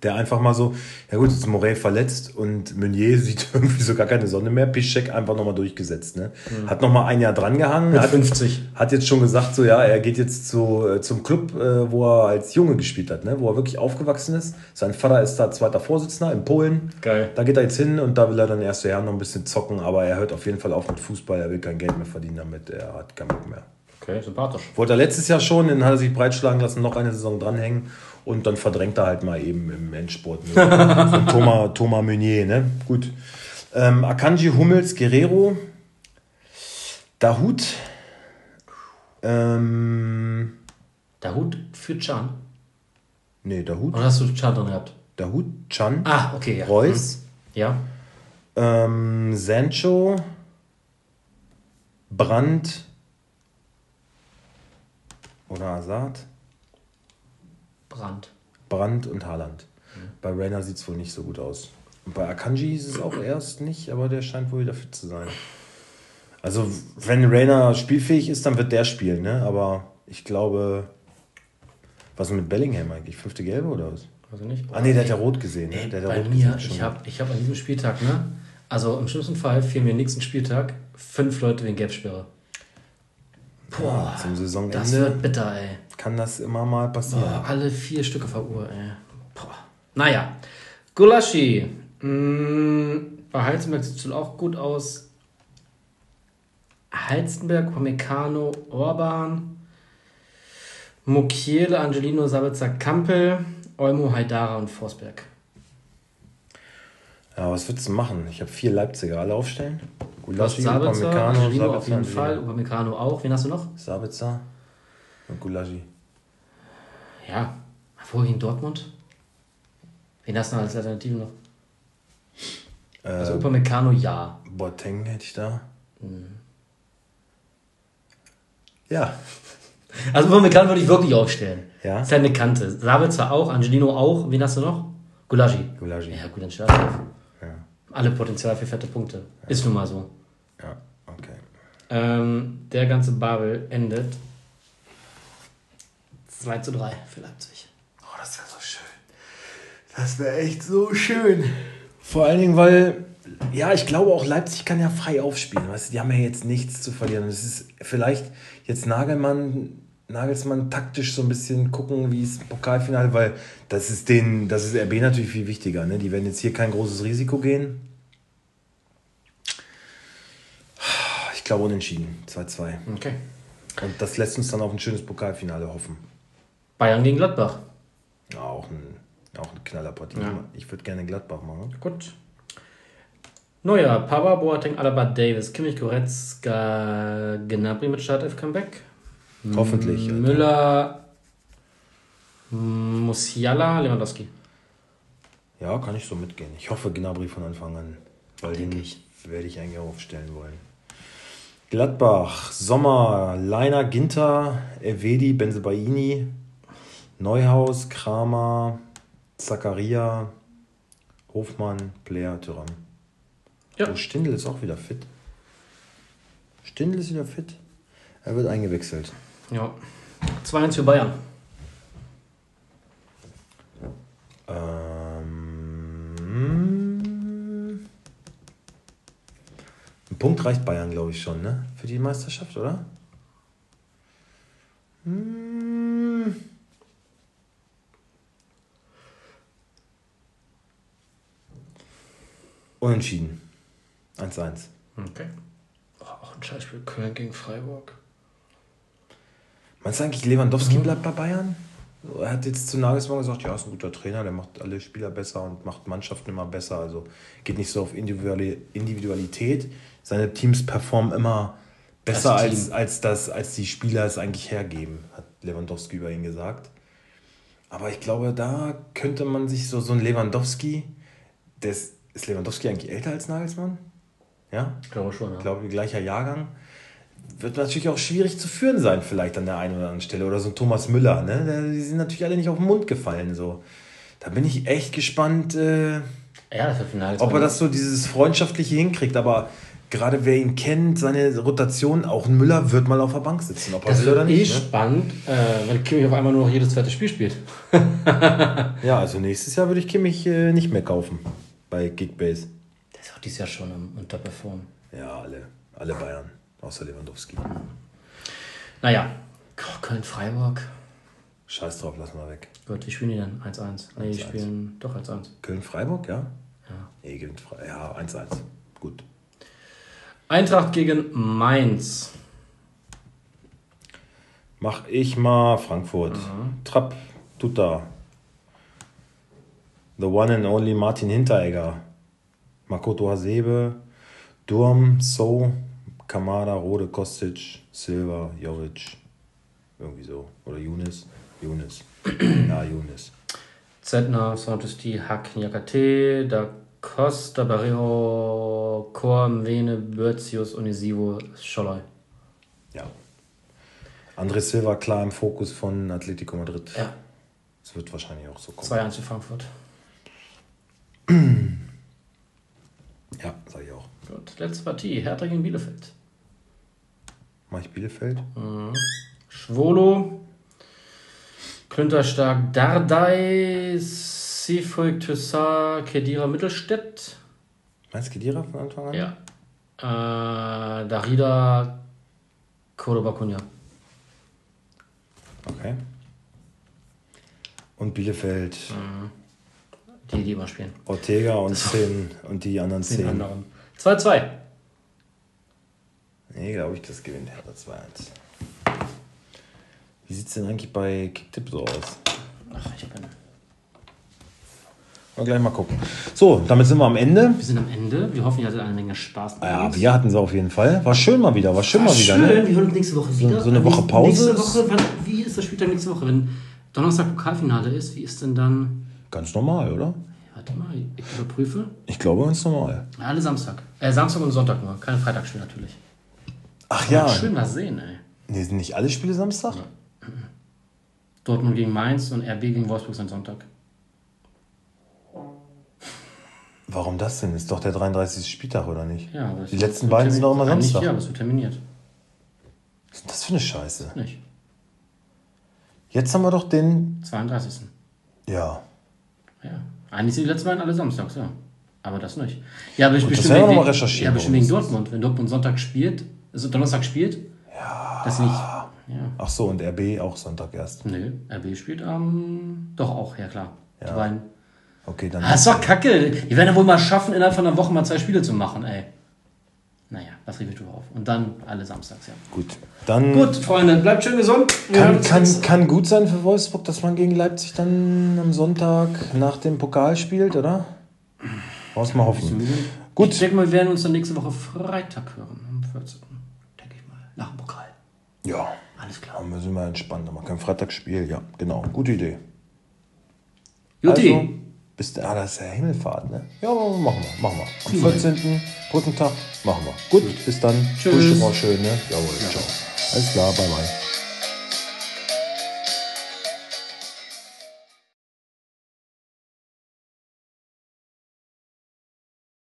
S2: der einfach mal so, ja gut, jetzt ist Morey verletzt und Meunier sieht irgendwie so gar keine Sonne mehr. Piszczek einfach nochmal durchgesetzt. Ne? Hat nochmal ein Jahr drangehangen.
S1: Mit
S2: Hat,
S1: 50.
S2: hat jetzt schon gesagt, so ja, er geht jetzt zu, äh, zum Club, äh, wo er als Junge gespielt hat, ne? wo er wirklich aufgewachsen ist. Sein Vater ist da zweiter Vorsitzender in Polen.
S1: Geil.
S2: Da geht er jetzt hin und da will er dann erste Jahr noch ein bisschen zocken, aber er hört auf jeden Fall auf mit Fußball. Er will kein Geld mehr verdienen damit. Er hat keinen Bock mehr.
S1: Okay, sympathisch.
S2: Wollte er letztes Jahr schon, dann hat er sich breitschlagen lassen, noch eine Saison dranhängen und dann verdrängt er halt mal eben im Endspurt. Ne? Von Thomas, Thomas Meunier, ne? Gut. Ähm, Akanji, Hummels, Guerrero, Dahut, ähm,
S1: Der Hut für Can.
S2: nee, Dahut,
S1: Oder hast du Can drin gehabt?
S2: Dahut, Chan,
S1: Ah, okay, ja.
S2: Reus,
S1: Ja.
S2: ähm, Sancho, Brandt oder Azad.
S1: Brand.
S2: Brandt und Haaland. Bei Rainer sieht es wohl nicht so gut aus. Und bei Akanji ist es auch erst nicht, aber der scheint wohl wieder fit zu sein. Also, wenn Rainer spielfähig ist, dann wird der spielen, ne? Aber ich glaube. Was ist mit Bellingham eigentlich? Fünfte Gelbe oder was?
S1: Also nicht?
S2: Ah, nee, der hat ja rot gesehen. Ne?
S1: Ey,
S2: der hat
S1: bei
S2: rot
S1: mir,
S2: gesehen,
S1: ich habe ich hab an diesem Spieltag, ne? Also im schlimmsten Fall fehlen mir nächsten Spieltag fünf Leute wegen Gelbsperre. Boah,
S2: Zum
S1: das
S2: Saisonende
S1: wird bitter, ey.
S2: kann das immer mal passieren.
S1: Boah, alle vier Stücke vor Uhr, ey. Boah. Naja. Gulaschi. Mm, bei Heizenberg sieht es wohl auch gut aus. Heizenberg, Pamecano, Orban, Mukiele, Angelino, Sabitzer, Kampel, Olmo, Haidara und Forsberg.
S2: Ja, was würdest du machen? Ich habe vier Leipziger. Alle aufstellen? Gulaschi,
S1: Sabitzer,
S2: Upamecano,
S1: auf jeden. Fall, Upamecano auch. Wen hast du noch?
S2: Sabitzer und Gulaschi.
S1: Ja, vorhin Dortmund. Wen hast du noch als Alternative noch? Also
S2: Ähm,
S1: Upamecano, ja.
S2: Boateng hätte ich da.
S1: Mhm.
S2: Ja.
S1: Also Upamecano würde ich wirklich aufstellen.
S2: Ja?
S1: Ist halt eine Kante. Sabitzer auch, Angelino auch. Wen hast du noch? Gulagi.
S2: Gulaschi.
S1: Ja, gut, dann stell auf.
S2: Ja.
S1: Alle Potenzial für fette Punkte. Ist nun mal so.
S2: Ja, okay.
S1: Ähm, der ganze Babel endet 2 zu 3 für Leipzig.
S2: Oh, das wäre so schön. Das wäre echt so schön. Vor allen Dingen, weil, ja, ich glaube auch Leipzig kann ja frei aufspielen. Weißt du, die haben ja jetzt nichts zu verlieren. Es ist vielleicht jetzt Nagelmann, Nagelsmann taktisch so ein bisschen gucken, wie es im Pokalfinale, weil das ist den, das ist RB natürlich viel wichtiger. Ne? Die werden jetzt hier kein großes Risiko gehen. Ich glaube unentschieden. 2-2.
S1: Okay.
S2: Und das lässt uns dann auf ein schönes Pokalfinale hoffen.
S1: Bayern gegen Gladbach.
S2: Ja, auch ein, auch eine Knallerpartie.
S1: Ja.
S2: Ich würde gerne Gladbach machen.
S1: Gut. Neuer, Pava, Boateng, Alaba, Davis, Kimmich, Goretzka, Gnabry mit Startelf Comeback.
S2: Hoffentlich. Alter.
S1: Müller, Musiala, Lewandowski.
S2: Ja, kann ich so mitgehen. Ich hoffe Gnabry von Anfang an. Weil
S1: Denke
S2: den
S1: ich.
S2: werde ich eigentlich auch aufstellen wollen. Gladbach, Sommer, Leiner, Ginter, Evedi, Benzebaini, Neuhaus, Kramer, Zakaria, Hofmann, Player, Tyram.
S1: Ja.
S2: Oh, Stindl ist auch wieder fit. Stindl ist wieder fit. Er wird eingewechselt.
S1: Ja. 2-1 für Bayern.
S2: Ähm, ein Punkt reicht Bayern, glaube ich, schon, ne? Für die Meisterschaft, oder? Hm. Unentschieden. 1-1.
S1: Okay. Oh, auch ein Scheißspiel. Köln gegen Freiburg.
S2: Meinst du eigentlich, Lewandowski bleibt bei Bayern? Er hat jetzt zu Nagelsmann gesagt, ja, ist ein guter Trainer, der macht alle Spieler besser und macht Mannschaften immer besser. Also geht nicht so auf Individuali- Individualität. Seine Teams performen immer besser als, als, das, als die Spieler es eigentlich hergeben, hat Lewandowski über ihn gesagt. Aber ich glaube, da könnte man sich so, so ein Lewandowski, des, ist Lewandowski eigentlich älter als Nagelsmann? Ja?
S1: Ich glaube schon, ja.
S2: Ich glaube, gleicher Jahrgang. Wird natürlich auch schwierig zu führen sein, vielleicht an der einen oder anderen Stelle. Oder so ein Thomas Müller, ne? Die sind natürlich alle nicht auf den Mund gefallen. So. Da bin ich echt gespannt, äh,
S1: Ja,
S2: ob er das so dieses Freundschaftliche hinkriegt. Aber gerade wer ihn kennt, seine Rotation, auch ein Müller wird mal auf der Bank sitzen. Ob er
S1: Das
S2: will oder
S1: wird eh
S2: nicht. Ne?
S1: spannend, äh, wenn Kimmich auf einmal nur noch jedes zweite Spiel spielt.
S2: Ja, also nächstes Jahr würde ich Kimmich äh, nicht mehr kaufen bei Kickbase.
S1: Der ist auch dieses Jahr schon im Unterperform.
S2: Ja, alle, alle Bayern, außer Lewandowski.
S1: Naja, Köln-Freiburg.
S2: Scheiß drauf, lassen wir weg.
S1: Gut, wie spielen die denn? 1-1. Nee, die
S2: 1-1.
S1: spielen doch 1-1.
S2: Köln-Freiburg, ja?
S1: Ja.
S2: Nee. Ja, 1-1. Gut.
S1: Eintracht gegen Mainz.
S2: Mach ich mal Frankfurt.
S1: Mhm.
S2: Trapp, Tuta. The one and only Martin Hinteregger. Makoto Hasebe. Durm, So, Kamada, Rode, Kostic, Silva, Jovic. Irgendwie so. Oder Younes. Younes. ja, Younes.
S1: Zentner, Santusti, Hack, Nyakate, Da Costa, Barrejo, Kor, Mvene, Börzius, Onisivo, Scholloy.
S2: Ja. André Silva klar im Fokus von Atletico Madrid.
S1: Ja,
S2: Es wird wahrscheinlich auch so kommen.
S1: 2-1 für Frankfurt.
S2: Ja, sag ich auch.
S1: Gut, letzte Partie. Hertha gegen Bielefeld.
S2: Mach ich Bielefeld?
S1: Schwolo, Klünterstark, Dardai, Seefolk, Thyssar, Kedira, Mittelstädt.
S2: Meinst du Kedira von Anfang an?
S1: Ja. Äh, Darida, Cordoba, Cunha.
S2: Okay. Und Bielefeld,
S1: Die, die immer spielen.
S2: Ortega und zehn und die anderen zehn.
S1: anderen. 2-2.
S2: Nee, glaube ich, das gewinnt Hertha 2-1. Wie sieht es denn eigentlich bei Kicktipp so aus?
S1: Ach, ich bin.
S2: Mal gleich mal gucken. So, damit sind wir am Ende.
S1: Wir sind am Ende. Wir hoffen, ihr hattet eine Menge Spaß. mit
S2: Ja, wir hatten sie auf jeden Fall. War schön mal wieder, war schön mal wieder.
S1: Schön,
S2: Ne?
S1: wir hören uns nächste Woche wieder.
S2: so eine Woche
S1: Nächste-
S2: Pause
S1: Nächste Woche, wann, wie ist das Spieltag nächste Woche? Wenn Donnerstag Pokalfinale ist, wie ist denn dann.
S2: Ganz normal, oder?
S1: Warte mal, ich überprüfe.
S2: Ich glaube ganz normal.
S1: Alle Samstag. Äh, Samstag und Sonntag nur. Kein Freitagsspiel natürlich.
S2: Ach ja.
S1: Schön was sehen, ey.
S2: Nee, sind nicht alle Spiele Samstag?
S1: Dortmund gegen Mainz und RB gegen Wolfsburg sind Sonntag.
S2: Warum das denn? Ist doch der 33. Spieltag, oder nicht?
S1: Ja, aber
S2: Die letzten beiden sind doch immer Samstag.
S1: Ja, aber es wird terminiert.
S2: Was ist denn das für eine Scheiße?
S1: Nicht.
S2: Jetzt haben wir doch den.
S1: 32.
S2: Ja.
S1: Ja. Eigentlich sind die letzten beiden alle samstags, ja. Aber das nicht. Ja, aber ich
S2: das
S1: bestimmt
S2: wir
S1: wegen, ja, bestimmt wegen
S2: das.
S1: Dortmund. Wenn Dortmund Sonntag spielt, also Donnerstag spielt, ja. sie nicht. Ja.
S2: Ach so, und RB auch Sonntag erst.
S1: Nö, RB spielt am. doch auch, ja klar. Die
S2: Ja.
S1: beiden.
S2: Okay, dann.
S1: Ah, ist doch kacke. Die werden ja wohl mal schaffen, innerhalb von einer Woche mal zwei Spiele zu machen, ey. Naja, was rief ich drüber auf? Und dann alle samstags, ja.
S2: Gut. Dann
S1: Gut, Freunde, bleibt schön gesund.
S2: Kann, kann, kann gut sein für Wolfsburg, dass man gegen Leipzig dann am Sonntag nach dem Pokal spielt, oder? Muss mal hoffen.
S1: Ich
S2: Gut.
S1: denke mal, wir werden uns dann nächste Woche Freitag hören, am 14.
S2: Ja.
S1: Alles klar.
S2: Dann müssen wir entspannen. Dann machen wir kein Freitagsspiel. Ja, genau. Gute Idee.
S1: Juti.
S2: Also, bis da, ah, das ist ja Himmelfahrt, ne? Ja, machen wir, machen wir. Am 14. Brückentag machen wir. Gut, bis dann.
S1: Tschüss.
S2: Schön, ne? Jawohl, ciao. Alles klar, bye bye.